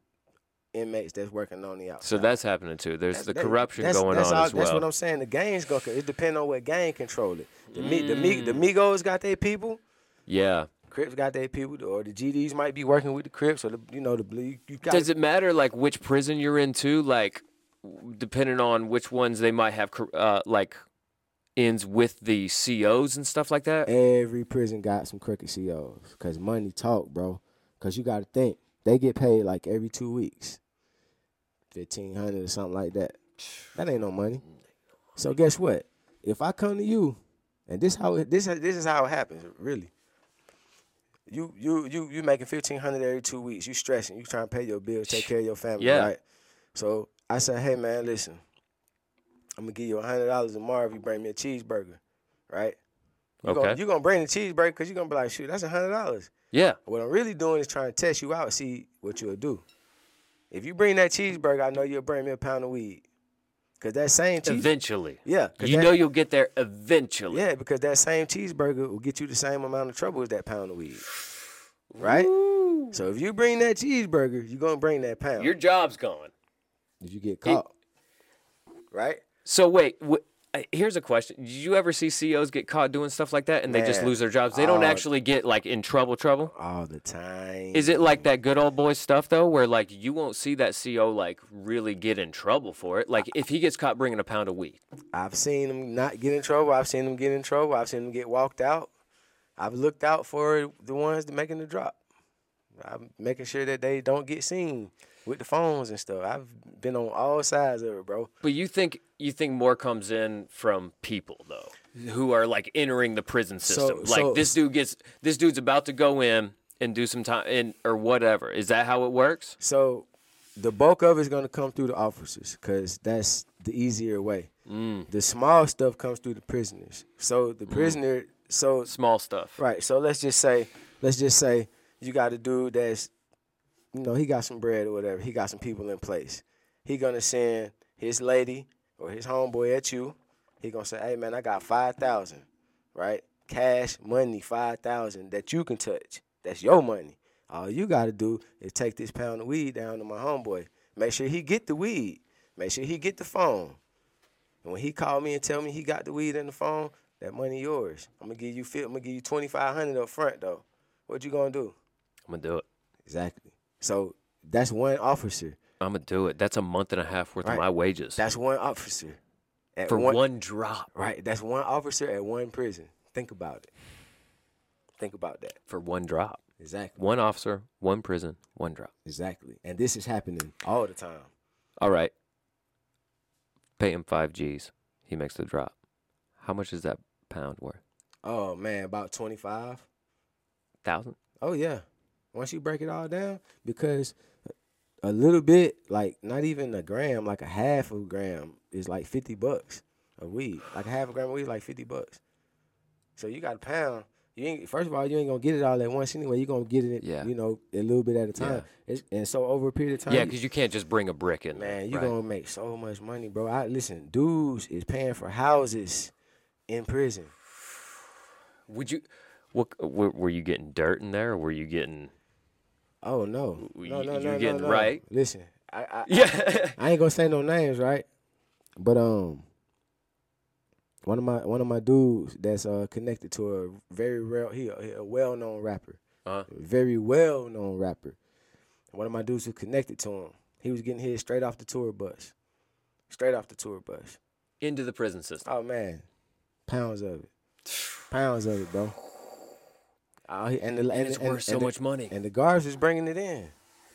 inmates that's working on the outside. So that's happening too. There's the That- corruption that's- going that's on all- as That's what. I'm saying. The gangs go. It depends on what gang control it. The Mi- the, Mi- the Migos got their people. Yeah. Crips got their people, or the GDs might be working with the Crips, or the you know the blue. You got Does it matter like which prison you're in too? Like, depending on which ones they might have, uh, like, ends with the COs and stuff like that. Every prison got some crooked COs because money talk, bro. Because you got to think they get paid like every two weeks, fifteen hundred or something like that. That ain't no money. So guess what? If I come to you, and this how it, this this is how it happens, really. You you you you making fifteen hundred every two weeks. You stressing. You trying to pay your bills, take care of your family, Yeah. right? So I said, hey man, listen. I'm gonna give you hundred dollars tomorrow if you bring me a cheeseburger, right? You Okay. Gonna, you gonna bring the cheeseburger because you're gonna be like, shoot, that's hundred dollars. Yeah. What I'm really doing is trying to test you out and see what you'll do. If you bring that cheeseburger, I know you'll bring me a pound of weed. Cause that same cheese, Eventually. yeah, You that- know you'll get there eventually. yeah, because that same cheeseburger will get you the same amount of trouble as that pound of weed, right? So if you bring that cheeseburger, you're gonna bring that pound. Your job's gone. if you get caught, right? So wait, wh- here's a question: Did you ever see COs get caught doing stuff like that, and they just lose their jobs? They don't uh, actually get like in trouble. Trouble. All the time. Is it like that good old boy stuff though, where like you won't see that CO like really get in trouble for it? Like if he gets caught bringing a pound of weed, I've seen them not get in trouble. I've seen them get in trouble. I've seen them get walked out. I've looked out for the ones that making the drop. I'm making sure that they don't get seen with the phones and stuff. I've been on all sides of it, bro. but you think you think more comes in from people though, who are like entering the prison So- system. like so- this dude gets this dude's about to go in and do some time in or whatever. Is that how it works? So the bulk of it's gonna come through the officers because that's the easier way. Mm. The small stuff comes through the prisoners. So the mm. prisoner, so Small stuff. Right. So let's just say, let's just say you got a dude that's, you know, he got some bread or whatever. He got some people in place. He gonna send his lady or his homeboy at you. He gonna say, hey man, I got five thousand, right? Cash money, five thousand that you can touch. That's your money. All you gotta do is take this pound of weed down to my homeboy. Make sure he get the weed. Make sure he get the phone. And when he call me and tell me he got the weed and the phone, that money yours. I'm gonna give you I'm gonna give you twenty five hundred up front though. What you gonna do? I'm gonna do it. Exactly. So that's one officer. I'm gonna do it. That's a month and a half worth Right. of my wages That's one officer. At for one, drop. right. That's one officer at one prison. Think about it. Think about that. For one drop. Exactly. One officer, one prison, one drop. Exactly. And this is happening all the time. All right. Pay him five G's. He makes the drop. How much is that pound worth? Oh man, about twenty five. Thousand. Oh yeah. Once you break it all down, because a little bit, like not even a gram, like a half of a gram is like fifty bucks of weed. Like a half a gram of weed is like fifty bucks. So you got a pound. You ain't first of all, you ain't gonna get it all at once anyway. You're gonna get it, Yeah. you know, a little bit at a time. It's, and so over a period of time, Yeah, because you can't just bring a brick in. there, man, you're right? gonna make so much money, bro. I listen, dudes is paying for houses in prison. Would you? What were, were you getting dirt in there, or were you getting? Oh no, Y- no, no, you're no, no, getting no. right. Listen, I, I, Yeah. [laughs] I ain't gonna say no names, right? But um, one of my one of my dudes that's uh connected to a very real he a, he a well known rapper, uh, very well known rapper. One of my dudes was connected to him. He was getting hit straight off the tour bus, straight off the tour bus. into the prison system. Oh man, pounds of it, pounds of it, bro. He- and the, and, And it's and- worth so and the- much money. And the guards was bringing it in.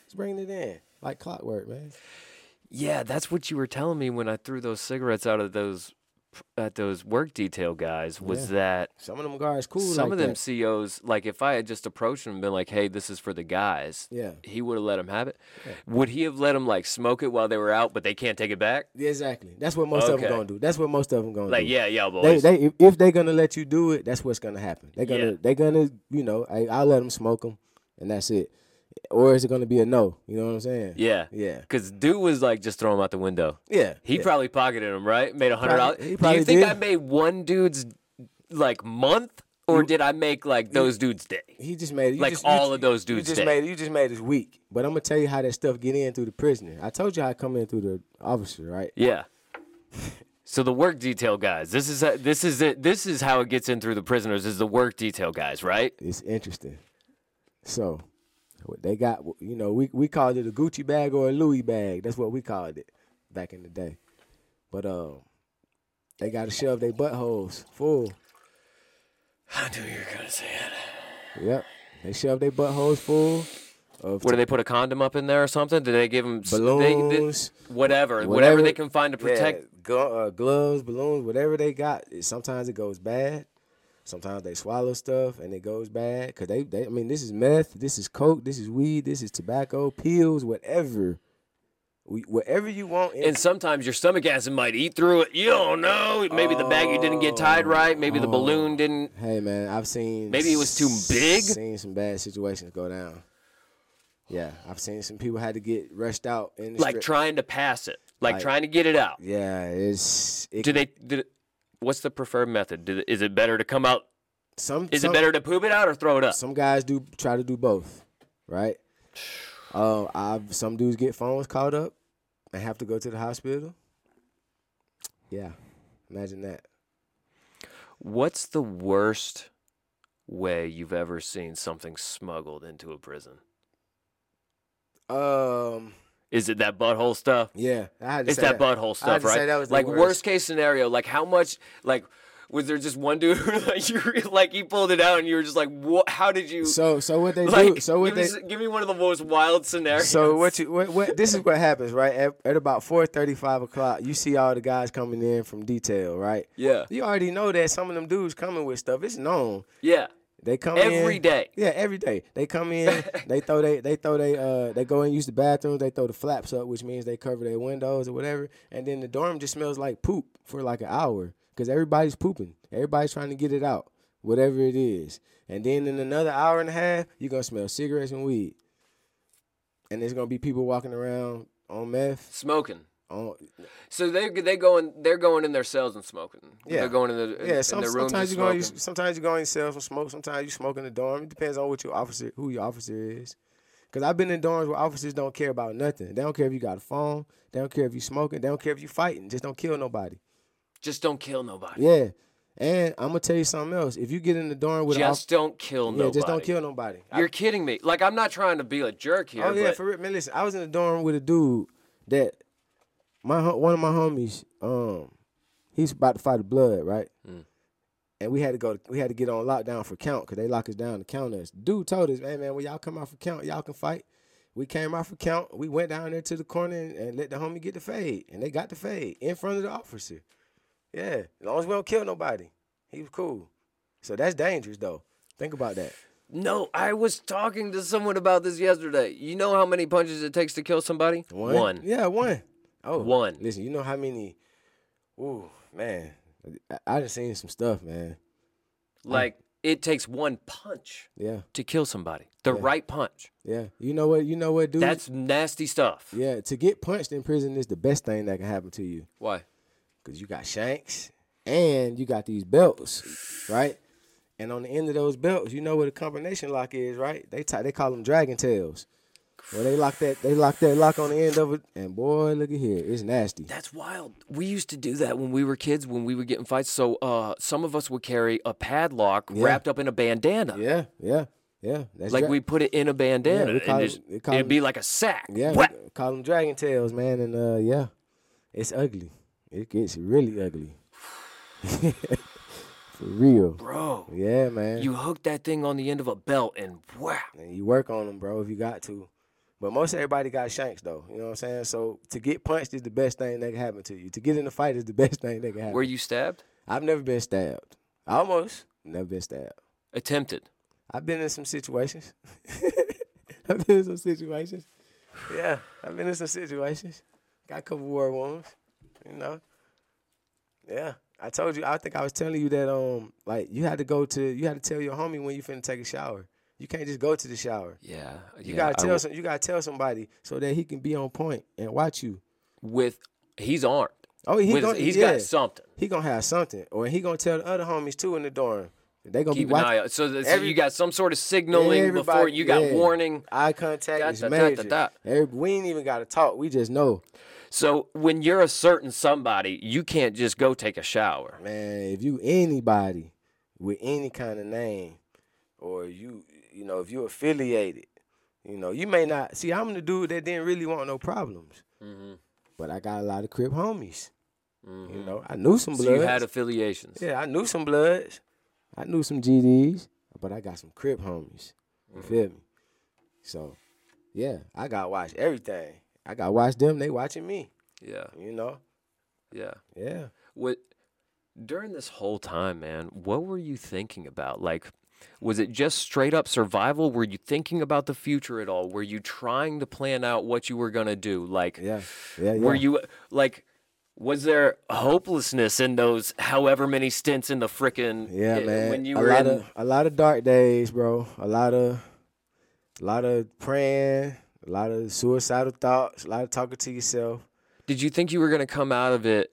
It's bringing it in like clockwork, man. Yeah, that's what you were telling me when I threw those cigarettes out of those at those work detail guys. Was Yeah. that Some of them guys cool. some like of them that. COs, like if I had just approached him and been like, "Hey, this is for the guys," Yeah. he would have let him have it. Would he have let them like smoke it while they were out, but they can't take it back? Yeah, exactly. That's what most of them gonna do. That's what most of them gonna Like, do. yeah, yeah, They, boys. they, if, if they're gonna let you do it, that's what's gonna happen. They're gonna, Yeah. they're gonna, you know, I, I'll let them smoke them, and that's it. Or is it gonna be a no? You know what I'm saying? yeah, Yeah. Because dude was like, just throw him out the window. Yeah. He yeah. probably pocketed him, right? Made a hundred dollars. Do you think did. I made one dude's like month, or did I make like those dudes' day? He just made. You Like just, all you, of those You dudes' just day. made. You just made his week. But I'm gonna tell you how that stuff get in through the prisoner. I told you how I come in through the officer, right? Yeah. So the work detail guys. This is this is it. This is how it gets in through the prisoners. Is the work detail guys, right? It's interesting. So, they got, you know, we we called it a Gucci bag or a Louis bag. That's what we called it back in the day. But um, they got to shove their buttholes full. I knew you were gonna say it. Yep, they shove their buttholes full of What do they put a condom up in there or something? Do they give them balloons, whatever, whatever, Whatever- they can find to protect? yeah, glo- uh, gloves, balloons, whatever they got. Sometimes it goes bad. Sometimes they swallow stuff and it goes bad. Cause they, they, I mean, this is meth, this is coke, this is weed, this is tobacco, pills, whatever. We, whatever you want. And sometimes your stomach acid might eat through it. You don't know. Maybe the baggie didn't get tied oh, right. Maybe the oh. balloon didn't. hey man, I've seen. Maybe it was too big? Seen some bad situations go down. Yeah, I've seen some people had to get rushed out in the Like strip. trying to pass it, like Like- trying to get it out. Yeah, it's. It, Do they? Did it, what's the preferred method? Did, is it better to come out? some, Is some, it better to poop it out or throw it up? Some guys do try to do both, right? [sighs] Uh, I've some dudes get phones caught up and have to go to the hospital. Yeah, imagine that. What's the worst way you've ever seen something smuggled into a prison? Um, Is it that butthole stuff? yeah, I had to It's say that butthole stuff, right? that was like worst. case scenario, like how much like was there just one dude who, [laughs] like you like he pulled it out and you were just like what how did you So, so what they [laughs] like do? So what give, they? s- give me one of the most wild scenarios. So what you what, what this is what happens right at, at about four thirty five o'clock. You see all the guys coming in from detail, right? Yeah. You already know that some of them dudes coming with stuff. It's known. Yeah. They come in Every day. Yeah, every day. They come in, [laughs] they throw they they throw they uh they go and use the bathrooms, they throw the flaps up, which means they cover their windows or whatever, and then the dorm just smells like poop for like an hour because everybody's pooping. Everybody's trying to get it out, whatever it is. And then in another hour and a half, you're gonna smell cigarettes and weed. And there's gonna be people walking around on meth. Smoking. On So they they going they're going in their cells and smoking. Yeah. They're going in, the, in, yeah, in their rooms sometimes and you go smoking. sometimes you go in yourself and smoke. Sometimes you smoke in the dorm. It depends on what your officer, who your officer is. Cause I've been in dorms where officers don't care about nothing. They don't care if you got a phone. They don't care if you smoking. They don't care if you fighting. Just don't kill nobody. Just don't kill nobody. Yeah. And I'm gonna tell you something else. If you get in the dorm with Just an don't kill off- nobody. yeah, just don't kill nobody. You're kidding me. Like I'm not trying to be a jerk here. oh yeah, but for real. Man, listen, I was in the dorm with a dude that my one of my homies, um, he's about to fight the blood, right? Mm. And we had to go. We had to get on lockdown for count because they lock us down to count us. Dude told us, "Hey man, when y'all come out for count, y'all can fight." We came out for count. We went down there to the corner and, and let the homie get the fade, and they got the fade in front of the officer. Yeah, as long as we don't kill nobody, he was cool. So that's dangerous though. Think about that. No, I was talking to someone about this yesterday. You know how many punches it takes to kill somebody? One. Yeah, one. Oh, One. Listen, you know how many? Ooh, man, I, I done seen some stuff, man. Like it takes one punch Yeah, to kill somebody. The right punch. yeah. You know what? You know what, dude? That's nasty stuff. yeah. To get punched in prison is the best thing that can happen to you Why? because you got shanks and you got these belts, right? And on the end of those belts, you know what a combination lock is, right? They tie, they call them dragon tails. Well, they lock that they lock that lock on the end of it, and boy, look at here, it's nasty. That's wild. We used to do that when we were kids, when we would get in fights. So uh, some of us would carry a padlock Yeah. wrapped up in a bandana. Yeah, yeah, yeah. That's Like dra- we put it in a bandana. call and it, it- be like a sack. Yeah, call them dragon tails, man, and uh, yeah, it's ugly. It gets really ugly. [laughs] For real. Bro, Yeah, man. you hook that thing on the end of a belt and wow. and you work on them, bro, if you got to. But most everybody got shanks, though. You know what I'm saying? So to get punched is the best thing that can happen to you. To get in a fight is the [laughs] best thing that can happen. Were you stabbed? I've never been stabbed. Almost. Never been stabbed. Attempted. I've been in some situations. [laughs] I've been in some situations. Yeah, I've been in some situations. Got a couple war wounds, you know. Yeah, I told you. I think I was telling you that um, like you had to go to, you had to tell your homie when you finna take a shower. You can't just go to the shower. Yeah. You yeah, gotta tell some. You gotta tell somebody so that he can be on point and watch you. with he's armed. Oh, he with, gonna, he's yeah, got something. he gonna have something, or he gonna tell the other homies too in the dorm. They gonna Keep be an watching. eye out. So, that- so every- you got some sort of signaling before you got yeah. warning. Eye contact Da, is da, major. da. We ain't even gotta talk. We just know. So when you're a certain somebody, you can't just go take a shower. man, if you anybody with any kind of name, or you, you know, if you affiliated, you know, you may not see. I'm the dude that didn't really want no problems, Mm-hmm. but I got a lot of crip homies. You know, I knew some So bloods. you had affiliations. yeah, I knew some bloods. I knew some GDs, but I got some crip homies. You Mm-hmm. feel me? So, yeah, I got watch everything. I got watch them. They watching me. Yeah. You know? Yeah. Yeah. What during this whole time, man, what were you thinking about? Like was it just straight up survival? Were you thinking about the future at all? Were you trying to plan out what you were going to do? Like Yeah. Yeah. yeah. were you like was there hopelessness in those however many stints in the frickin' Yeah, man. when you a were lot in of a lot of dark days, bro. A lot of a lot of praying, a lot of suicidal thoughts, a lot of talking to yourself. Did you think you were going to come out of it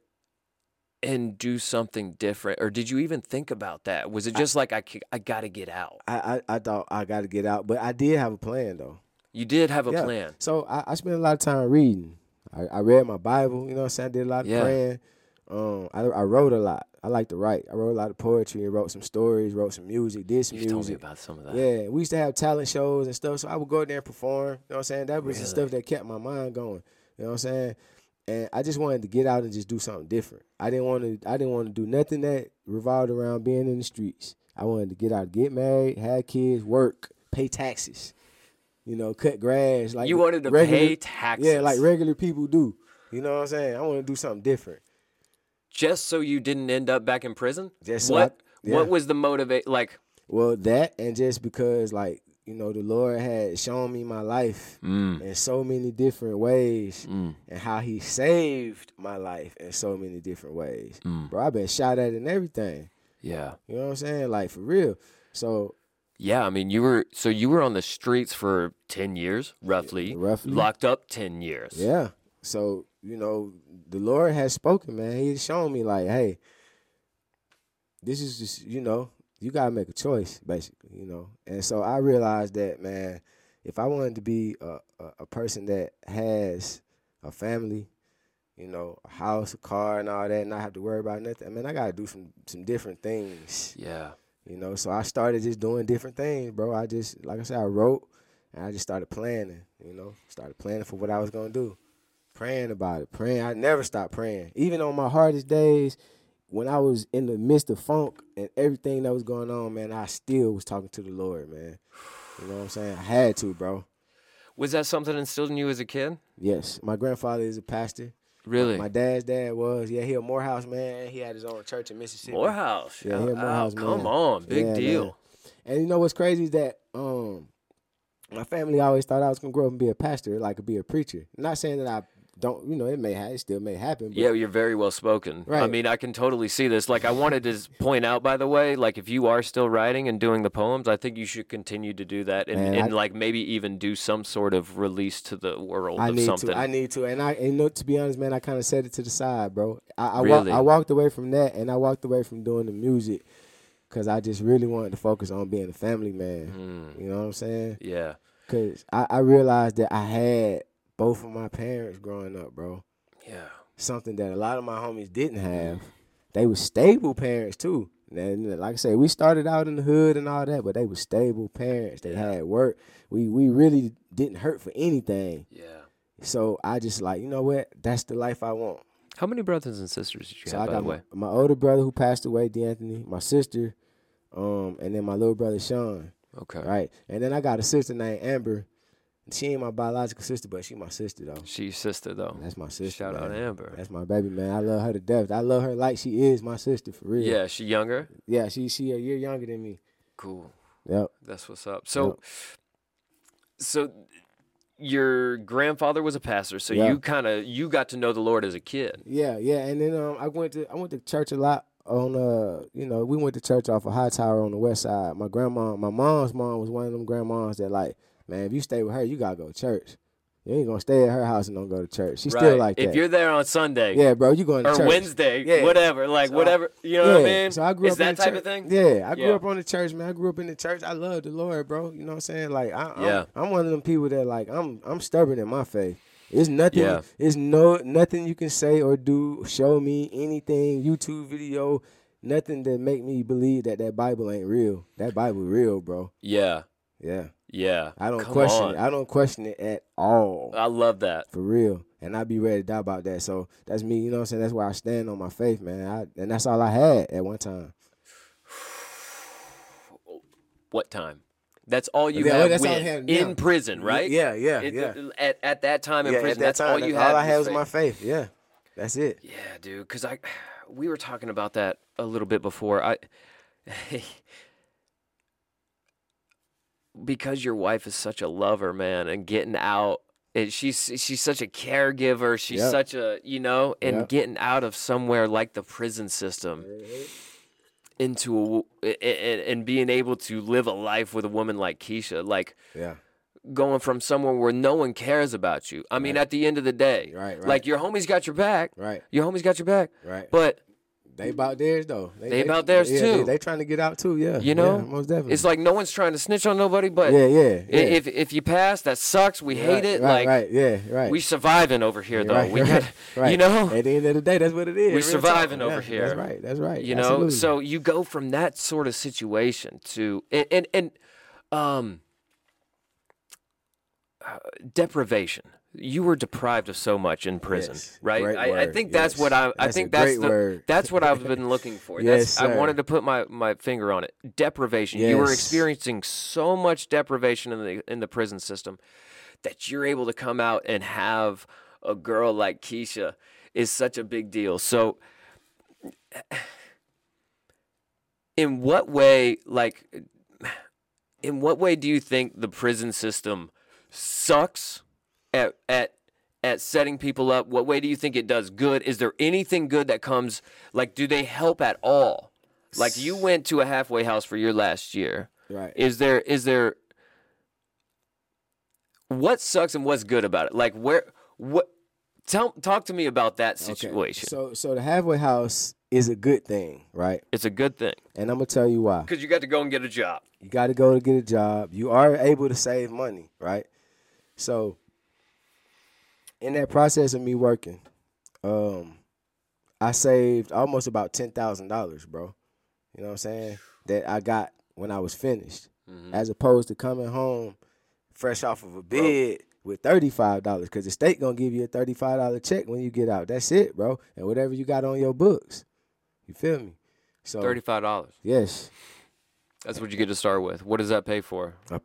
and do something different or did you even think about that? Was it just like i, I got to get out? I, I I thought I got to get out, but I did have a plan though. You did have a Yeah. plan. So I, I spent a lot of time reading. I, I read my Bible. You know what I'm saying? I did a lot of Yeah. praying. Um, I, I wrote a lot. I like to write. I wrote a lot of poetry and wrote some stories, wrote some music, did some You told me music. about some of that. Yeah, we used to have talent shows and stuff. So I would go there and perform. You know what I'm saying? That was the stuff that kept my mind going. You know what I'm saying? And I just wanted to get out and just do something different. I didn't want to. I didn't want to do nothing that revolved around being in the streets. I wanted to get out, get married, have kids, work, pay taxes. You know, cut grass. Like you wanted to regular- pay taxes. Yeah, like regular people do. You know what I'm saying? I want to do something different. just so you didn't end up back in prison. Just so what? I- yeah. What was the motivate? Like, Well, that and just because like you know the Lord had shown me my life mm, in so many different ways, mm, and how He saved my life in so many different ways. mm. Bro, I've been shot at and everything. yeah, You know what I'm saying? Like for real. So yeah. I mean, you were so you were on the streets for ten years, roughly, roughly, locked up ten years. yeah. So you know the Lord has spoken, man. He's shown me like, hey, this is just you know you gotta make a choice, basically, you know. And so I realized that, man, if I wanted to be a, a, a person that has a family, you know, a house, a car, and all that, and not have to worry about nothing, I mean, I gotta do some some different things, Yeah. you know. So I started just doing different things, bro. I just, like I said, I wrote, and I just started planning, you know, started planning for what I was gonna do, praying about it, praying. I never stopped praying, even on my hardest days when I was in the midst of funk and everything that was going on, man, I still was talking to the Lord, man. You know what I'm saying? I had to, bro. Was that something instilled in you as a kid? Yes, my grandfather is a pastor. Really? My dad's dad was. Yeah, he a Morehouse man. He had his own church in Mississippi. Morehouse. Yeah, he a Morehouse out. Come on, big Yeah, deal. man. And you know what's crazy is that um, my family always thought I was gonna grow up and be a pastor, like be a preacher. not saying that I don't. You know, it may ha- it still may happen. But Yeah, you're very well spoken. Right. I mean, I can totally see this. Like, I wanted to point out, by the way, like if you are still writing and doing the poems, I think you should continue to do that, and, Man, and I- like maybe even do some sort of release to the world I of need something. to. I need to. And I, and you know, to be honest, man, I kind of set it to the side, bro. I, I, Really? walk, I walked away from that, and I walked away from doing the music because I just really wanted to focus on being a family man. Mm, You know what I'm saying? yeah, Because I, I realized that I had both of my parents growing up, bro. yeah, Something that a lot of my homies didn't have. They were stable parents too. And like I said, we started out in the hood and all that, but they were stable parents. They Yeah. had work. We we really didn't hurt for anything. yeah. So I just like, you know what? That's the life I want. How many brothers and sisters did you So have, I by got the way? my, my older brother who passed away, D'Anthony, my sister, um, and then my little brother Sean. Okay. Right. And then I got a sister named Amber. She ain't my biological sister, but she my sister though. She's sister, though. That's my sister. Shout out. Amber. That's my baby, man. I love her to death. I love her like she is my sister for real. Yeah, she younger. Yeah, she she a year younger than me. Cool. Yep. That's what's up. So, so your grandfather was a pastor, so Yeah. you kind of you got to know the Lord as a kid. Yeah, yeah. And then um I went to I went to church a lot on uh you know, we went to church off of Hightower on the west side. My grandma my mom's mom was one of them grandmas that like, man, if you stay with her, you gotta go to church. You ain't gonna stay at her house and don't go to church. She's still like if that. you're there on Sunday yeah, bro, you going to church. or church. Wednesday, Yeah. whatever, like So whatever, you know yeah. what I mean? So I grew Is up that in the type church. of thing? Yeah, I grew Yeah. up on the church, man. I grew up in the church. I love the Lord, bro. You know what I'm saying? Like I, I'm, Yeah. I'm one of them people that like I'm I'm stubborn in my faith. It's nothing. Yeah. It's no nothing you can say or do, show me anything, YouTube video, nothing that make me believe that that Bible ain't real. That Bible real, bro. Yeah, Yeah, yeah. I don't Come question on. it. I don't question it at all. I love that. For real. And I'd be ready to die about that. So that's me, you know what I'm saying? That's why I stand on my faith, man. I, and that's all I had at one time. [sighs] What time? That's all you Yeah, have that's all I when- have in prison, right? Yeah, yeah, It- yeah. Uh, at, at that time in yeah, prison, at that that's time, all you that's had. all I had was faith. my faith. Yeah, that's it. Yeah, dude. Because I, [sighs] we were talking about that a little bit before. I, [laughs] because your wife is such a lover, man, and getting out. And she's she's such a caregiver. She's Yep. such a you know, and Yep. getting out of somewhere like the prison system mm-hmm. into a, and, and being able to live a life with a woman like Keisha, like Yeah, going from somewhere where no one cares about you. I mean, Right. at the end of the day, Right, right. like your homie's got your back. right, Your homie's got your back. right. But They about theirs though. They about theirs, yeah, too. They, they trying to get out too. Yeah, You know? Yeah, most definitely. It's like no one's trying to snitch on nobody, but yeah, yeah, yeah. if if you pass, that sucks. We hate right, it. Right, like right, yeah, right. we surviving over here, though. right, we got, right. [laughs] you know, At the end of the day, that's what it is. We surviving over here. That's right. That's right. you know. Absolutely. So you go from that sort of situation to and and, and um uh, deprivation. You were deprived of so much in prison, Yes, right? I, I think that's what. I. I That's think that's the word. that's what I've been [laughs] looking for. Yes, that's, I wanted to put my, my finger on it. Deprivation. You were experiencing so much deprivation in the in the prison system that you're able to come out and have a girl like Keisha is such a big deal. So [sighs] in what way like [sighs] in what way do you think the prison system sucks at at at setting people up what way do you think it does good is there anything good that comes like do they help at all like you went to a halfway house for your last year right. is there is there what sucks and what's good about it like where what tell talk to me about that Okay. situation So, so the halfway house is a good thing, right? it's a good thing And I'm gonna tell you why. because you got to go and get a job You got to go to get a job. You are able to save money, right? So, in that process of me working, um, I saved almost about ten thousand dollars, bro. You know what I'm saying? That I got when I was finished, as opposed to coming home fresh off of a bed with thirty five dollars, because the state gonna give you a thirty five dollar check when you get out. That's it, bro. And whatever you got on your books, you feel me? So $35 yes, that's what you get to start with what does that pay for a,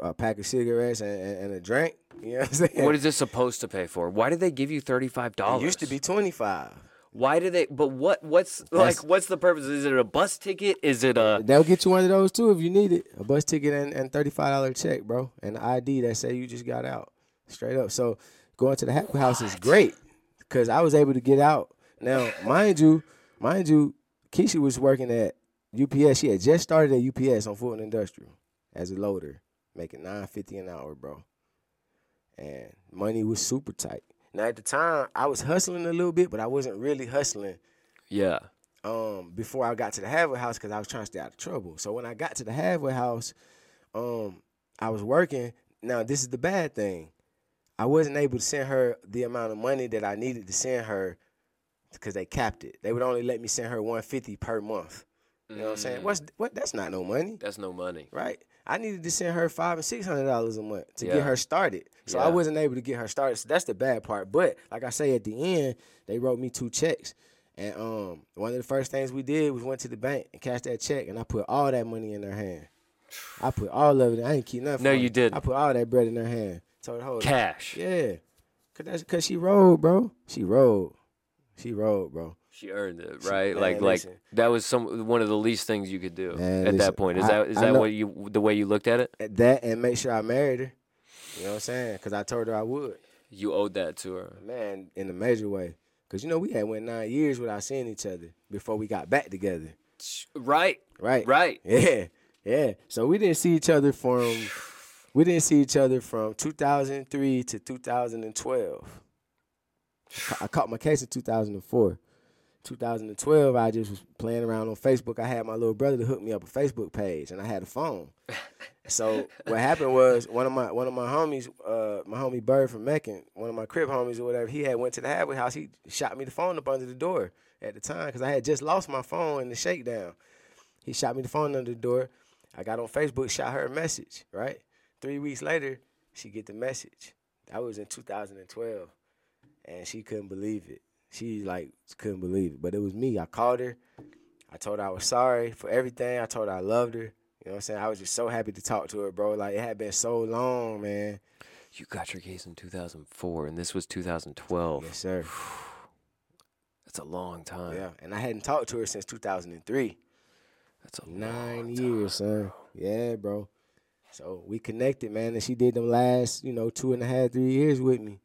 a pack of cigarettes and, and, and a drink. You know what I'm saying? what is this supposed to pay for why did they give you $35 It used to be twenty five. why do they but what what's like what's the purpose is it a bus ticket is it a They'll get you one of those too if you need it. A bus ticket and, and thirty five dollar check, bro, and an ID that say you just got out, straight up. So going to the house is great because I was able to get out. Now, mind you, mind you, Keisha was working at UPS. She had just started at UPS on Fulton Industrial as a loader, making nine fifty an hour, bro. And money was super tight. Now at the time, I was hustling a little bit, but I wasn't really hustling yeah um before I got to the halfway house because I was trying to stay out of trouble. So when I got to the halfway house, um, I was working. Now this is the bad thing. I wasn't able to send her the amount of money that I needed to send her because they capped it. They would only let me send her 150 per month. You know what I'm saying? What's what that's not no money. that's no money Right. I needed to send her five and six hundred dollars a month to Yeah. get her started. So I wasn't able to get her started. So that's the bad part. But like I say at the end, they wrote me two checks. And um one of the first things we did was went to the bank and cashed that check and I put all that money in their hand. I put all of it. I ain't keep nothing. No, you didn't. I put all that bread in her hand. Told her hold it. cash Yeah. Cause that's cause she rolled, bro. She rolled. She rolled, bro. She earned it, right? man, like, like listen. that was some one of the least things you could do Man, at listen, that point. Is I- that is I that know- what you the way you looked at it? That and make sure I married her. You know what I'm saying? Cause I told her I would. You owed that to her. Man, in a major way. Cause you know we had went nine years without seeing each other before we got back together. Right, Right. right. [laughs] Yeah. Yeah. So we didn't see each other from [sighs] we didn't see each other from 2003 to 2012. I caught my case in 2004. 2012, I just was playing around on Facebook. I had my little brother to hook me up a Facebook page, and I had a phone. [laughs] so what happened was one of my one of my homies, uh, my homie Bird from Macon, one of my crip homies or whatever, he had went to the halfway house. He shot me the phone up under the door at the time because I had just lost my phone in the shakedown. He shot me the phone under the door. I got on Facebook, shot her a message. Right, three weeks later, she get the message. That was in 2012, and she couldn't believe it. She like couldn't believe it, but it was me. I called her. I told her I was sorry for everything. I told her I loved her. You know what I'm saying? I was just so happy to talk to her, bro. Like it had been so long, man. You got your case in 2004, and this was 2012. Yes, sir. [sighs] That's a long time. Yeah, and I hadn't talked to her since 2003. That's a Nine years, son. Yeah, bro. So we connected, man, and she did them last, you know, two and a half, three years with me.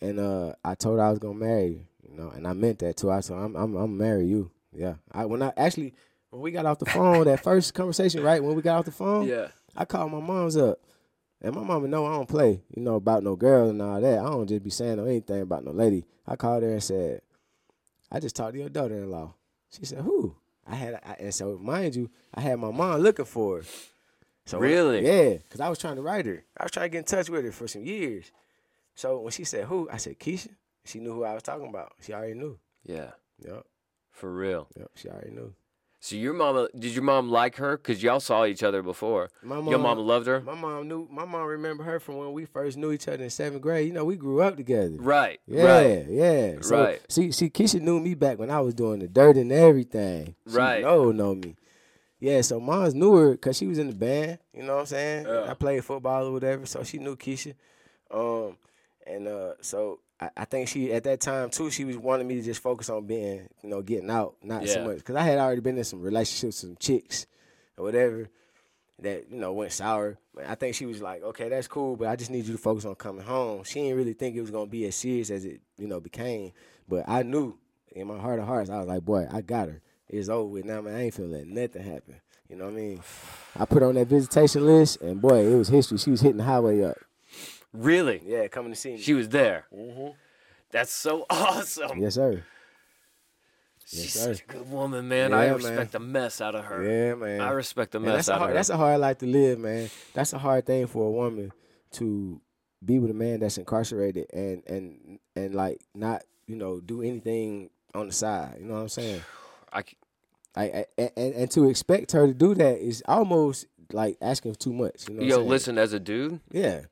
And uh, I told her I was gonna marry her, you know, and I meant that too. I said, I'm, I'm, I'm marry you. Yeah. I when I actually when we got off the phone, that first conversation, right? When we got off the phone, Yeah. I called my mom's up. And my mama know I don't play, you know, about no girl and all that. I don't just be saying no anything about no lady. I called her and said, I just talked to your daughter in law. She said, "Who?" I had, I, and so mind you, I had my mom looking for her. So Really? yeah, because I was trying to write her. I was trying to get in touch with her for some years. So when she said who, I said Keisha. She knew who I was talking about. She already knew. Yeah, Yep, for real. yep. She already knew. So your mama, did your mom like her? Cause y'all saw each other before. My Your mama loved her. My mom knew. My mom remember her from when we first knew each other in seventh grade. You know, we grew up together. Right. Yeah, Right. yeah. So, Right. See, see, Keisha knew me back when I was doing the dirt and everything. She Right. know know me. Yeah, so moms knew her because she was in the band. You know what I'm saying? Yeah. I played football or whatever, so she knew Keisha. Um, and uh, so I, I think she at that time too, she was wanting me to just focus on being, you know, getting out, not so much because I had already been in some relationships with some chicks or whatever that you know went sour. But I think she was like, okay, that's cool, but I just need you to focus on coming home. She didn't really think it was gonna be as serious as it you know became, but I knew in my heart of hearts, I was like, boy, I got her. It's over with now, man. I ain't finna let nothing happen. You know what I mean? I put her on that visitation list, and boy, it was history. She was hitting the highway up. Really? Yeah, coming to see me. She was there. Mhm. That's so [laughs] awesome. yes, sir. She's sir. such a good woman, man. I respect man. the mess out of her. Yeah, man. I respect the And mess that's a out hard, of her. that's a hard life to live, man. That's a hard thing for a woman to be with a man that's incarcerated and and and like not you know do anything on the side. You know what I'm saying? I c- I, I and and to expect her to do that is almost like asking for too much. You know? Yo, listen, as a dude, Yeah.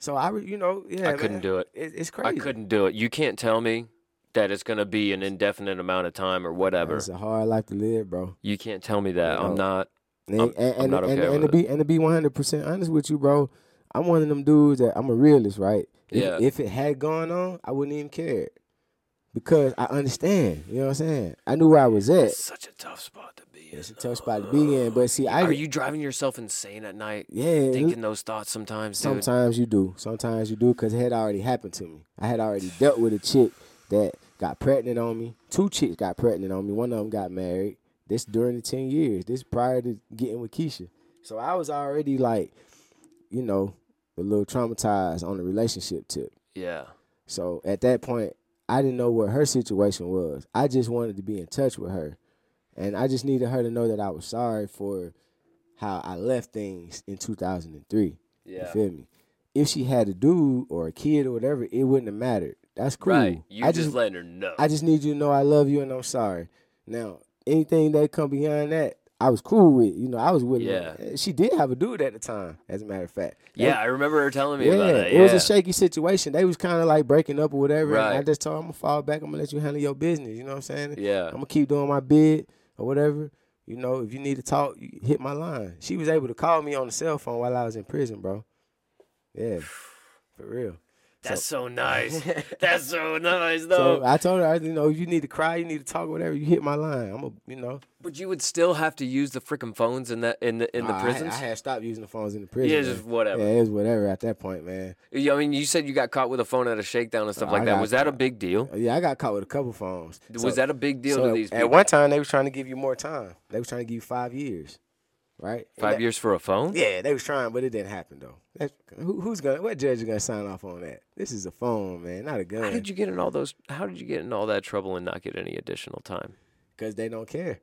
So I, you know, yeah, I couldn't man. do it. it. It's I crazy. couldn't do it. You can't tell me that it's gonna be an indefinite amount of time or whatever. It's a hard life to live, bro. You can't tell me that. I'm not. And I'm- and, I'm and, not and, okay and, with to be and to be one hundred percent honest with you, bro, I'm one of them dudes that I'm a realist, right? If, Yeah. if it had gone on, I wouldn't even care. Because I understand. You know what I'm saying? I knew where I was at. It's such a tough spot to. It's a tough spot to be in. But see, I Are you driving yourself insane at night? yeah, Thinking those thoughts sometimes, dude. Sometimes you do. Sometimes you do because it had already happened to me. I had already dealt with a chick that got pregnant on me. Two chicks got pregnant on me. One of them got married. This during the 10 years. This prior to getting with Keisha. So I was already like, you know, a little traumatized on the relationship tip. Yeah. So at that point, I didn't know what her situation was. I just wanted to be in touch with her. And I just needed her to know that I was sorry for how I left things in 2003. You Yeah. feel me? If she had a dude or a kid or whatever, it wouldn't have mattered. That's cool. Right. You I just, just, letting her know. I just need you to know I love you and I'm sorry. Now, anything that come behind that, I was cool with. You know, I was with Yeah. her. She did have a dude at the time, as a matter of fact. That- yeah, I remember her telling me yeah, about that. it was a shaky situation. They was kind of like breaking up or whatever. and I just told her, I'm gonna fall back. I'm gonna let you handle your business. You know what I'm saying? Yeah. I'm gonna keep doing my bid or whatever. You know, if you need to talk, hit my line. She was able to call me on the cell phone while I was in prison, bro. Yeah, for real. That's so [laughs] nice. That's so nice, though. So I told her, you know, if you need to cry, you need to talk, whatever. You hit my line. I'm a, you know, but you would still have to use the freaking phones in that in the in the Nah, I- prisons. I, had stopped using the phones in the prison. yeah, just whatever. Yeah, it was whatever at that point, man. Yeah, I mean, you said you got caught with a phone at a shakedown and stuff I like that. Was that a big deal? Uh, Yeah, I got caught with a couple phones. Was So- that a big deal so to these At people? one time, they were trying to give you more time. They were trying to give you five years, right? Five that- years for a phone? Yeah, they was trying, but it didn't happen though. That's, who, who's gonna? What judge is gonna sign off on that? This is a phone, man, not a gun. How did you get in all those? How did you get in all that trouble and not get any additional time? Because they don't care.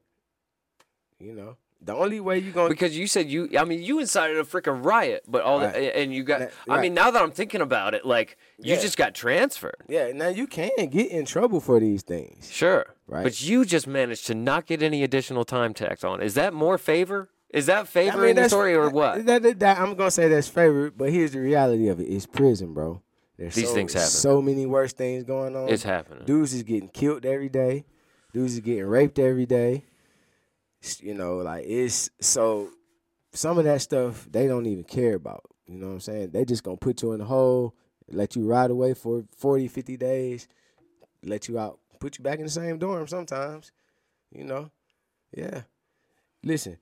You know, the only way you gonna Because you said you, I mean, you incited a freaking riot, but all Right. the, and you got. That- I mean, now that I'm thinking about it, like you Yeah. just got transferred. yeah. Now you can get in trouble for these things. Sure. Right. But you just managed to not get any additional time tacked on. Is that more favor? Is that favor I mean, in the story or what? That, that- that- I'm gonna say that's favorite, but here's the reality of it: it's prison, bro. There's These so, things happen. So many worse things going on. It's happening. Dudes is getting killed every day. Dudes is getting raped every day. You know, like it's so some of that stuff they don't even care about. You know what I'm saying? They just gonna put you in the hole, let you ride away for 40, 50 days, let you out, put you back in the same dorm sometimes. You know? Yeah. Listen,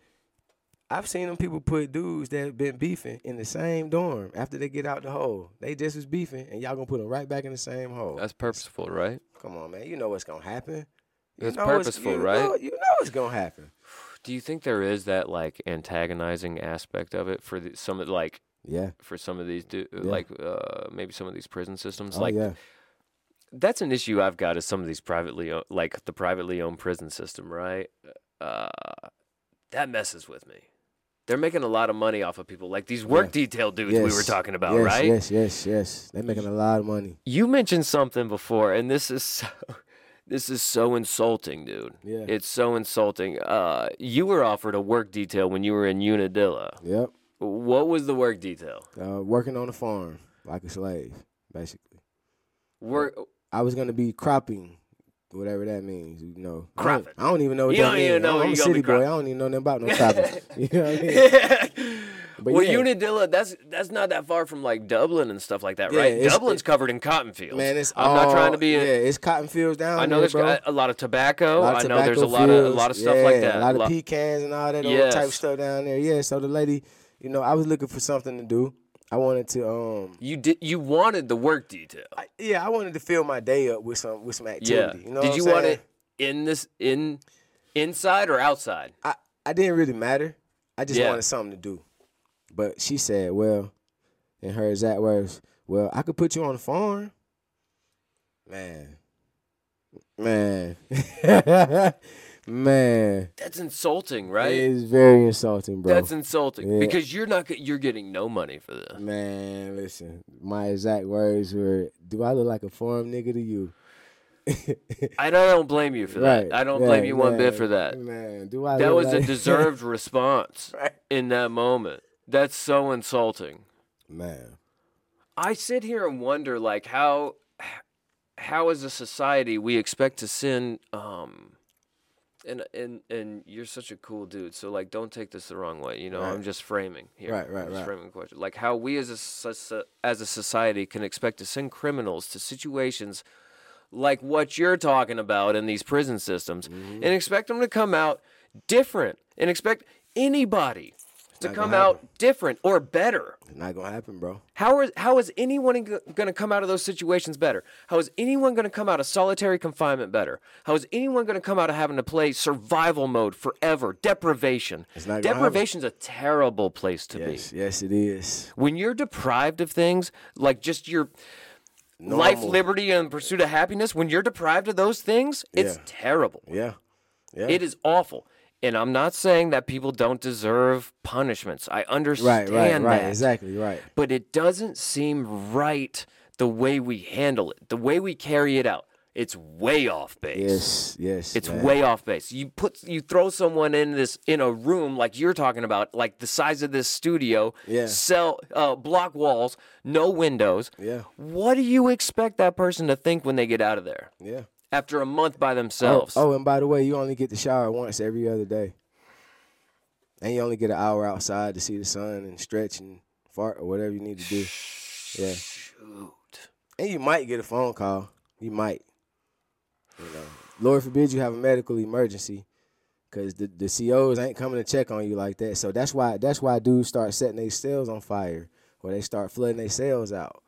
I've seen them people put dudes that have been beefing in the same dorm after they get out the hole. They just was beefing, and y'all gonna put them right back in the same hole. That's purposeful, right? Come on, man. You know what's gonna happen. You It's purposeful, you right? Know, you know what's gonna happen. Do you think there is that like antagonizing aspect of it for the, some of like Yeah. for some of these du- like uh, maybe some of these prison systems Oh, like yeah. that's an issue I've got is some of these privately o- like the privately owned prison system, right? Uh, that messes with me. They're making a lot of money off of people like these work Yeah. detail dudes we were talking about, yes, right? Yes, yes, yes. They're making a lot of money. You mentioned something before, and this is so, [laughs] this is so insulting, dude. Yeah. It's so insulting. Uh, you were offered a work detail when you were in Unadilla. Yep. What was the work detail? Uh, working on a farm like a slave, basically. Work. I was gonna be cropping, whatever that means. You know, I don't, I don't even know what You that don't means. even know I'm a you gonna be city boy. I don't even know nothing about no cropping. [laughs] [laughs] you know what I mean? [laughs] But well, yeah. Unadilla, that's that's not that far from like Dublin and stuff like that, Yeah, right? Dublin's covered in cotton fields. Man, it's I'm not trying to all- be. Yeah, it's cotton fields down I know there, there's a lot of tobacco. lot of I know there's a tobacco lot of a lot of stuff like that. A lot Lo- of pecans and all that old type stuff down there. Yeah, so the lady, you know, I was looking for something to do. I wanted to, um, you did. You wanted the work detail. I, yeah, I wanted to fill my day up with some with some activity. Yeah. You know, did you want it in this in inside or outside? I, I didn't really matter. I just Yeah. wanted something to do. But she said, well, in her exact words, well, I could put you on the farm. Man. Man. [laughs] Man. That's insulting, right? It is very insulting, bro. That's insulting Yeah. because you're not. You're getting no money for this. Man, listen. My exact words were, do I look like a farm nigga to you? [laughs] I don't, blame you for that. Right, I don't yeah, blame you one bit for that. Man, do I That was a [laughs] deserved response [laughs] Right. in that moment. That's so insulting. Man. I sit here and wonder, like, how, how as a society we expect to send, um, and and and you're such a cool dude, so like, don't take this the wrong way. You know, I'm just framing here. Right, right, I'm just right. framing the question. Like, how we as a as a society can expect to send criminals to situations like what you're talking about in these prison systems, Mm-hmm. and expect them to come out different, and expect anybody to come gonna out different or better. It's not gonna happen, bro. How is how is anyone to come out of those situations better? How is anyone to come out of solitary confinement better? How is anyone to come out of having to play survival mode forever? Deprivation. It's not gonna happen. Deprivation's a terrible place to Yes, be. yes, it is. When you're deprived of things like just your life, liberty, and pursuit of happiness, when you're deprived of those things, it's Yeah. terrible. Yeah. Yeah. It is awful. And I'm not saying that people don't deserve punishments. I right, understand right, right. that Exactly, right. but it doesn't seem right the way we handle it, the way we carry it out. It's way off base. Yes, yes. It's man. way off base. You put you throw someone in this in a room like you're talking about, like the size of this studio, Yeah. cell uh, block walls, no windows. Yeah, What do you expect that person to think when they get out of there yeah. After a month by Oh, themselves? oh, and by the way, you only get to shower once every other day, and you only get an hour outside to see the sun and stretch and fart or whatever you need to do. Yeah, Shoot. and you might get a phone call. You might. You know, Lord forbid you have a medical emergency, because the the COs ain't coming to check on you like that. So that's why that's why dudes start setting their cells on fire, or they start flooding their cells out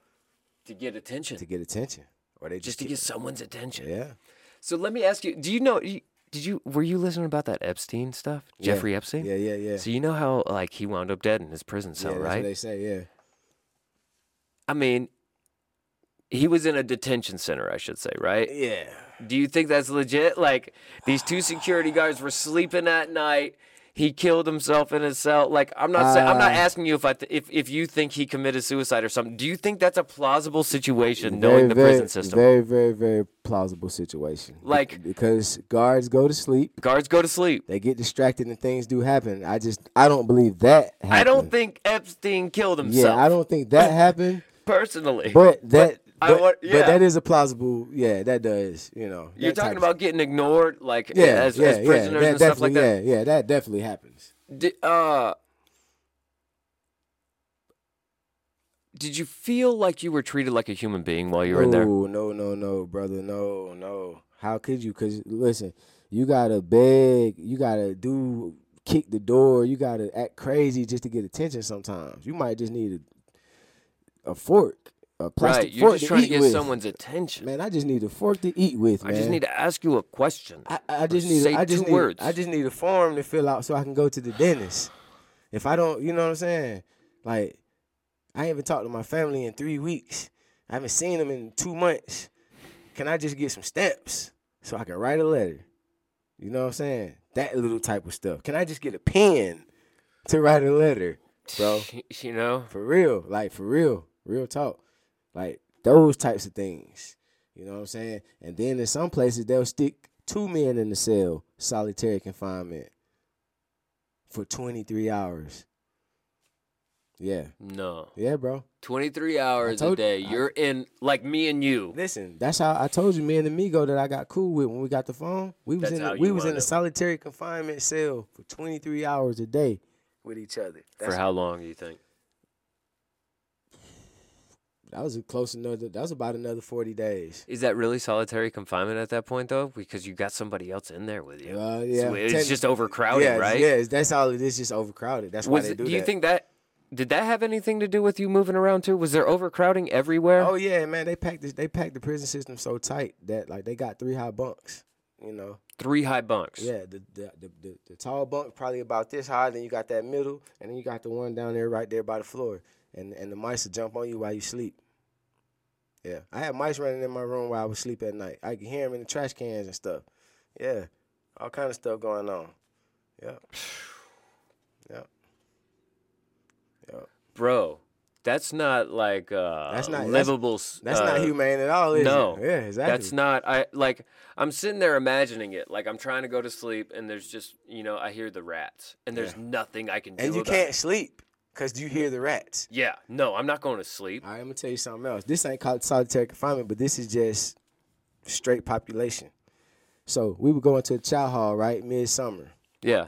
To get attention, to get attention, or they just just, to get someone's attention. yeah. So let me ask you: Do you know? Did you were you listening about that Epstein stuff, Yeah. Jeffrey Epstein? Yeah, yeah, yeah. So you know how like he wound up dead in his prison yeah, cell, that's right? what they say. Yeah. I mean, he was in a detention center, I should say, right? Yeah. Do you think that's legit? Like these two security guards were sleeping at night. He killed himself in his cell. Like I'm not saying I'm not Uh, asking you if I th- if if you think he committed suicide or something. Do you think that's a plausible situation, Very, knowing the very, prison system? Very, very, very plausible situation. Like- because guards go to sleep, Guards go to sleep. they get distracted, and things do happen. I just, I don't believe that. Happened. I don't think Epstein killed himself. Yeah, I don't think that [laughs] happened. personally. But that, I but, want- but that is a plausible. Yeah, that does. You know, You're talking about getting ignored, like yeah, as, yeah, as prisoners yeah, that and stuff like definitely- that. Yeah, yeah, that definitely happens. Did, uh, did you feel like you were treated like a human being while you were in there? No, no, no, no, brother, no, no. How could you? Cause listen, you gotta beg, you gotta do, kick the door, you gotta act crazy just to get attention. Sometimes you might just need a, a fork, a plastic Right, you're fork just to trying to eat get with. someone's attention. Man, I just need a fork to eat with. I just need to ask you a question. I, I just need. say I just two need. words. I just need a form to fill out so I can go to the dentist. If I don't, you know what I'm saying? Like, I even talked to my family in three weeks. I haven't seen them in two months. can I just get some stamps so I can write a letter? You know what I'm saying? That little type of stuff. Can I just get a pen to write a letter, bro? [laughs] You know, For real, like for real, real talk, like those types of things. You know what I'm saying? And then in some places they'll stick two men in the cell, solitary confinement, for 23 hours. Yeah, no. yeah, bro. 23 hours a told you- day. You're in like me and you. Listen, that's how I told you, me and Amigo that I got cool with when we got the phone. We was That's in the, we was in a solitary confinement cell for 23 hours a day with each other. For how long do you think? That was a close another. That was about another 40 days. Is that really solitary confinement at that point though? Because you got somebody else in there with you. Uh, yeah, So it's just overcrowded, yeah, right? Yeah, that's all it is. Just overcrowded. That's why they it, do, do you that. think that did that have anything to do with you moving around too? Was there overcrowding everywhere? Oh yeah, man. They packed this, they packed the prison system so tight that like they got three high bunks. You know. Three high bunks. Yeah, the the, the the the tall bunk probably about this high. Then you got that middle, and then you got the one down there right there by the floor. And and the mice will jump on you while you sleep. Yeah, I had mice running in my room while I was asleep at night. I could hear them in the trash cans and stuff. Yeah, all kind of stuff going on. Yeah. Yeah. Yeah. Bro, that's not like uh That's not- that's- livable. That's not uh, humane at all, is no, it? Yeah, exactly. That's not I like I'm sitting there imagining it. Like I'm trying to go to sleep and there's just you know, I hear the rats and there's nothing I can do. and you can't it. sleep because do you mm-hmm. hear the rats. Yeah, no, I'm not going to sleep. All right, I'm gonna tell you something else. This ain't called solitary confinement, but this is just straight population. So we were going to a chow hall, right, midsummer. Yeah.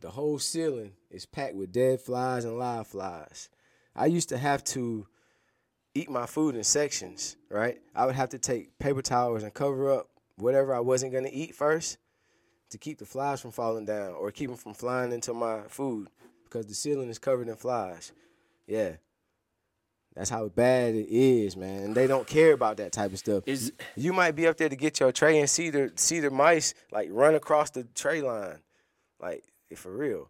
The whole ceiling is packed with dead flies and live flies. I used to have to eat my food in sections, right? I would have to take paper towels and cover up whatever I wasn't gonna eat first to keep the flies from falling down or keep them from flying into my food because the ceiling is covered in flies. Yeah. That's how bad it is, man. And they don't care about that type of stuff. Is You might be up there to get your tray and see the see the mice like run across the tray line, like for real.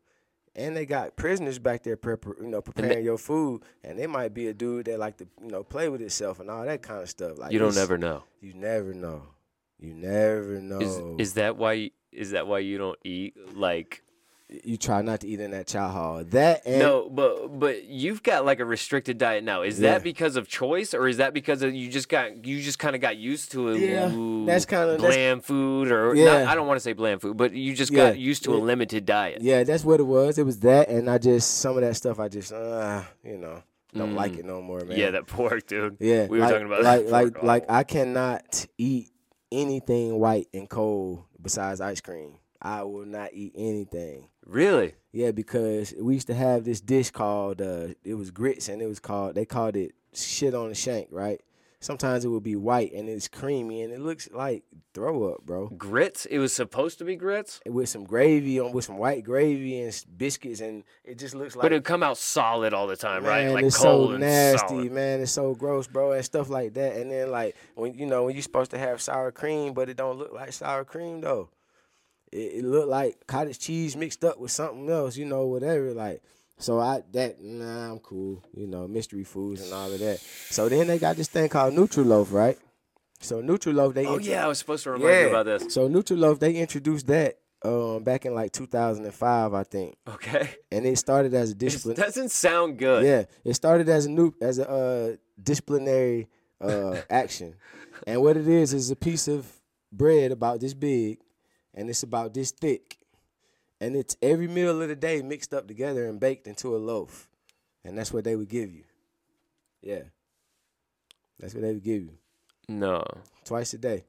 And they got prisoners back there, prep, you know, preparing your food, and they might be a dude that like to, you know, play with itself and all that kind of stuff. Like you don't it's- ever know. you never know, you never know. Is is that why is that why you don't eat like you try not to eat in that chow hall? That and No, but but you've got like a restricted diet now. Is Yeah. that because of choice, or is that because of you just got you just kind of got used to a Yeah, ooh, that's kinda- that's- bland food, or Yeah. not, I don't want to say bland food, but you just got Yeah, used to a limited diet. Yeah, that's what it was. It was that, and I just some of that stuff I just, uh, you know, don't like it no more, man. Mm. Yeah, that pork, dude. Yeah, we were like, talking about like that like like. I cannot eat anything white and cold besides ice cream. I will not eat anything. Really. Yeah, because we used to have this dish called uh, it was grits, and it was called they called it shit on the shank, right? Sometimes it would be white and it's creamy and it looks like throw up, bro. Grits. It was supposed to be grits, With some gravy on, with some white gravy and biscuits, and it just looks like but it'd come out solid all the time, right? Like it's cold so and nasty, solid. man. It's so gross, bro, and stuff like that. And then like when you know when you're supposed to have sour cream, but it don't look like sour cream though. It, it look like cottage cheese mixed up with something else, you know, whatever. Like so, I that nah, I'm cool, you know, mystery foods and all of that. So then they got this thing called Nutriloaf, right? So Nutriloaf, they Oh intro- yeah, I was supposed to remind you about this. So Nutriloaf, they introduced that um back in like 2005, I think, Okay, and it started as a it discipline. doesn't sound good. Yeah, it started as a new as a uh, disciplinary uh, [laughs] action, and what it is is a piece of bread about this big, and it's about this thick, and it's every meal of the day mixed up together and baked into a loaf, and that's what they would give you. Yeah, that's what they would give you No, twice a day.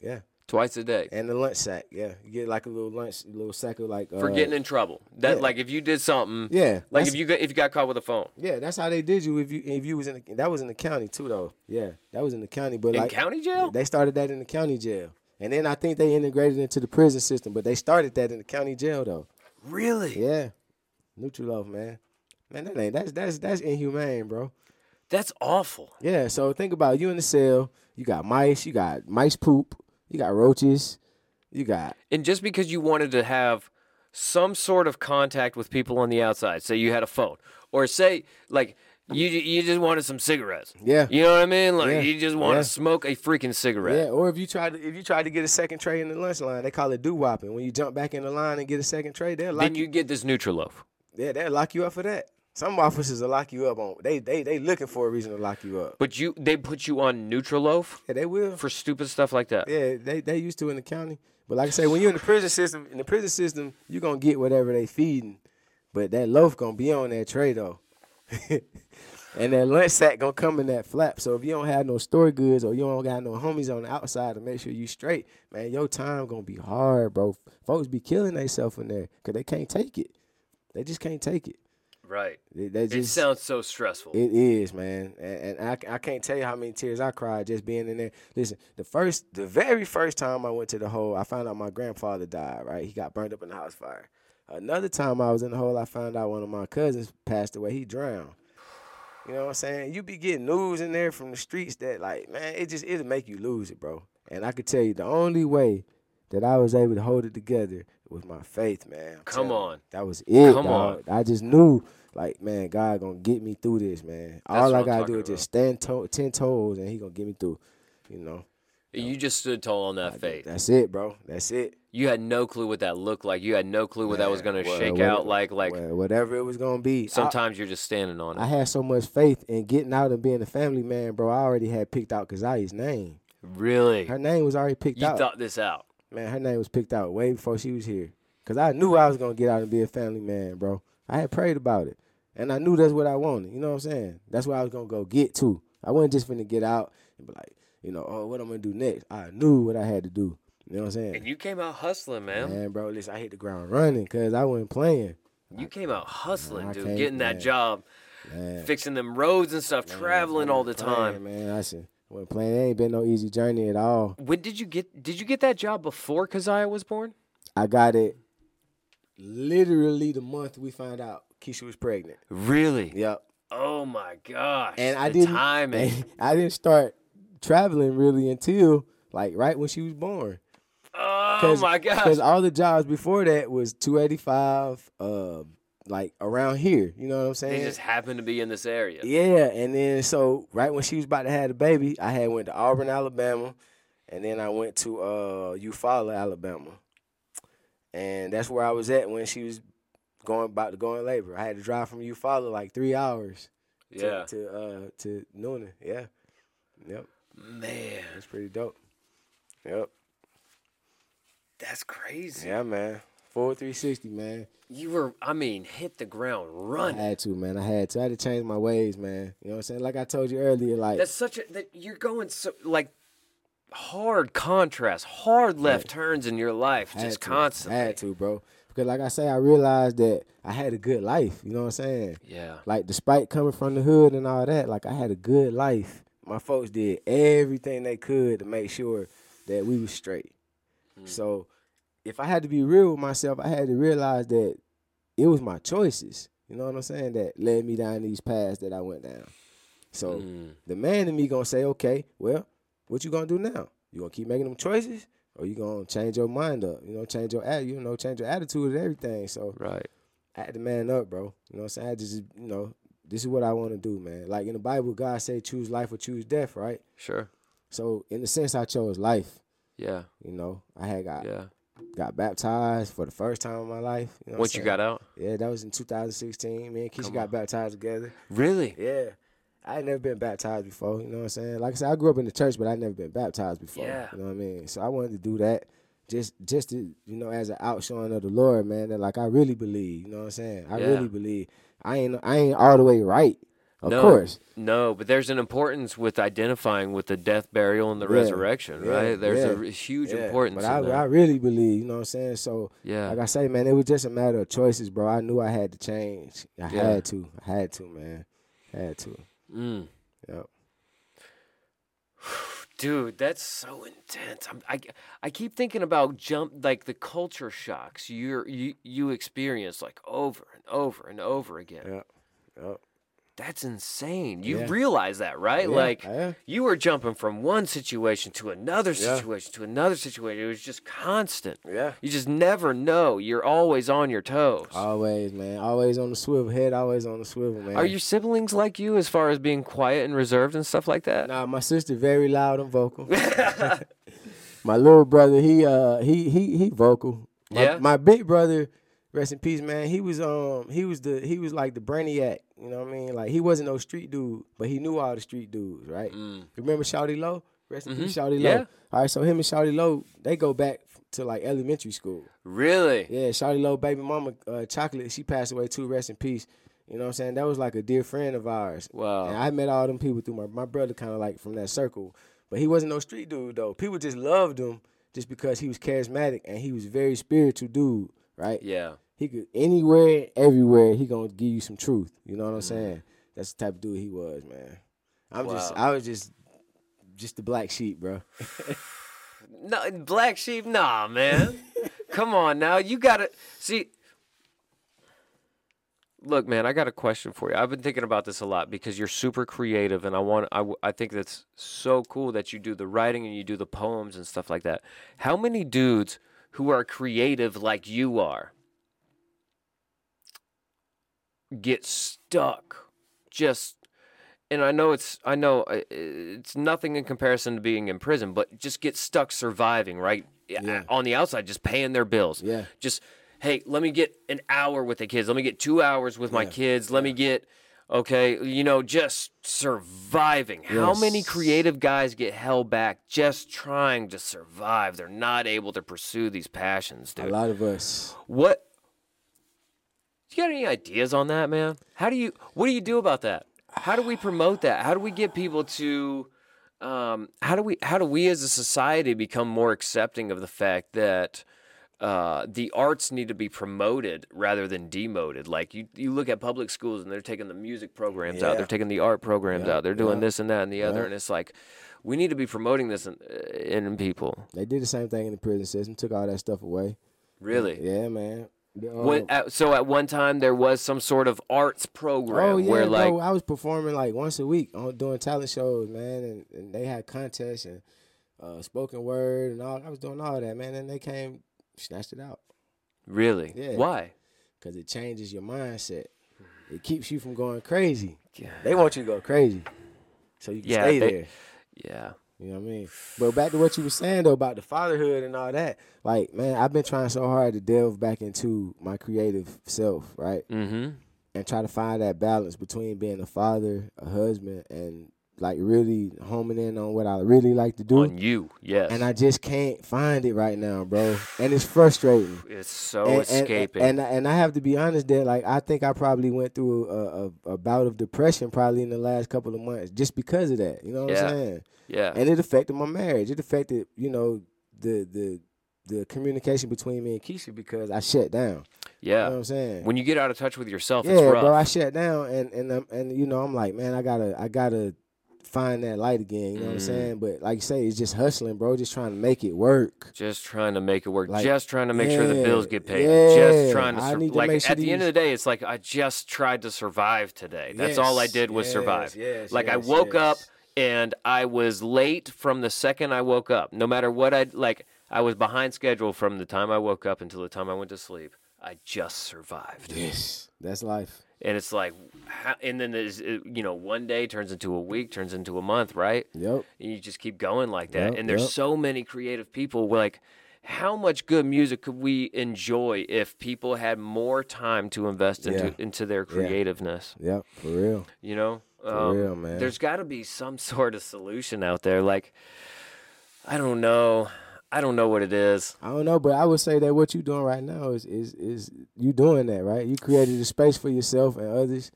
Yeah, twice a day. and the lunch sack. Yeah, you get like a little lunch, a little sack of like uh, For getting in trouble. That yeah. like if you did something. Yeah, Like if you got if you got caught with a phone Yeah, that's how they did you if you if you was in the, that was in the county too though. Yeah, that was in the county, but in like county jail. they started that in the county jail, and then I think they integrated into the prison system, but they started that in the county jail though. Really? Yeah, Nutriloaf, man, man, that ain't that's that's that's inhumane, bro. That's awful. Yeah, so think about it. you in the cell, you got mice, you got mice poop, you got roaches, you got And just because you wanted to have some sort of contact with people on the outside, say you had a phone, or say like You you just wanted some cigarettes. Yeah. You know what I mean? Like Yeah. you just want to Yeah. smoke a freaking cigarette. Yeah, or if you try to if you try to get a second tray in the lunch line, they call it doo wopping. When you jump back in the line and get a second tray, they'll lock Then you get this Nutriloaf. Yeah, they'll lock you up for that. Some officers will lock you up on. They they they looking for a reason to lock you up. But you they put you on Nutriloaf Yeah, they will. for stupid stuff like that. Yeah, they they used to in the county. But like I say, when you're in the prison system, in the prison system, you're gonna get whatever they feeding. But that loaf gonna be on that tray though. [laughs] and that lunch sack gonna come in that flap. So if you don't have no store goods or you don't got no homies on the outside to make sure you straight, man, your time gonna be hard, bro. Folks be killing themselves in there because they can't take it. They just can't take it. Right. It just sounds so stressful. it is, man, and, and I, I can't tell you how many tears I cried just being in there. Listen, the first, the very first time I went to the hole, I found out my grandfather died. Right, he got burned up in the house fire. Another time I was in the hole, I found out one of my cousins passed away. He drowned. You know what I'm saying? You be getting news in there from the streets that, like, man, it just it'll make you lose it, bro. And I could tell you the only way that I was able to hold it together was my faith, man. I'm Come telling you. on. That was it. Come dawg. I just knew, like, man, God gonna get me through this, man. All I gotta do is just stand to- ten toes, and He gonna get me through. You know, You just stood tall on that I- faith. That's it, bro. That's it. You had no clue what that looked like. You had no clue what that was going to shake out like. Like well, whatever it was gonna be. I- sometimes you're just standing on it. I, had so much faith in getting out and being a family man, bro. I already had picked out Keziah's name. really? Her name was already picked You out. You thought this out. man, her name was picked out way before she was here. Cause I knew I was gonna get out and be a family man, bro. I had prayed about it, and I knew that's what I wanted. You know what I'm saying? That's what I was gonna go get to. I wasn't just finna get out and be like, you know, oh, what I'm gonna do next. I knew what I had to do. You know what I'm saying? And you came out hustling, man. Man, bro, listen, I hit the ground running because I wasn't playing. You came out hustling, I dude. Getting that job, Man, fixing them roads and stuff, traveling all the playing, time. man. I said, I wasn't playing. It ain't been no easy journey at all. When did you get? Did you get that job before Keziah was born? I got it literally the month we found out Keisha was pregnant. Really? Yep. Oh my gosh! and I the didn't timing. [laughs] I didn't start traveling really until like right when she was born. oh my gosh! Because all the jobs before that was two eighty five, uh, like around here. You know what I'm saying? They just happened to be in this area. yeah, and then so right when she was about to have the baby, I had went to Auburn, Alabama, and then I went to uh Eufaula, Alabama, and that's where I was at when she was going about to go in labor. I had to drive from Eufaula like three hours. To, Yeah. To uh to Newnan. Yeah. Yep. Man, That's pretty dope. Yep. that's crazy. Yeah, man. Full 360, man. You were, I mean, hit the ground running. I had to, man. I had to. I had to change my ways, man. You know what I'm saying? Like I told you earlier, like That's such a that you're going so like hard contrast, hard left turns in your life, just constantly. Had to, bro. Because like I say, I realized that I had a good life. You know what I'm saying? Yeah. Like despite coming from the hood and all that, like I had a good life. My folks did everything they could to make sure that we was straight. So if I had to be real with myself, I had to realize that it was my choices. You know what I'm saying? That led me down these paths that I went down. So Mm. the man in me gonna say, okay, well, what you gonna do now? You gonna keep making them choices, or you gonna change your mind up? You know, change your at, you know, change your attitude and everything. So Right. I had to man up, bro. You know what I'm saying? I just, you know, this is what I want to do, man. Like in the Bible, God say choose life or choose death, right? Sure. So in the sense, I chose life. Yeah. You know, I had got Yeah. got baptized for the first time in my life. You know what Once you got out. yeah, that was in 2016. Me and Keisha Come got on. baptized together. Really? Yeah. I had never been baptized before, you know what I'm saying? Like I said, I grew up in the church, but I never been baptized before. Yeah. You know what I mean? So I wanted to do that just just to, you know, as an outshowing of the Lord, man, that like I really believe, you know what I'm saying? I Yeah. really believe. I ain't I ain't all the way right. Of No, course. No, but there's an importance with identifying with the death, burial, and the Yeah, resurrection, yeah, right? There's a yeah, r- huge Yeah, importance But I. I really believe, you know what I'm saying? So yeah. like I say, man, it was just a matter of choices, bro. I knew I had to change. I had to. I had to, man. had to. mm. Yep. [sighs] [sighs] [sighs] Dude, that's so intense. I'm, I I keep thinking about jump like the culture shocks you're, you you experience like over and over and over again. Yeah. Yep. That's insane. You Yeah. realize that, right? Yeah, like yeah. you were jumping from one situation to another situation to another situation. It was just constant. Yeah. You just never know. You're always on your toes. Always, man. Always on the swivel. Head always on the swivel, man. Are your siblings like you as far as being quiet and reserved and stuff like that? Nah, my sister very loud and vocal. [laughs] [laughs] my little brother, he uh he he he vocal. My, Yeah? My big brother, rest in peace, man. He was um he was the he was like the brainiac. You know what I mean? Like he wasn't no street dude, but he knew all the street dudes, right? Remember Shawty Lo? Rest in peace, Shawty Lo. Mm. Yeah. All right, so him and Shawty Lo, they go back to like elementary school. Really? Yeah, Shawty Lo baby mama uh, chocolate, she passed away too, rest in peace. You know what I'm saying? That was like a dear friend of ours. Wow. And I met all them people through my my brother kind of like from that circle. But he wasn't no street dude though. People just loved him just because he was charismatic and he was a very spiritual dude, right? Yeah. He could anywhere, everywhere, he gonna give you some truth. You know what. I'm mm-hmm. saying? That's the type of dude he was, man. I'm just I was just just the black sheep, bro. [laughs] No, black sheep, nah, man. [laughs] Come on now, you gotta see. Look, man, I got a question for you. I've been thinking about this a lot because you're super creative, and I want, I, I think that's so cool that you do the writing and you do the poems and stuff like that. How many dudes who are creative like you are get stuck just and I know it's I know uh, it's nothing in comparison to being in prison, but just get stuck surviving, right? Yeah. On the outside, just paying their bills. Yeah. Just hey, let me get an hour with the kids. Let me get two hours with my Yeah. kids. Let me get okay, you know, just surviving. How many creative guys get held back just trying to survive? They're not able to pursue these passions, dude. A lot of us. What? You got any ideas on that, man? How do you? What do you do about that? How do we promote that? How do we get people to? Um, how do we? How do we as a society become more accepting of the fact that? Uh, the arts need to be promoted rather than demoted. Like you, you look at public schools and they're taking the music programs out, they're taking the art programs Yeah, out, they're doing yeah, this and that and the other, and it's like we need to be promoting this in, in people. They did the same thing in the prison system, took all that stuff away. Really, Yeah, man. Um, at, so at one time there was some sort of arts program Oh yeah, where like bro. I was performing like once a week on doing talent shows, man, and, and they had contests and uh, spoken word and all. I was doing all that, man, and they came, snatched it out really Yeah. why? because it changes your mindset. It keeps you from going crazy. Yeah. They want you to go crazy, so you can Yeah, stay they- there. Yeah. You know what I mean? But back to what you were saying though about the fatherhood and all that. Like, man, I've been trying so hard to delve back into my creative self, right? Mm-hmm. and try to find that balance between being a father, a husband, and like really homing in on what I really like to do. On you, yes. And I just can't find it right now, bro. And it's frustrating. [sighs] it's so and, and- escaping. And, and I have to be honest that like I think I probably went through a, a, a bout of depression probably in the last couple of months just because of that. You know what Yeah. I'm saying? yeah. And it affected my marriage. It affected, you know, the the the communication between me and Keisha because I shut down. You yeah. know what I'm saying? when you get out of touch with yourself, yeah, it's rough. bro, I shut down and and um, and you know I'm like, man, I gotta I gotta find that light again. You know what I'm Mm. saying? But like you say, it's just hustling, bro. Just trying to make it work. just trying to make it work. Like, just trying to make sure the bills get paid. yeah, just trying to, sur- to like make sure at the end of the day, it's like I just tried to survive today. That's all I did was yes, survive. yes, like I yes, woke up and I was late from the second I woke up. No matter what I like, I was behind schedule from the time I woke up until the time I went to sleep. I just survived. Yes, that's life. And it's like, how, and then there's, you know, one day turns into a week, turns into a month, right? Yep. And you just keep going like that. Yep, and there's yep. so many creative people. Like, how much good music could we enjoy if people had more time to invest into Yeah. into their creativeness? Yep. For real. You know, Um, real, man. There's got to be some [laughs] sort of solution out there. Like, I don't know. I don't know what it is. I don't know, but I would say that what you're doing right now is is is you doing that right. You created a space for yourself and others.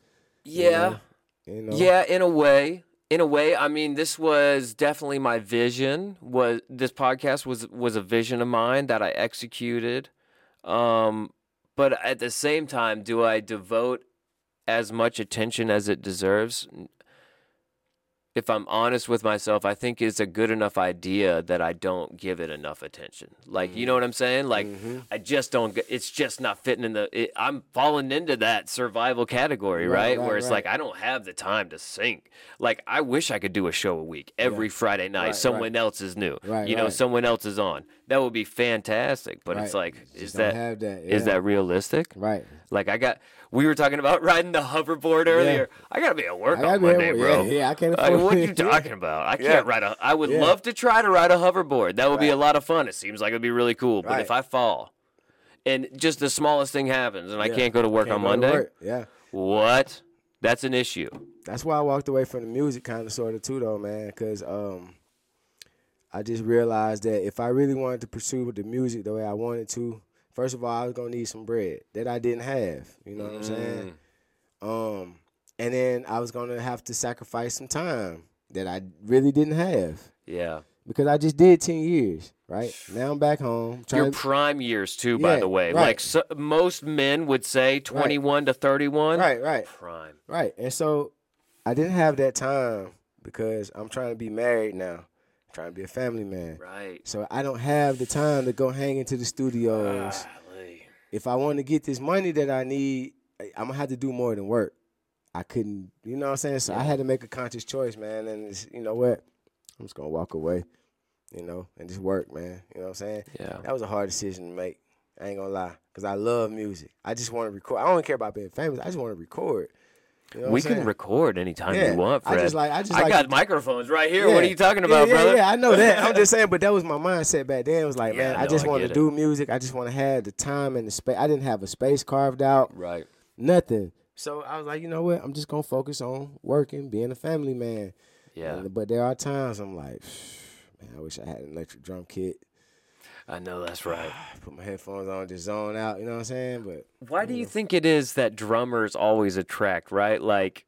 Yeah. You know. Yeah, in a way. In a way, I mean, this was definitely my vision. Was this podcast was was a vision of mine that I executed. Um, but at the same time, do I devote as much attention as it deserves? If I'm honest with myself, I think it's a good enough idea that I don't give it enough attention. Like, you know what I'm saying? Like, Mm-hmm. I just don't. It's just not fitting in the. It, I'm falling into that survival category, Right, right? right, Where it's right. like I don't have the time to sink. Like, I wish I could do a show a week every Friday night. Someone else is new. Right, you know, someone else is on. That would be fantastic. But it's like, is that that, is that realistic? Right. Like I got, we were talking about [laughs] riding the hoverboard earlier. I gotta be at work I on Monday, work. bro. Yeah, yeah, I can't afford what are you talking about? I can't Yeah. ride a. I would Yeah. love to try to ride a hoverboard. That would be a lot of fun. It seems like it'd be really cool. But Right. if I fall, and just the smallest thing happens, and I can't go to work on Monday, work. Yeah. what? That's an issue. That's why I walked away from the music kind of sort of too though, man, cuz um I just realized that if I really wanted to pursue the music the way I wanted to, first of all, I was going to need some bread that I didn't have, you know what I'm saying? Um and then I was going to have to sacrifice some time that I really didn't have Yeah. because I just did 10 years, right? Now I'm back home Your to prime years too, by the way. right. Like so, most men would say, twenty-one to thirty-one. Right, right. Prime. Right. And so I didn't have that time because I'm trying to be married now. Trying to be a family man. Right. So I don't have the time to go hang into the studios. Golly. If I want to get this money that I need, I'm gonna have to do more than work. I couldn't, you know what I'm saying? So I had to make a conscious choice, man. And it's, you know what? I'm just gonna walk away, you know, and just work, man. You know what I'm saying? Yeah. That was a hard decision to make. I ain't gonna lie, cause I love music. I just want to record. I don't care about being famous. I just want to record. You know we can record anytime Yeah, you want, I Fred. just like- I just I like got microphones right here. What are you talking about, yeah, brother? Yeah, I know that. [laughs] I'm just saying, but that was my mindset back then. It was like, Yeah, man, I I just want to do music. I just want to have the time and the space. I didn't have a space carved out, Right. nothing. So I was like, you know what? I'm just gonna focus on working, being a family man. Yeah. And- but there are times I'm like, [sighs] man, I wish I had an electric drum kit. I know that's right. [sighs] Put my headphones on, just zone out. You know what I'm saying? But Why do you think it is that drummers always attract, right? Like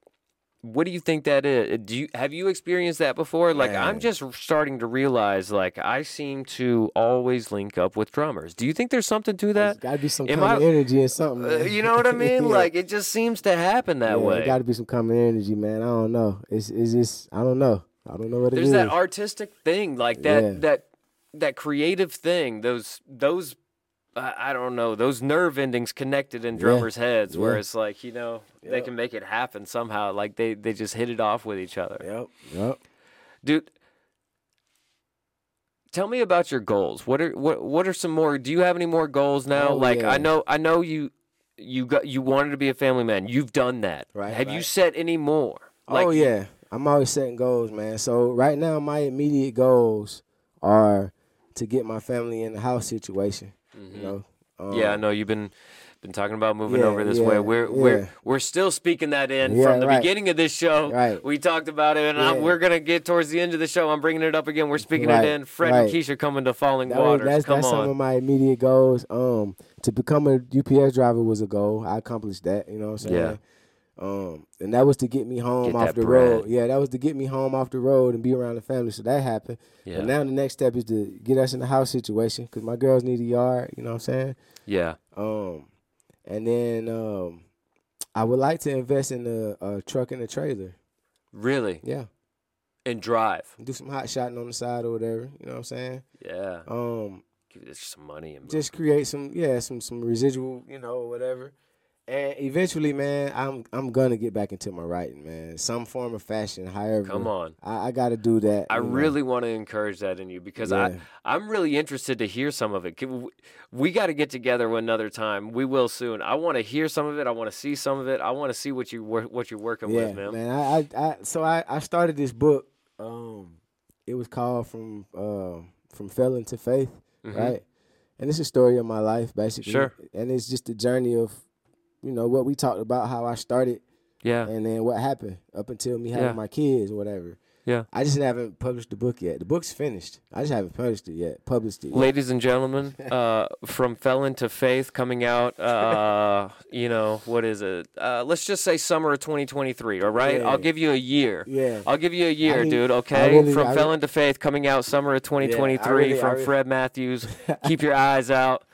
what do you think that is? Do you have you experienced that before? Like I'm just starting to realize like I seem to always link up with drummers. Do you think there's something to there's that? got to be some Am common I- energy and something. Uh, you know what I [laughs] mean? Yeah. Like it just seems to happen that yeah, way. got to be some common energy, man. I don't know. It's it's just I don't know. I don't know what it is. There's that artistic thing, like that Yeah. that that creative thing. Those those I I don't know those nerve endings connected in Yeah. drummers' heads, where it's like you know they can make it happen somehow. Like they they just hit it off with each other, Yep. Yep. dude. Tell me about your goals. What are what what are some more? Do you have any more goals now? Oh, like I know I know you you got you wanted to be a family man. You've done that. Right, Have you set any more? Oh, like, oh yeah, I'm always setting goals, man. So right now, my immediate goals are to get my family in the house situation. You know. Um, Yeah, I know you've been been talking about moving Yeah, over this way. We're we're we're still speaking that in Yeah, from the right. beginning of this show. Right. We talked about it, and I'm, we're gonna get towards the end of the show. I'm bringing it up again. We're speaking Right, it in. Fred and right. Keisha coming to Falling That was, Waters. that's Come that's some of my immediate goals. Um, to become a UPS driver was a goal. I accomplished that. You know what I'm saying? Yeah. Um, and that was to get me home Get off the bread. road. Yeah, that was to get me home off the road and be around the family. So that happened. Yeah. And now the next step is to get us in the house situation because my girls need a yard. You know what I'm saying? yeah. Um, and then um, I would like to invest in a, a truck and a trailer. Really. Yeah, And drive. do some hot shotting on the side or whatever. You know what I'm saying? Yeah. Um, Give this some money and just create some yeah some some residual you know whatever. And eventually, man, I'm I'm gonna get back into my writing, man. Some form of fashion, however. come on. I, I got to do that. I know. really want to encourage that in you because Yeah. I I'm really interested to hear some of it. We, got to get together another time. We will soon. I want to hear some of it. I want to see some of it. I want to see what you what you're working yeah, with, man. man. I, I, I so I, I started this book. Um, it was called from uh, from felon to faith, Mhm. right? And it's a story of my life, basically. Sure. And it's just the journey of, you know, what we talked about, how I started, Yeah. and then what happened up until me having Yeah. my kids or whatever. Yeah. I just haven't published the book yet. The book's finished. I just haven't published it yet. Published it. Yet. Ladies and gentlemen, [laughs] uh, from Felon to Faith coming out, uh, [laughs] you know, what is it? Uh, let's just say summer of 2023, all right? Yeah. I'll give you a year. Yeah. I'll give you a year, need- dude, okay? really- from I Felon to Faith coming out summer of 2023 really- from Fred Matthews. [laughs] Keep your eyes out.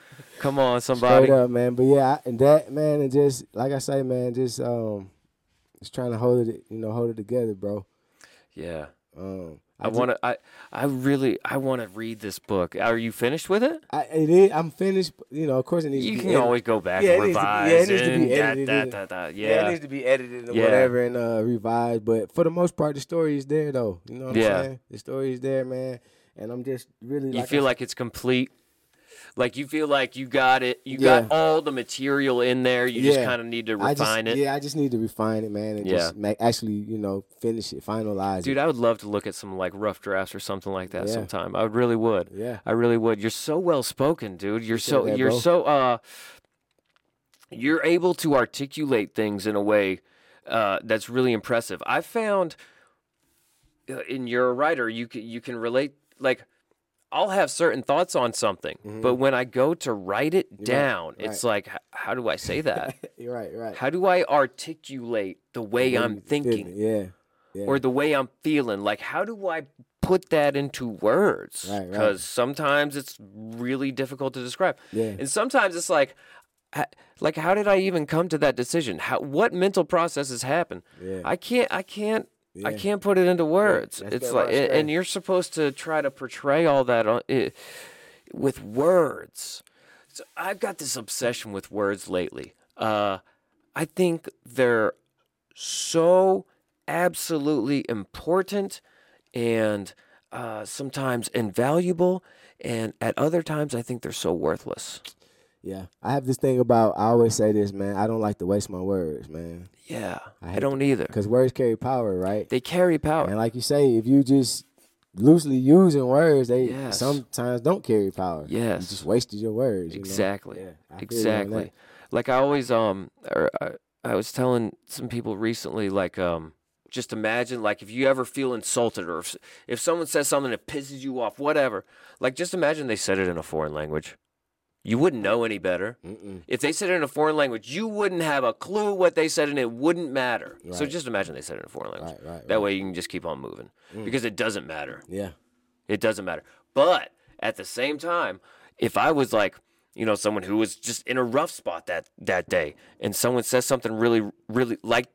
Come on, somebody. Straight up, man. But yeah, I, and that man, and just like I say, man, just um, just trying to hold it, you know, hold it together, bro. Yeah. Um, I, just- want to. I I really I want to read this book. Are you finished with it? I, it is, I'm finished. You know, of course, it needs You to be can always go back Yeah, and it needs to be- revise. yeah, it needs to be and edited da- in. da- da- Yeah. Yeah. it needs to be edited or Yeah. whatever and uh, revised. But for the most part, the story is there, though. You know what Yeah. I'm saying? The story is there, man. And I'm just really. you like I feel like it's complete. Like you feel like you got it. You Yeah. got all the material in there. You just kind of need to I just, refine it. Yeah, I just need to refine it, man, and Yeah. just make, actually, you know, finish it, finalize it. Dude, it. I would love to look at some like rough drafts or something like that Yeah. sometime. I really would. Yeah. I really would. You're so well spoken, dude. You're so that, you're bro. so uh you're able to articulate things in a way uh, that's really impressive. I found uh, in you're a writer, you can you can relate like I'll have certain thoughts on something, but when I go to write it down, it's like how do I say [laughs] that? You're right, right. how do I articulate the way I'm thinking? Yeah. Yeah. or the way I'm feeling. Like, how do I put that into words? Right, right. Because sometimes it's really difficult to describe. Yeah. And sometimes it's like, like, how did I even come to that decision? How, what mental processes happen? Yeah. I can't, I can't, I can't put it into words. that's it's like, and- you're supposed to try to portray all that on, i with words. So I've got this obsession with words lately. Uh, I think they're so absolutely important and uh, sometimes invaluable, and at other times I think they're so worthless. Yeah. I have this thing about, I always say this, man. I don't like to waste my words, man. Yeah, I I, don't either. Because words carry power, right? They carry power. And like you say, if you just loosely using words, they Yes. sometimes don't carry power. Yes. You just wasted your words. you know? Exactly. Yeah, you on that. exactly. Like I always um or I, I was telling some people recently like um just imagine like if you ever feel insulted or if, if someone says something that pisses you off whatever like just imagine they said it in a foreign language you wouldn't know any better Mm-mm. if they said it in a foreign language you wouldn't have a clue what they said and it wouldn't matter so just imagine they said it in a foreign language Right, right, that right. Mm. way you can just keep on moving because it doesn't matter Yeah. it doesn't matter. But at the same time, if I was like, you know, someone who was just in a rough spot that that day, and someone says something really, really like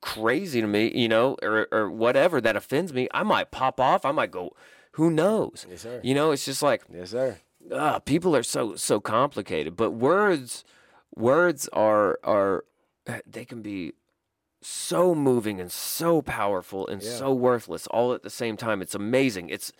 crazy to me, you know, or or whatever that offends me, I might pop off. I might go, who knows? Yes, sir. You know, it's just like Yes, sir. Ah, people are so so complicated. But words, words are are they can be so moving and so powerful and Yeah. so worthless all at the same time. It's amazing. It's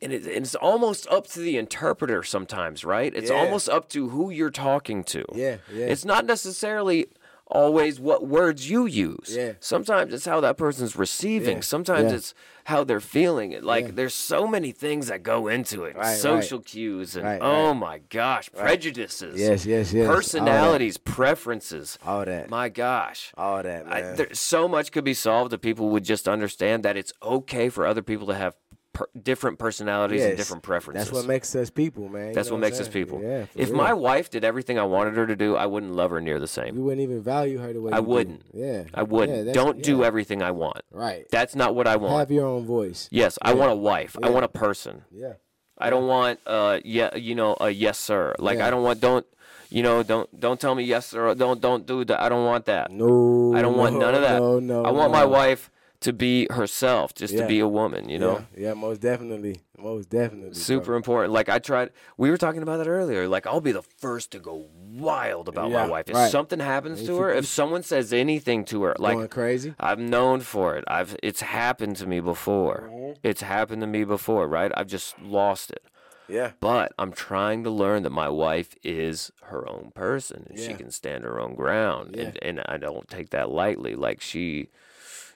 and it, it's almost up to the interpreter sometimes, right? It's Yeah. almost up to who you're talking to. Yeah, yeah. It's not necessarily always what words you use. Yeah. Sometimes it's how that person's receiving. Yeah, Sometimes yeah. it's how they're feeling. It like there's so many things that go into it. Right, right. Social cues and Right, oh right. my gosh, prejudices. Yes, yes, yes. All. Personalities, preferences. All that. My gosh. All that, I, there, so much could be solved if people would just understand that it's okay for other people to have per, different personalities and different preferences. That's what makes us people, man. You That's know what I'm makes us people. Yeah. if real. my wife did everything I wanted her to do, I wouldn't love her near the same. you wouldn't even value her the way I you wouldn't. Yeah. I wouldn't. Yeah, Don't do yeah. everything I want. Right. That's not what I want. Have your own voice. yes, I want a wife. I want a person. Yeah. I don't want uh yeah you know a yes sir. Like. I don't want don't you know don't don't tell me yes sir. Don't don't do that. I don't want that. No. I don't want no, none of [laughs] that. No, no. I want no. my wife to be herself, just Yeah. to be a woman. You know. Yeah, yeah, most definitely. Most definitely. bro. Super important. Like I tried. We were talking about that earlier. Like I'll be the first to go wild about my wife. If right. something happens If to her, if someone says anything to her, like Going crazy. I'm known for it. I've it's happened to me before. Mm-hmm. It's happened to me before, right? I've just lost it. Yeah. But I'm trying to learn that my wife is her own person and she can stand her own ground. And and I don't take that lightly. Like she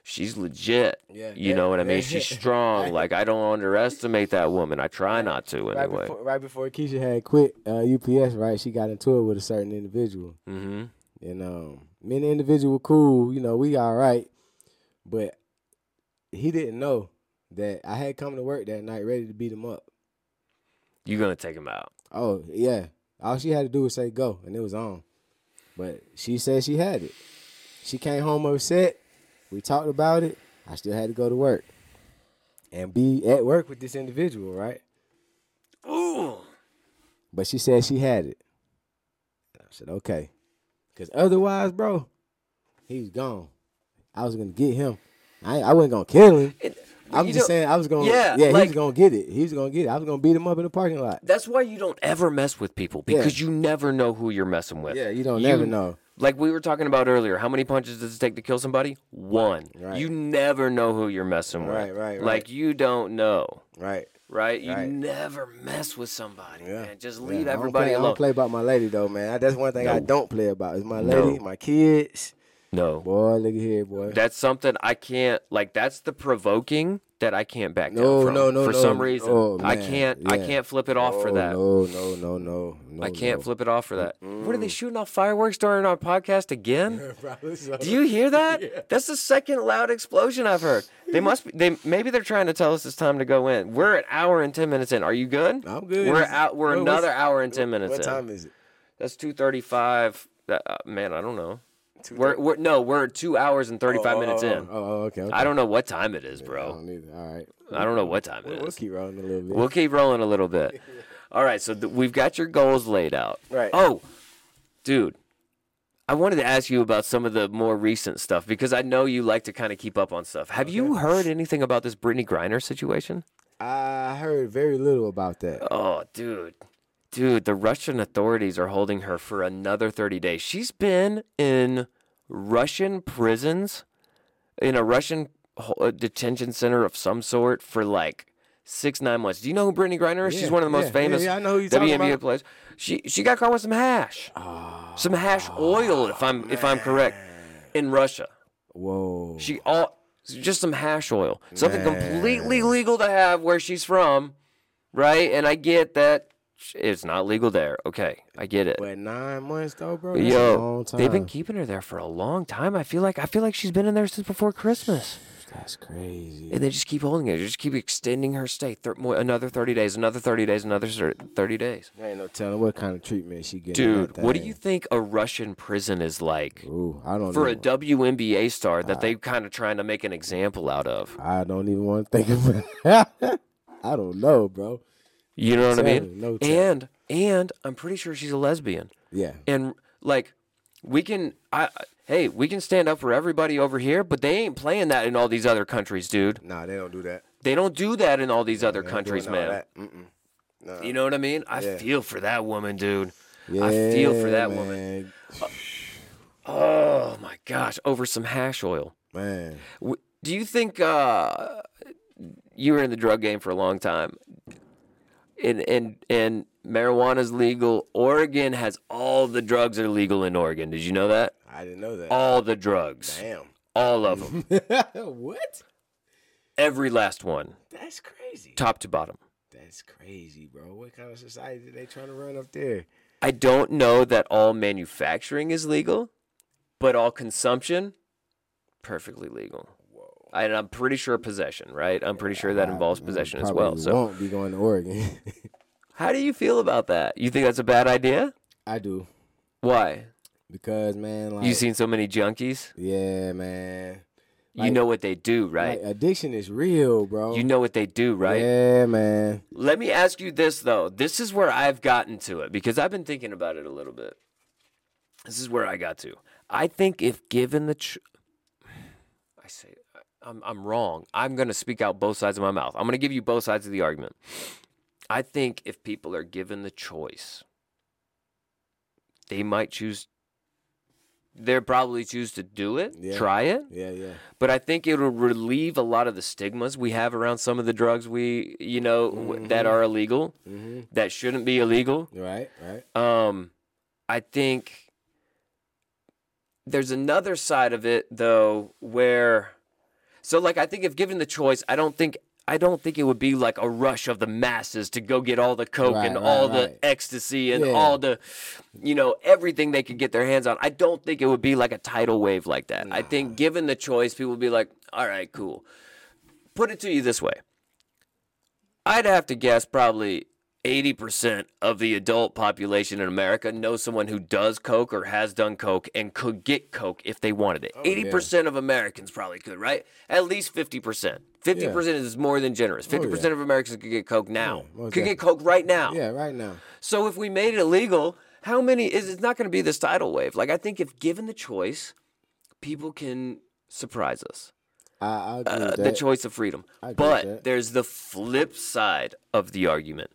she's legit. Yeah, You yeah, know what I mean? yeah. She's [laughs] strong. Like I don't underestimate that woman. I try not to Right anyway. before, right before Keziah had quit uh, UPS, right? She got into it with a certain individual, Mm-hmm. and um, me and the individual were cool. You know, we all right, but he didn't know that I had come to work that night ready to beat him up. You're gonna take him out. Oh yeah, all she had to do was say go, and it was on. But she said she had it. She came home upset. We talked about it. I still had to go to work and be at work with this individual, right? Ooh. But she said she had it. I said, okay. Because otherwise, bro, he was gone. I was going to get him. I, I wasn't gonna kill him. It- I'm just saying I was gonna. Yeah, Yeah, he was gonna get it. He was gonna get it. I was gonna beat him up in the parking lot. That's why you don't ever mess with people Yeah. because you never know who you're messing with. Yeah, you don't You- never know. Like we were talking about earlier, how many punches does it take to kill somebody? One. Right. You never know who you're messing with. Right, right, Like you don't know, Right. right? You Right. neave mess with somebody, Yeah. man. Just Yeah, leave I don't everybody play, I alone. don't play about my lady though, man. That's one thing I don't play about. Is my No. lady, my kids. No. Boy, look here, boy. That's something I can't like. That's the provoking that I can't back No, down from. no, no, For no. some reason, Oh, I can't. I can't flip it off for Oh, that. No, no, no, no, no. I can't no. flip it off for that. What are they shooting off fireworks during our podcast again? [laughs] So. Do you hear that? That's the second loud explosion I've heard. They must be. They maybe they're trying to tell us it's time to go in. We're an hour and ten minutes in. Are you good? I'm good. We're out. We're another hour and ten minutes What in. time is it? That's two thirty-five. Uh, man, I don't know. Two We're, we're no, we're two hours and thirty-five Oh, minutes oh, in. Oh, oh, okay, okay. I don't know what time it is, I bro. don't either. All right. I don't know what time We'll, it we'll keep rolling a little bit. We'll keep rolling a little bit. [laughs] All right, so th- we've got your goals laid out. Right. Oh, dude, I wanted to ask you about some of the more recent stuff because I know you like to kind of keep up on stuff. Have you heard anything about this Brittney Griner situation? I heard very little about that. Oh, dude. Dude, the Russian authorities are holding her for another 30 days. She's been in Russian prisons, in a Russian uh, detention center of some sort for like six, nine months. Do you know who Brittney Griner is? She's one of the most yeah, yeah, famous yeah, I know who you're WNBA players. She she got caught with some hash, some hash oil, if I'm if I'm correct, in Russia. Whoa. She all just some hash oil, something Man. completely legal to have where she's from, right? And I get that it's not legal there. Okay, I get it. But nine months though, bro. A yo, long time. they've been keeping her there for a long time. I feel like I feel like she's been in there since before Christmas, That's crazy. and they just keep holding her. They just keep extending her stay. Thir- another thirty days, another thirty days, another thirty days. There ain't no telling what kind of treatment she getting. Dude, what do you think a Russian prison is like Ooh, I don't for a know. WNBA star that they kind of trying to make an example out of? I don't even want to think about it. [laughs] I don't know, bro. You know what I mean? no and and I'm pretty sure she's a lesbian. Yeah. And like we can I hey, we can stand up for everybody over here, but they ain't playing that in all these other countries, dude. Nah, they don't do that. They don't do that in all these other countries, man. Nah. You know what I mean? I Yeah. feel for that woman, dude. Yeah, I feel for that woman. man. Oh my gosh, over some hash oil. Man. Do you think uh, you were in the drug game for a long time, and and and marijuana's legal? Oregon has all the drugs are legal in Oregon. Did you know that? I didn't know that. All the drugs, Damn. all of [laughs] them, what? every last one, That's crazy. top to bottom. That's crazy, bro. What kind of society are they trying to run up there? I don't know that all manufacturing is legal, but all consumption, perfectly legal. And I'm pretty sure possession, right? I'm pretty sure that involves possession as well. So, won't be going to Oregon. [laughs] how do you feel about that? You think that's a bad idea? I do Why? because man, like you seen so many junkies. yeah, man. you know what they do, right? Like addiction is real, bro. you know what they do, right? Yeah, man. Let me ask you this though. This is where I've gotten to it because I've been thinking about it a little bit. This is where I got to. I think if given the, ch- [sighs] I say, I'm I'm wrong. I'm gonna speak out both sides of my mouth. I'm gonna give you both sides of the argument. I think if people are given the choice, they might choose. They'll probably choose to do it, Yeah. try it, Yeah, yeah. but I think it'll relieve a lot of the stigmas we have around some of the drugs we, you know, w that are illegal, Mm-hmm. that shouldn't be illegal. Right, right. Um, I think there's another side of it though, where, so like I think if given the choice, I don't think. I don't think it would be like a rush of the masses to go get all the coke Right, and right, all the ecstasy and Yeah. all the, you know, everything they could get their hands on. I don't think it would be like a tidal wave like that. I think given the choice, people would be like, all right, cool. Put it to you this way I'd have to guess probably 80% of the adult population in America knows someone who does Coke or has done Coke and could get Coke if they wanted it. 80% of Americans probably could, right? At least 50%. 50% is more than generous. 50% of Americans could get Coke now. Yeah, most could get Coke right now. Yeah, right now. So if we made it illegal, how many is it's not going to be this tidal wave? Like I think if given the choice, people can surprise us. I, I agree uh, the choice of freedom. But there's the flip side of the argument.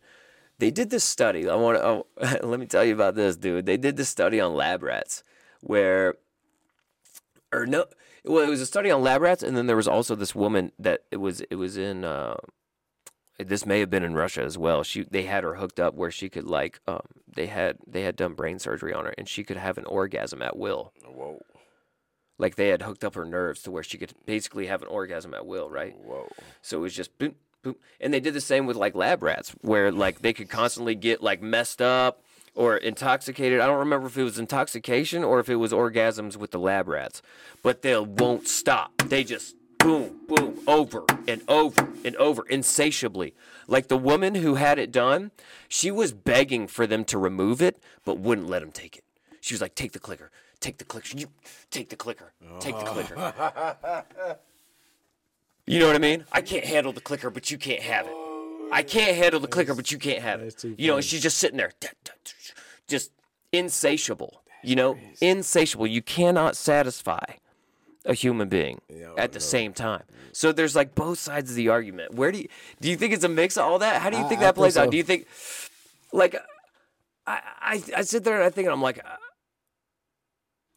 They did this study. I want to oh, let me tell you about this, dude. They did this study on lab rats where or no well it was a study on lab rats and then there was also this woman that it was it was in uh this may have been in Russia as well. She they had her hooked up where she could like um they had they had done brain surgery on her and she could have an orgasm at will. Whoa, Like they had hooked up her nerves to where she could basically have an orgasm at will, right? whoa. So it was just boom, And they did the same with like lab rats, where like they could constantly get like messed up or intoxicated. I don't remember if it was intoxication or if it was orgasms with the lab rats, but they won't stop. They just boom, boom, over and over and over, insatiably. Like the woman who had it done, she was begging for them to remove it, but wouldn't let them take it. She was like, "Take the clicker, take the clicker, you take the clicker, take the clicker." [laughs] You know what I mean? I can't handle the clicker, but you can't have it. I can't handle the clicker, but you can't have it. You know, and she's just sitting there, just insatiable. You know, insatiable. You cannot satisfy a human being at the same time. So there's like both sides of the argument. Where do you do you think it's a mix of all that? How do you think I that plays out? so. Do you think like I I I sit there and I think and I'm like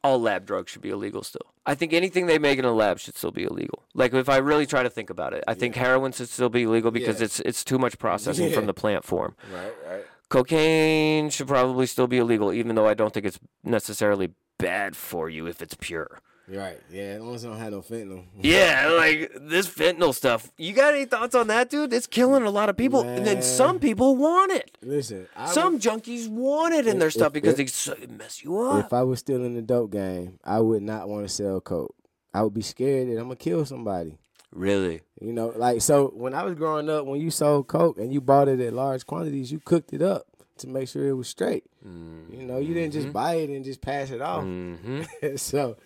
all lab drugs should be illegal still. I think anything they make in a lab should still be illegal. Like if I really try to think about it, I think heroin should still be illegal because Yeah. it's it's too much processing from the plant form. Right, right. Cocaine should probably still be illegal, even though I don't think it's necessarily bad for you if it's pure. Right. Yeah, as long as I don't have no fentanyl. [laughs] Yeah, like this fentanyl stuff. You got any thoughts on that, dude? It's killing a lot of people, and then some people want it. Listen, I Some would- junkies want it in their stuff if- because if- they so- it mess you up. if I was still in the dope game, I would not want to sell coke. I would be scared that I'm gonna kill somebody. really? You know, like so when I was growing up, when you sold coke and you bought it at large quantities, you cooked it up to make sure it was straight. You know, you didn't just buy it and just pass it off. Mm-hmm. [laughs] so,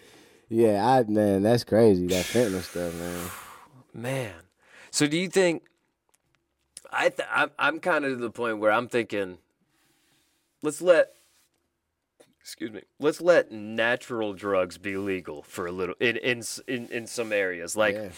yeah, I man, that's crazy. That fentanyl stuff, man. [sighs] Man. So do you think I th- I'm I'm kind of to the point where I'm thinking let's let excuse me. Let's let natural drugs be legal for a little in in in, in some areas like yeah,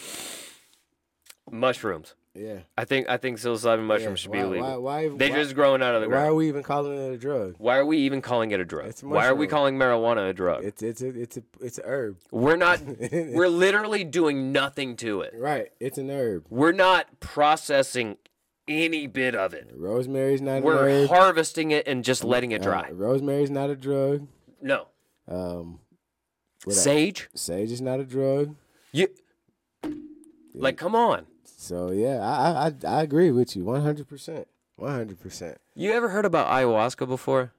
mushrooms. Yeah. I think I think psilocybin mushrooms should why, be illegal. Why? Why? they why, just growing out of the ground. why are we even calling it a drug? Why are we even calling it a drug? It's a Why are we calling marijuana a drug? It's it's a it's a it's a herb. we're not [laughs] we're literally doing nothing to it. Right. It's an herb. We're not processing any bit of it. Rosemary's not We're an herb. harvesting it and just letting it Uh, dry. rosemary's not a drug. No. Um? Sage? sage is not a drug. You like come on. So yeah, I I I, agree with you, one hundred percent, one hundred percent. You ever heard about ayahuasca before?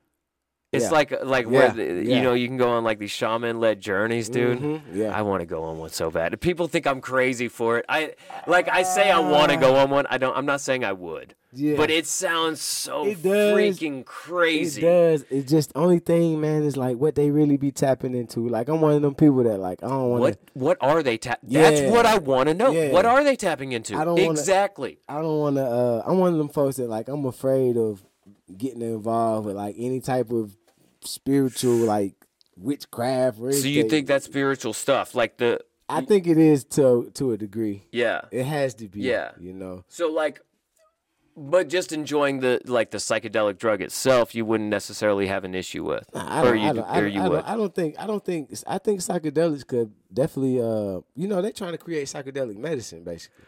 It's Yeah. like like Yeah, where the, yeah. you know you can go on like these shaman led journeys, dude. Mhm, yeah. I want to go on one so bad. People think I'm crazy for it. I like I say I want to go on one. I don't. I'm not saying I would. Yeah. But it sounds so It does. freaking crazy. It does. It's just only thing, man, is like what they really be tapping into. Like I'm one of them people that like I don't want What what are they tap? That's what I want to know. Yeah. What are they tapping into? I don't wanna- exactly. I don't want to. Uh, I'm one of them folks that like I'm afraid of getting involved with like any type of spiritual like witchcraft. Or So you think that's spiritual stuff, like the I think it is to to a degree. yeah. It has to be. Yeah. You know. So like, but just enjoying the like the psychedelic drug itself, you wouldn't necessarily have an issue with, I or don't, you I don't, I or you I would. I don't think I don't think I think psychedelics could definitely uh you know they're trying to create psychedelic medicine basically.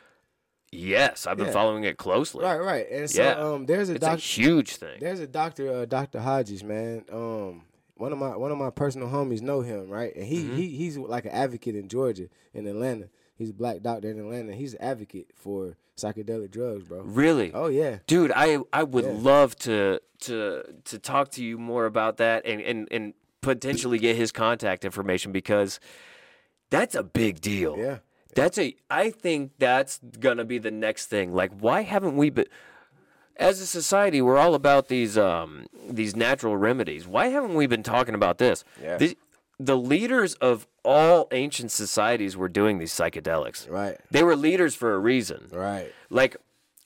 yes, I've been Yeah. following it closely. Right, right. And so Yeah. um there's a It's a huge thing. there's a doctor uh, Dr. Hodges, man. Um one of my one of my personal homies know him, right? And he Mm-hmm. he he's like an advocate in Georgia in Atlanta. He's a black doctor in Atlanta. He's an advocate for psychedelic drugs, bro. Really, Oh yeah. dude, I I would Yeah. love to to to talk to you more about that and and and potentially get his contact information because that's a big deal. Yeah. That's a. I think that's gonna be the next thing. Like, why haven't we been? As a society, we're all about these um these natural remedies. Why haven't we been talking about this? Yeah. The, the leaders of all ancient societies were doing these psychedelics. Right. They were leaders for a reason. Right. Like,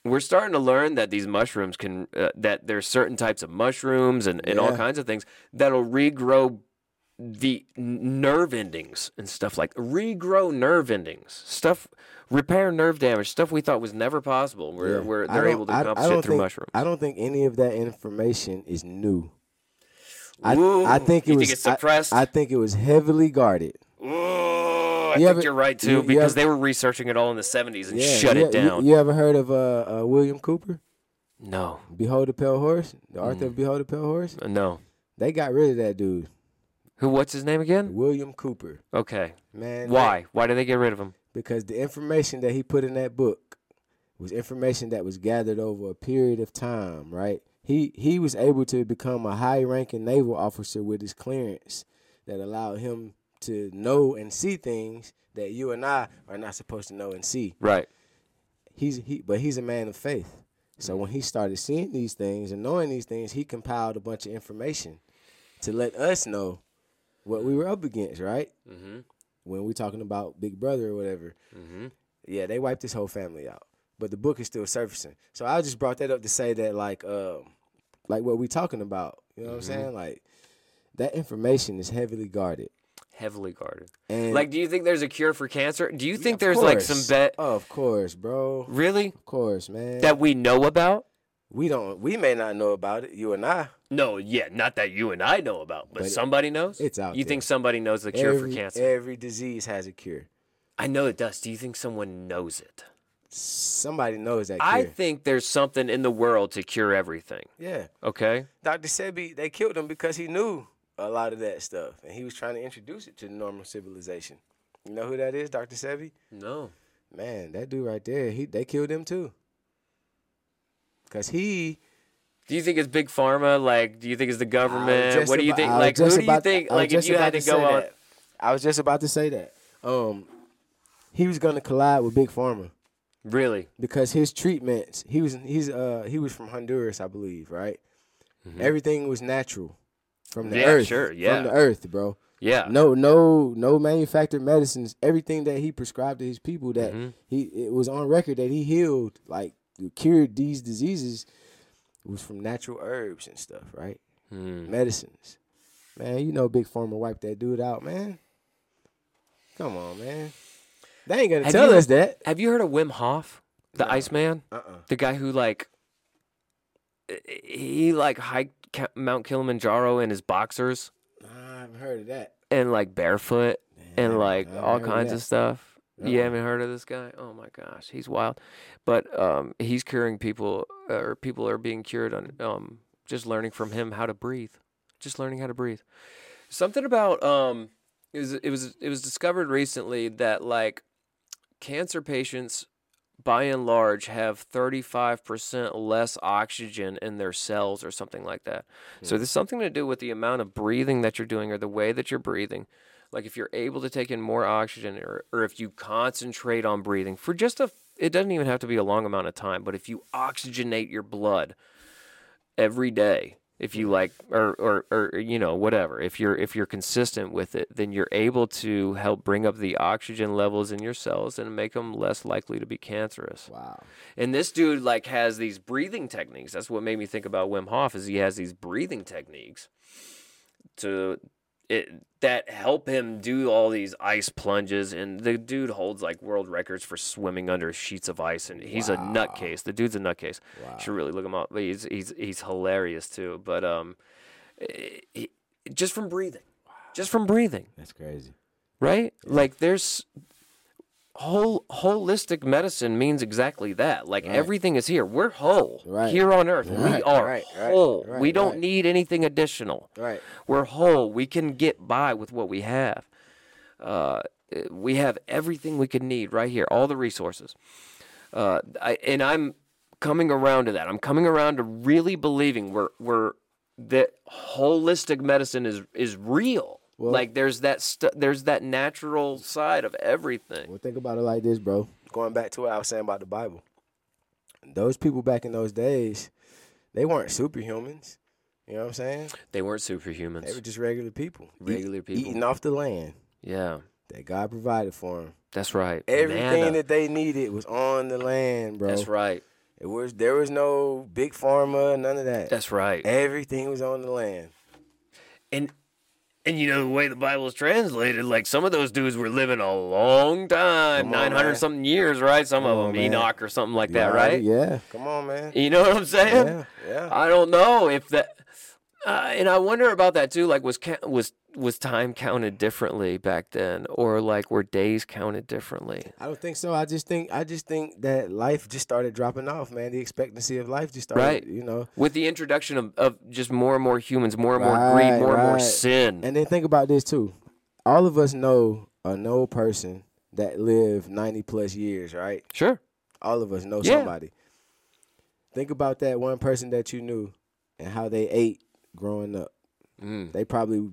we're starting to learn that these mushrooms can uh, that there's certain types of mushrooms and, and all kinds of things that'll regrow the nerve endings and stuff like regrow nerve endings, stuff repair nerve damage, stuff we thought was never possible. Where Yeah. where I they're able to I- I accomplish it through think- mushrooms. I don't think any of that information is new. I, Ooh, I think it you was think it's I- suppressed? I, think it was heavily guarded. Ooh, I You think ever- you're right too you- you because ever- they were researching it all in the 70s and Yeah, shut you, it down. You, you ever heard of uh, uh, William Cooper? No, Behold the Pale Horse, the Mm. Arthur of Behold the Pale Horse. no. They got rid of that dude, Who? What's his name again? William Cooper. Okay. Man, Why? Why did they get rid of him? because the information that he put in that book was information that was gathered over a period of time, right? He he was able to become a high ranking naval officer with his clearance that allowed him to know and see things that you and I are not supposed to know and see. Right. He's he but he's a man of faith. So when he started seeing these things and knowing these things, he compiled a bunch of information to let us know what we were up against, right? Mm-hmm. When we're talking about Big Brother or whatever. Mm-hmm. Yeah, they wiped his whole family out. But the book is still surfacing. So I just brought that up to say that like um like what we talking about. You know what Mm-hmm. I'm saying? Like that information is heavily guarded. Heavily guarded. And Like, do you think there's a cure for cancer? Do you think Of there's like some course. bet? Of course, bro. Really? Of course, man. That we know about? we don't we may not know about it, you and I. No, yeah, not that you and I know about, but, But somebody knows. it's out You there. think somebody knows the cure every, for cancer? Every disease has a cure. I know it does. Do you think someone knows it? Somebody knows that cure. I think there's something in the world to cure everything. yeah. Okay. Dr. Sebi, they killed him because he knew a lot of that stuff, and he was trying to introduce it to the normal civilization. You know who that is, Dr. Sebi? No. Man, that dude right there, he they killed him too. Cause he, Do you think it's big pharma? Like, do you think it's the government? What do you about- think? Like, who do you think? Like, if you had about to go on, that. I was just about to say that. Um, he was gonna collide with Big Pharma really? because his treatments. He was he's uh he was from Honduras, I believe, right? Everything was natural from the Mm-hmm. Yeah, earth. sure, yeah. from the earth, bro. Yeah. No, no, no manufactured medicines. Everything that he prescribed to his people that Mhm. he it was on record that he healed, like cured these diseases, was from natural herbs and stuff, right? Hmm. Medicines. Man, you know Big Pharma wiped that dude out, man. Come on, man. They ain't gonna Have tell you- us that. Have you heard of Wim Hof, the No. Iceman? Uh-uh. The guy who like he like hiked Ca- Mount Kilimanjaro in his boxers I haven't heard of that. and like barefoot and like all kinds of stuff. You Uh-uh. haven't heard of this guy? Oh my gosh, he's wild. But um, he's curing people, or people are being cured on um, just learning from him how to breathe, just learning how to breathe. Something about um, it was it was it was discovered recently that like cancer patients by and large have 35% less oxygen in their cells or something like that. So hmm. there's something to do with the amount of breathing that you're doing or the way that you're breathing. Like if you're able to take in more oxygen or, or if you concentrate on breathing for just a it doesn't even have to be a long amount of time, but if you oxygenate your blood every day, if you like or, or or you know whatever. If you're if you're consistent with it then you're able to help bring up the oxygen levels in your cells and make them less likely to be cancerous. Wow. and this dude like has these breathing techniques. That's what made me think about wim hof is he has these breathing techniques to it that help him do all these ice plunges and the dude holds like world records for swimming under sheets of ice and he's a nutcase the dude's a nutcase Wow. you should really look him up. But he's he's he's hilarious too. But um, he- he- just from breathing, just from breathing, That's crazy. right? Like there's whole holistic medicine means exactly that. Like Right. everything is here. We're whole Right. here on earth. we are right, right, whole. right, we don't right. need anything additional. Right. We're whole. We can get by with what we have. Uh, we have everything we could need right here, all the resources. Uh, I, and I'm coming around to that. I'm coming around to really believing we're we're that holistic medicine is is real. Well- like there's that stu- there's that natural side of everything. Well, think about it like this, bro. Going back to what I was saying about the Bible. Those people back in those days, they weren't superhumans. You know what I'm saying? They weren't superhumans. They were just regular people. Eat- Regular people. Eating off the land Yeah, that God provided for them. that's right. Everything Manna. that they needed was on the land, bro. That's right. It was there was no big pharma, none of that. That's right. Everything was on the land. and And you know the way the Bible is translated, like some of those dudes were living a long time on, 900 man. something years, right? Some Come of on, them man. Enoch or something like that, already- right? Yeah. Come on, man. You know what I'm saying? Yeah, yeah. I don't know if that, uh, and I wonder about that too. Like, was was was time counted differently back then, or like were days counted differently? I don't think so. I just think I just think that life just started dropping off, man. The expectancy of life just started, Right. you know. With the introduction of, of just more and more humans, more and more greed, Right, more and more sin. And then think about this too. All of us know a no person that lived 90 plus years, right? sure. All of us know Yeah. somebody. Think about that one person that you knew and how they ate growing up. Mm, They probably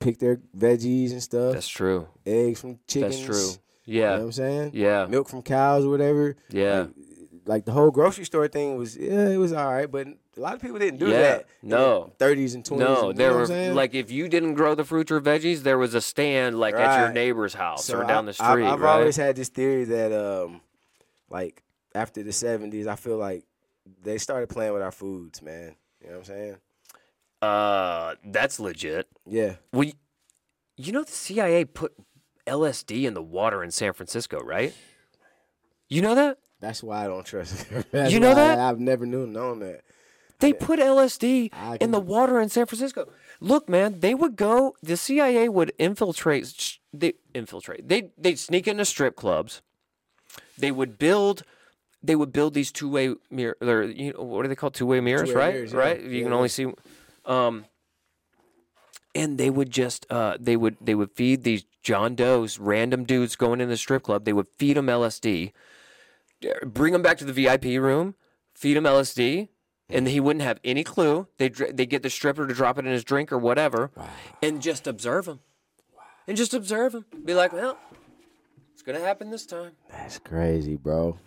pick their veggies and stuff, that's true. eggs from chickens. That's true. You know Yeah. what I'm saying? Yeah. Milk from cows or whatever. Yeah. Like, like the whole grocery store thing was, yeah, it was all right, but a lot of people didn't do Yeah, that. no. 30s and 20s. No, you know there what I'm were like if you didn't grow the fruits or veggies, there was a stand like at your neighbor's house So or down I- the I- street, I've right? always had this theory that, um, like after the '70s, I feel like they started playing with our foods, man. You know what I'm saying? Uh, that's legit. Yeah. Well, y- you know the CIA put LSD in the water in San Francisco, right? You know that? That's why I don't trust. [laughs] it. You know that? I've never knew known that. They put LSD in the water in San Francisco. Look, man, they would go. The CIA would infiltrate. They infiltrate. They they sneak into strip clubs. They would build. They would build these two way mirror. Or, you know, what are they called? Two way mirrors, Two-way right? mirrors, yeah. Right. You Yeah, can only see. Um. And they would just. Uh. They would. They would feed these John Does, random dudes going in the strip club. They would feed them LSD. Bring them back to the VIP room. Feed them LSD and he wouldn't have any clue. They they get the stripper to drop it in his drink or whatever, and just observe him, and just observe him. Be like, well, it's gonna happen this time. That's crazy, bro.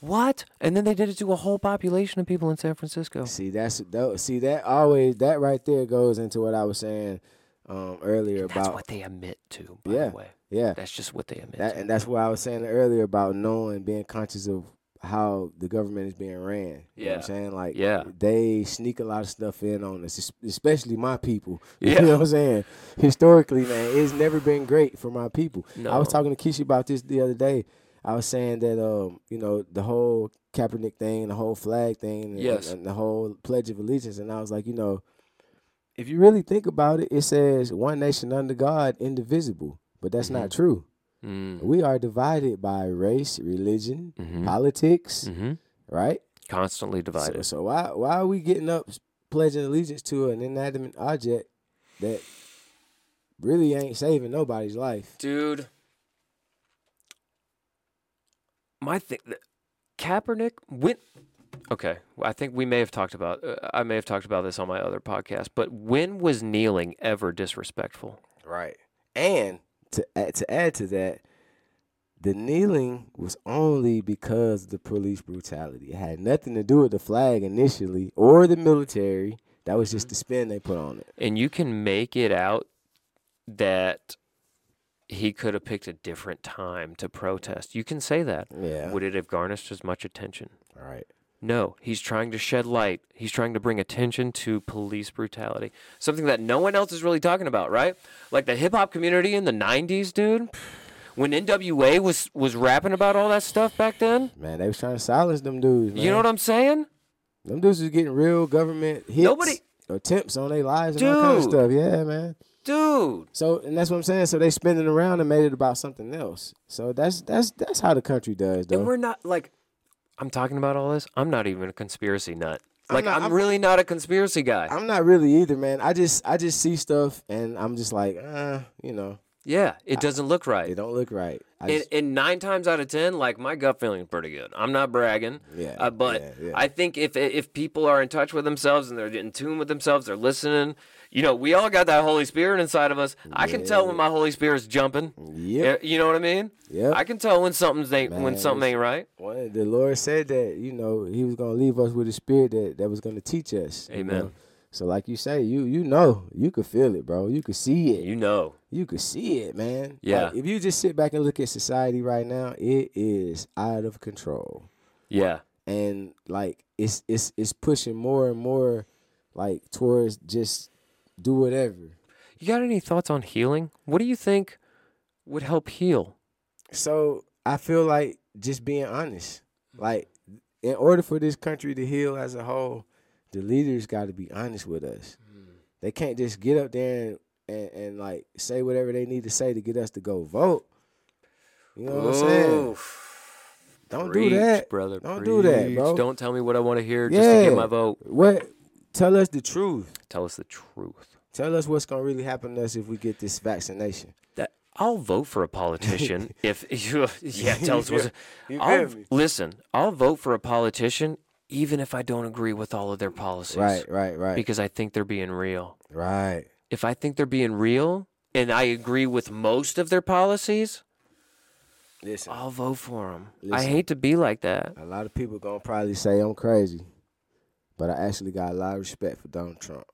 What? And then they did it to a whole population of people in San Francisco. See, that's that, see that always that right there goes into what I was saying um, earlier That's about what they admit to. By yeah, the way, yeah. that's just what they admit. That, and that's what I was saying earlier about knowing, being conscious of how the government is being ran. You know what Yeah. I'm saying? Like, Yeah. they sneak a lot of stuff in on us, especially my people. [laughs] Yeah. You know what I'm saying? Historically, man, it's never been great for my people. I was talking to Keziah about this the other day. I was saying that, um, you know, the whole Kaepernick thing, the whole flag thing, and, Yes. and the whole Pledge of Allegiance. And I was like, you know, if you really think about it, it says one nation under God, indivisible. But that's not true. Mm. We are divided by race, religion, Mhm. politics, hmm right? Constantly So, divided. so why why are we getting up pledging allegiance to an inanimate object that really ain't saving nobody's life? dude. My thing, Kaepernick went. Okay, I think we may have talked about. Uh, I may have talked about this on my other podcast. But when was kneeling ever disrespectful? Right. And to add, to add to that, the kneeling was only because of the police brutality. It had nothing to do with the flag initially or the military. That was just the spin they put on it. And you can make it out that he could have picked a different time to protest. You can say that. Yeah. Would it have garnished as much attention? All right. No, he's trying to shed light. He's trying to bring attention to police brutality. Something that no one else is really talking about, right? Like the hip hop community in the 90s, dude. When NWA was was rapping about all that stuff back then. Man, they was trying to silence them dudes. Man. You know what I'm saying? Them dudes was getting real government hits. Nobody- attempts on their lives and all kind of stuff. Yeah, man. Dude. So and that's what I'm saying. So they spin it around and made it about something else. So that's that's that's how the country does, though. And we're not like I'm talking about all this. I'm not even a conspiracy nut. I'm Like not- I'm, I'm- really not a conspiracy guy. I'm not really either, man. I just I just see stuff and I'm just like, uh, you know, yeah, it doesn't look right. it don't look right. And, just, and nine times out of ten, like my gut feeling is pretty good. I'm not bragging. Yeah, Uh, but yeah, yeah. I think if if people are in touch with themselves and they're in tune with themselves, they're listening. You know, we all got that Holy Spirit inside of us. I can tell when my Holy Spirit's jumping. Yep. Uh, You know what I mean? Yep. I can tell when something's ain't when something ain't right. Well, the Lord said that you know He was gonna leave us with a spirit that that was gonna teach us. you Amen. know? So like you say, you you know, you could feel it, bro. You could see it. You know. You could see it, man. Yeah. Like, if you just sit back and look at society right now, it is out of control. Yeah. And like it's it's it's pushing more and more like towards just do whatever. You got any thoughts on healing? What do you think would help heal? So I feel like just being honest. Like in order for this country to heal as a whole, the leaders got to be honest with us. Mm. They can't just get up there and, and, and like say whatever they need to say to get us to go vote. You know what I'm saying? Don't Preach, do that. brother. Don't do that, bro. Don't tell me what I want to hear just to get my vote. What? Tell us the truth. Tell us the truth. Tell us what's gonna really happen to us if we get this vaccination. That I'll vote for a politician [laughs] if [laughs] you. Yeah, tell us what's. [laughs] You I'll, me? listen, I'll vote for a politician even if I don't agree with all of their policies. Right, right, right, Because I think they're being real. right. If I think they're being real and I agree with most of their policies, Listen, I'll vote for them. I hate to be like that. a lot of people gonna probably say I'm crazy, but I actually got a lot of respect for Donald Trump.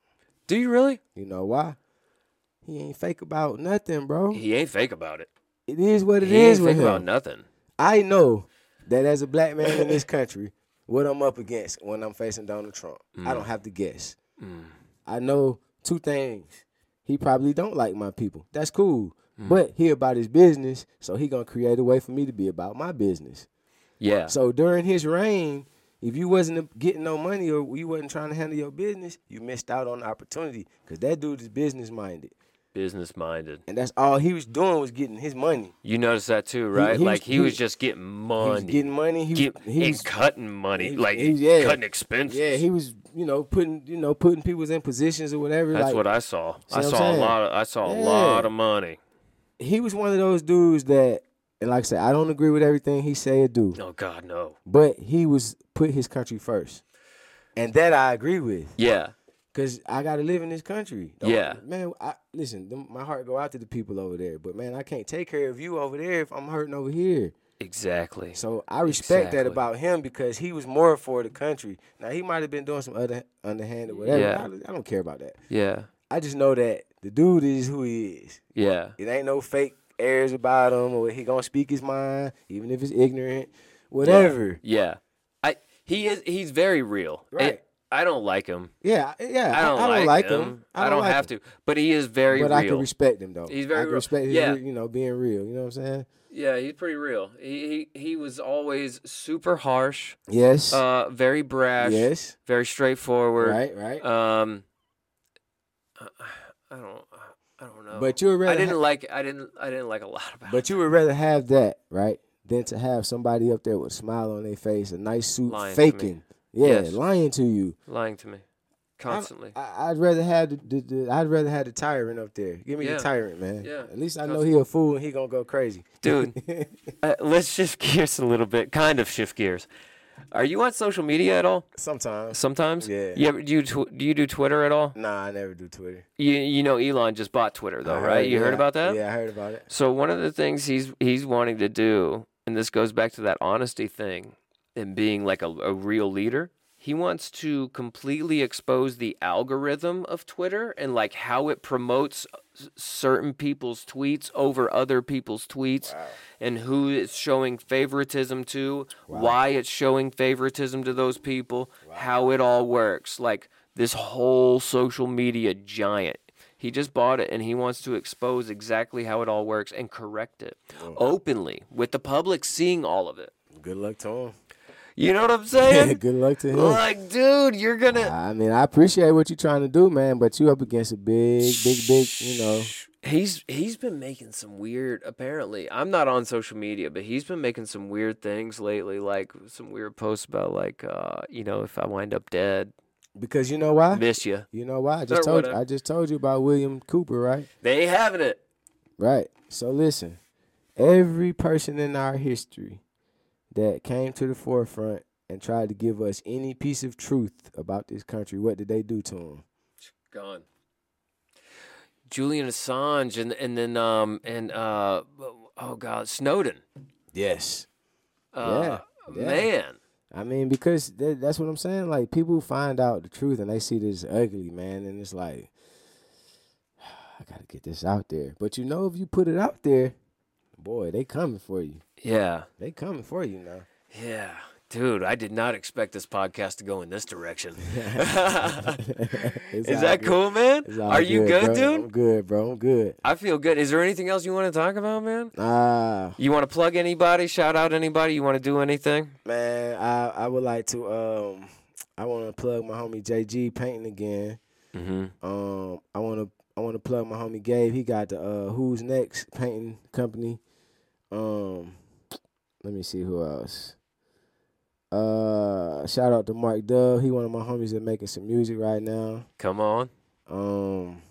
Do you really? You know why? He ain't fake about nothing, bro. He ain't fake about it. It is what it he is ain't with fake about nothing. I know that as a black man in this country, what I'm up against when I'm facing Donald Trump, I don't have to guess. Mm. I know two things. He probably don't like my people. That's cool. Mm. But he about his business, so he gonna create a way for me to be about my business. Yeah. So during his reign, if you wasn't getting no money or you wasn't trying to handle your business, you missed out on the opportunity because that dude is business minded, Business minded. and that's all he was doing was getting his money. You noticed that too, right? he like was- he, he was just getting He money. was getting money. He, Get- was, he was cutting money. he- like he- yeah. cutting expenses. yeah, he was you know putting you know putting people in positions or whatever. That's like, what I saw. I saw a lot of I saw a lot of money. he was one of those dudes that, and like I said, I don't agree with everything he say or do, Oh God, no. but he was put his country first, and that I agree with. Yeah. Cause I gotta live in this country. Don't- Yeah. man. I listen. them- My heart go out to the people over there, but man, I can't take care of you over there if I'm hurting over here. Exactly. So I respect that about him because he was more for the country. Now he might have been doing some other underhand or whatever. Yeah. I, I don't care about that. Yeah. I just know that the dude is who he is. Yeah. It ain't no fake airs about him, or he gonna speak his mind, even if it's ignorant, whatever. Yeah. I he is he's very real. And Right. I don't like him. Yeah, yeah. I don't, I, don't like, him. him. I don't, like have him. to. But he is very But real. I can respect him though. He's very I can real. respect Yeah. re- you know, being real. You know what I'm saying? yeah, he's pretty real. He he, he was always super harsh, Yes. uh very brash, yes. very straightforward. Right. Right. Um I I don't I don't know. but you would rather. I didn't ha- like I didn't I didn't like a [laughs] lot about but you would rather have that, right, than to have somebody up there with a smile on their face, a nice suit, Lying faking. Yeah, Yes. lying to you. lying to me constantly. I, I'd rather have the, the, the I'd rather have the tyrant up there. Give me Yeah. the tyrant, man. Yeah. At least I know he a fool and he gonna go crazy. Dude, [laughs] uh, let's shift gears a little bit. Kind of shift gears. Are you on social media at all? Sometimes. Sometimes. Yeah. You ever, do you tw- do you do Twitter at all? Nah, I never do Twitter. You you know Elon just bought Twitter though, I right? You heard about that? Yeah, I heard about it. So one of the things he's he's wanting to do, and this goes back to that honesty thing and being like a, a real leader. He wants to completely expose the algorithm of Twitter and like how it promotes certain people's tweets over other people's tweets and who it's showing favoritism to, why it's showing favoritism to those people, how it all works. Like this whole social media giant. He just bought it and he wants to expose exactly how it all works and correct it openly with the public seeing all of it. Good luck to him. You know what I'm saying? [laughs] Good luck to him. like, dude, you're gonna. I mean, I appreciate what you're trying to do, man, but you up against a big, big, big, you know. He's he's been making some weird. Apparently, I'm not on social media, but he's been making some weird things lately, like some weird posts about like, uh, you know, if I wind up dead, Because you know why? miss you. You know why? I Or just told you. I just told you about William Cooper, right? They ain't having it. Right. So listen, every person in our history that came to the forefront and tried to give us any piece of truth about this country, what did they do to him? Gone. Julian Assange and and then um and uh oh god Snowden. Yes. Uh, Yeah, yeah. Man. I mean, because that, that's what I'm saying. Like people find out the truth and they see this ugly, man, and it's like, [sighs] I gotta get this out there. But you know, if you put it out there, boy, they coming for you. Yeah. They coming for you now. Yeah. dude, I did not expect this podcast to go in this direction. [laughs] Is that good. cool, man? Are you good, bro. dude? I'm good, bro. I'm good. I feel good. Is there anything else you want to talk about, man? Ah, You want to plug anybody? Shout out anybody? You want to do anything? man, I I would like to um I want to plug my homie JG painting again. Mm-hmm. Um, I want to I want to plug my homie Gabe. He got the uh Who's Next painting company. Um, let me see who else. Uh, shout out to Mark Dove. He one of my homies that making some music right now. Come on. Um,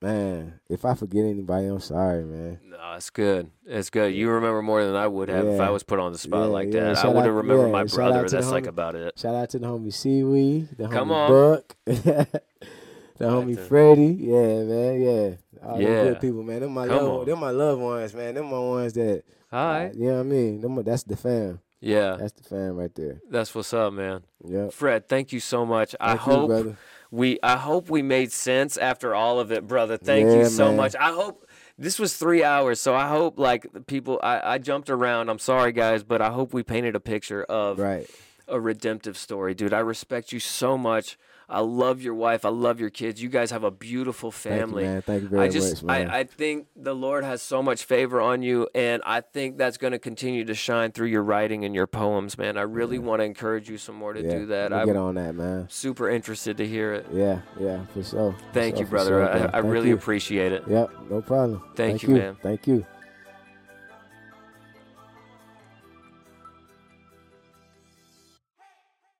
man, if I forget anybody, I'm sorry, man. No, it's good. It's good. You remember more than I would have if I was put on the spot Yeah, like yeah. that. I would have remembered yeah, my shout brother. That's like homie. about it. Shout out to the homie Seaweed, the Come homie on. Buck, [laughs] the homie to- Freddie. Yeah, man, yeah. All Yeah. good people, man. Them my Come love, on. them my loved ones, man. Them my ones that, Hi. you know what I mean. Them, that's the fam. Yeah, That's the fam right there. that's what's up, man. Yeah. Fred, thank you so much. I you, hope brother. we I hope we made sense after all of it, brother. Thank Yeah, you so man. much. I hope this was three hours, so I hope like people I, I jumped around. I'm sorry guys, but I hope we painted a picture of Right. a redemptive story, dude. I respect you so much. I love your wife. I love your kids. You guys have a beautiful family. Thank you, man. Thank you very I just much, man. I, I think the Lord has so much favor on you and I think that's going to continue to shine through your writing and your poems, man. I really want to encourage you some more to yeah, do that. I'm get on that, man. super interested to hear it. Yeah, yeah, for sure. Thank sure, you, for brother. sure, I. I really you. appreciate it. Yep, no problem. Thank you, you, man. Thank you.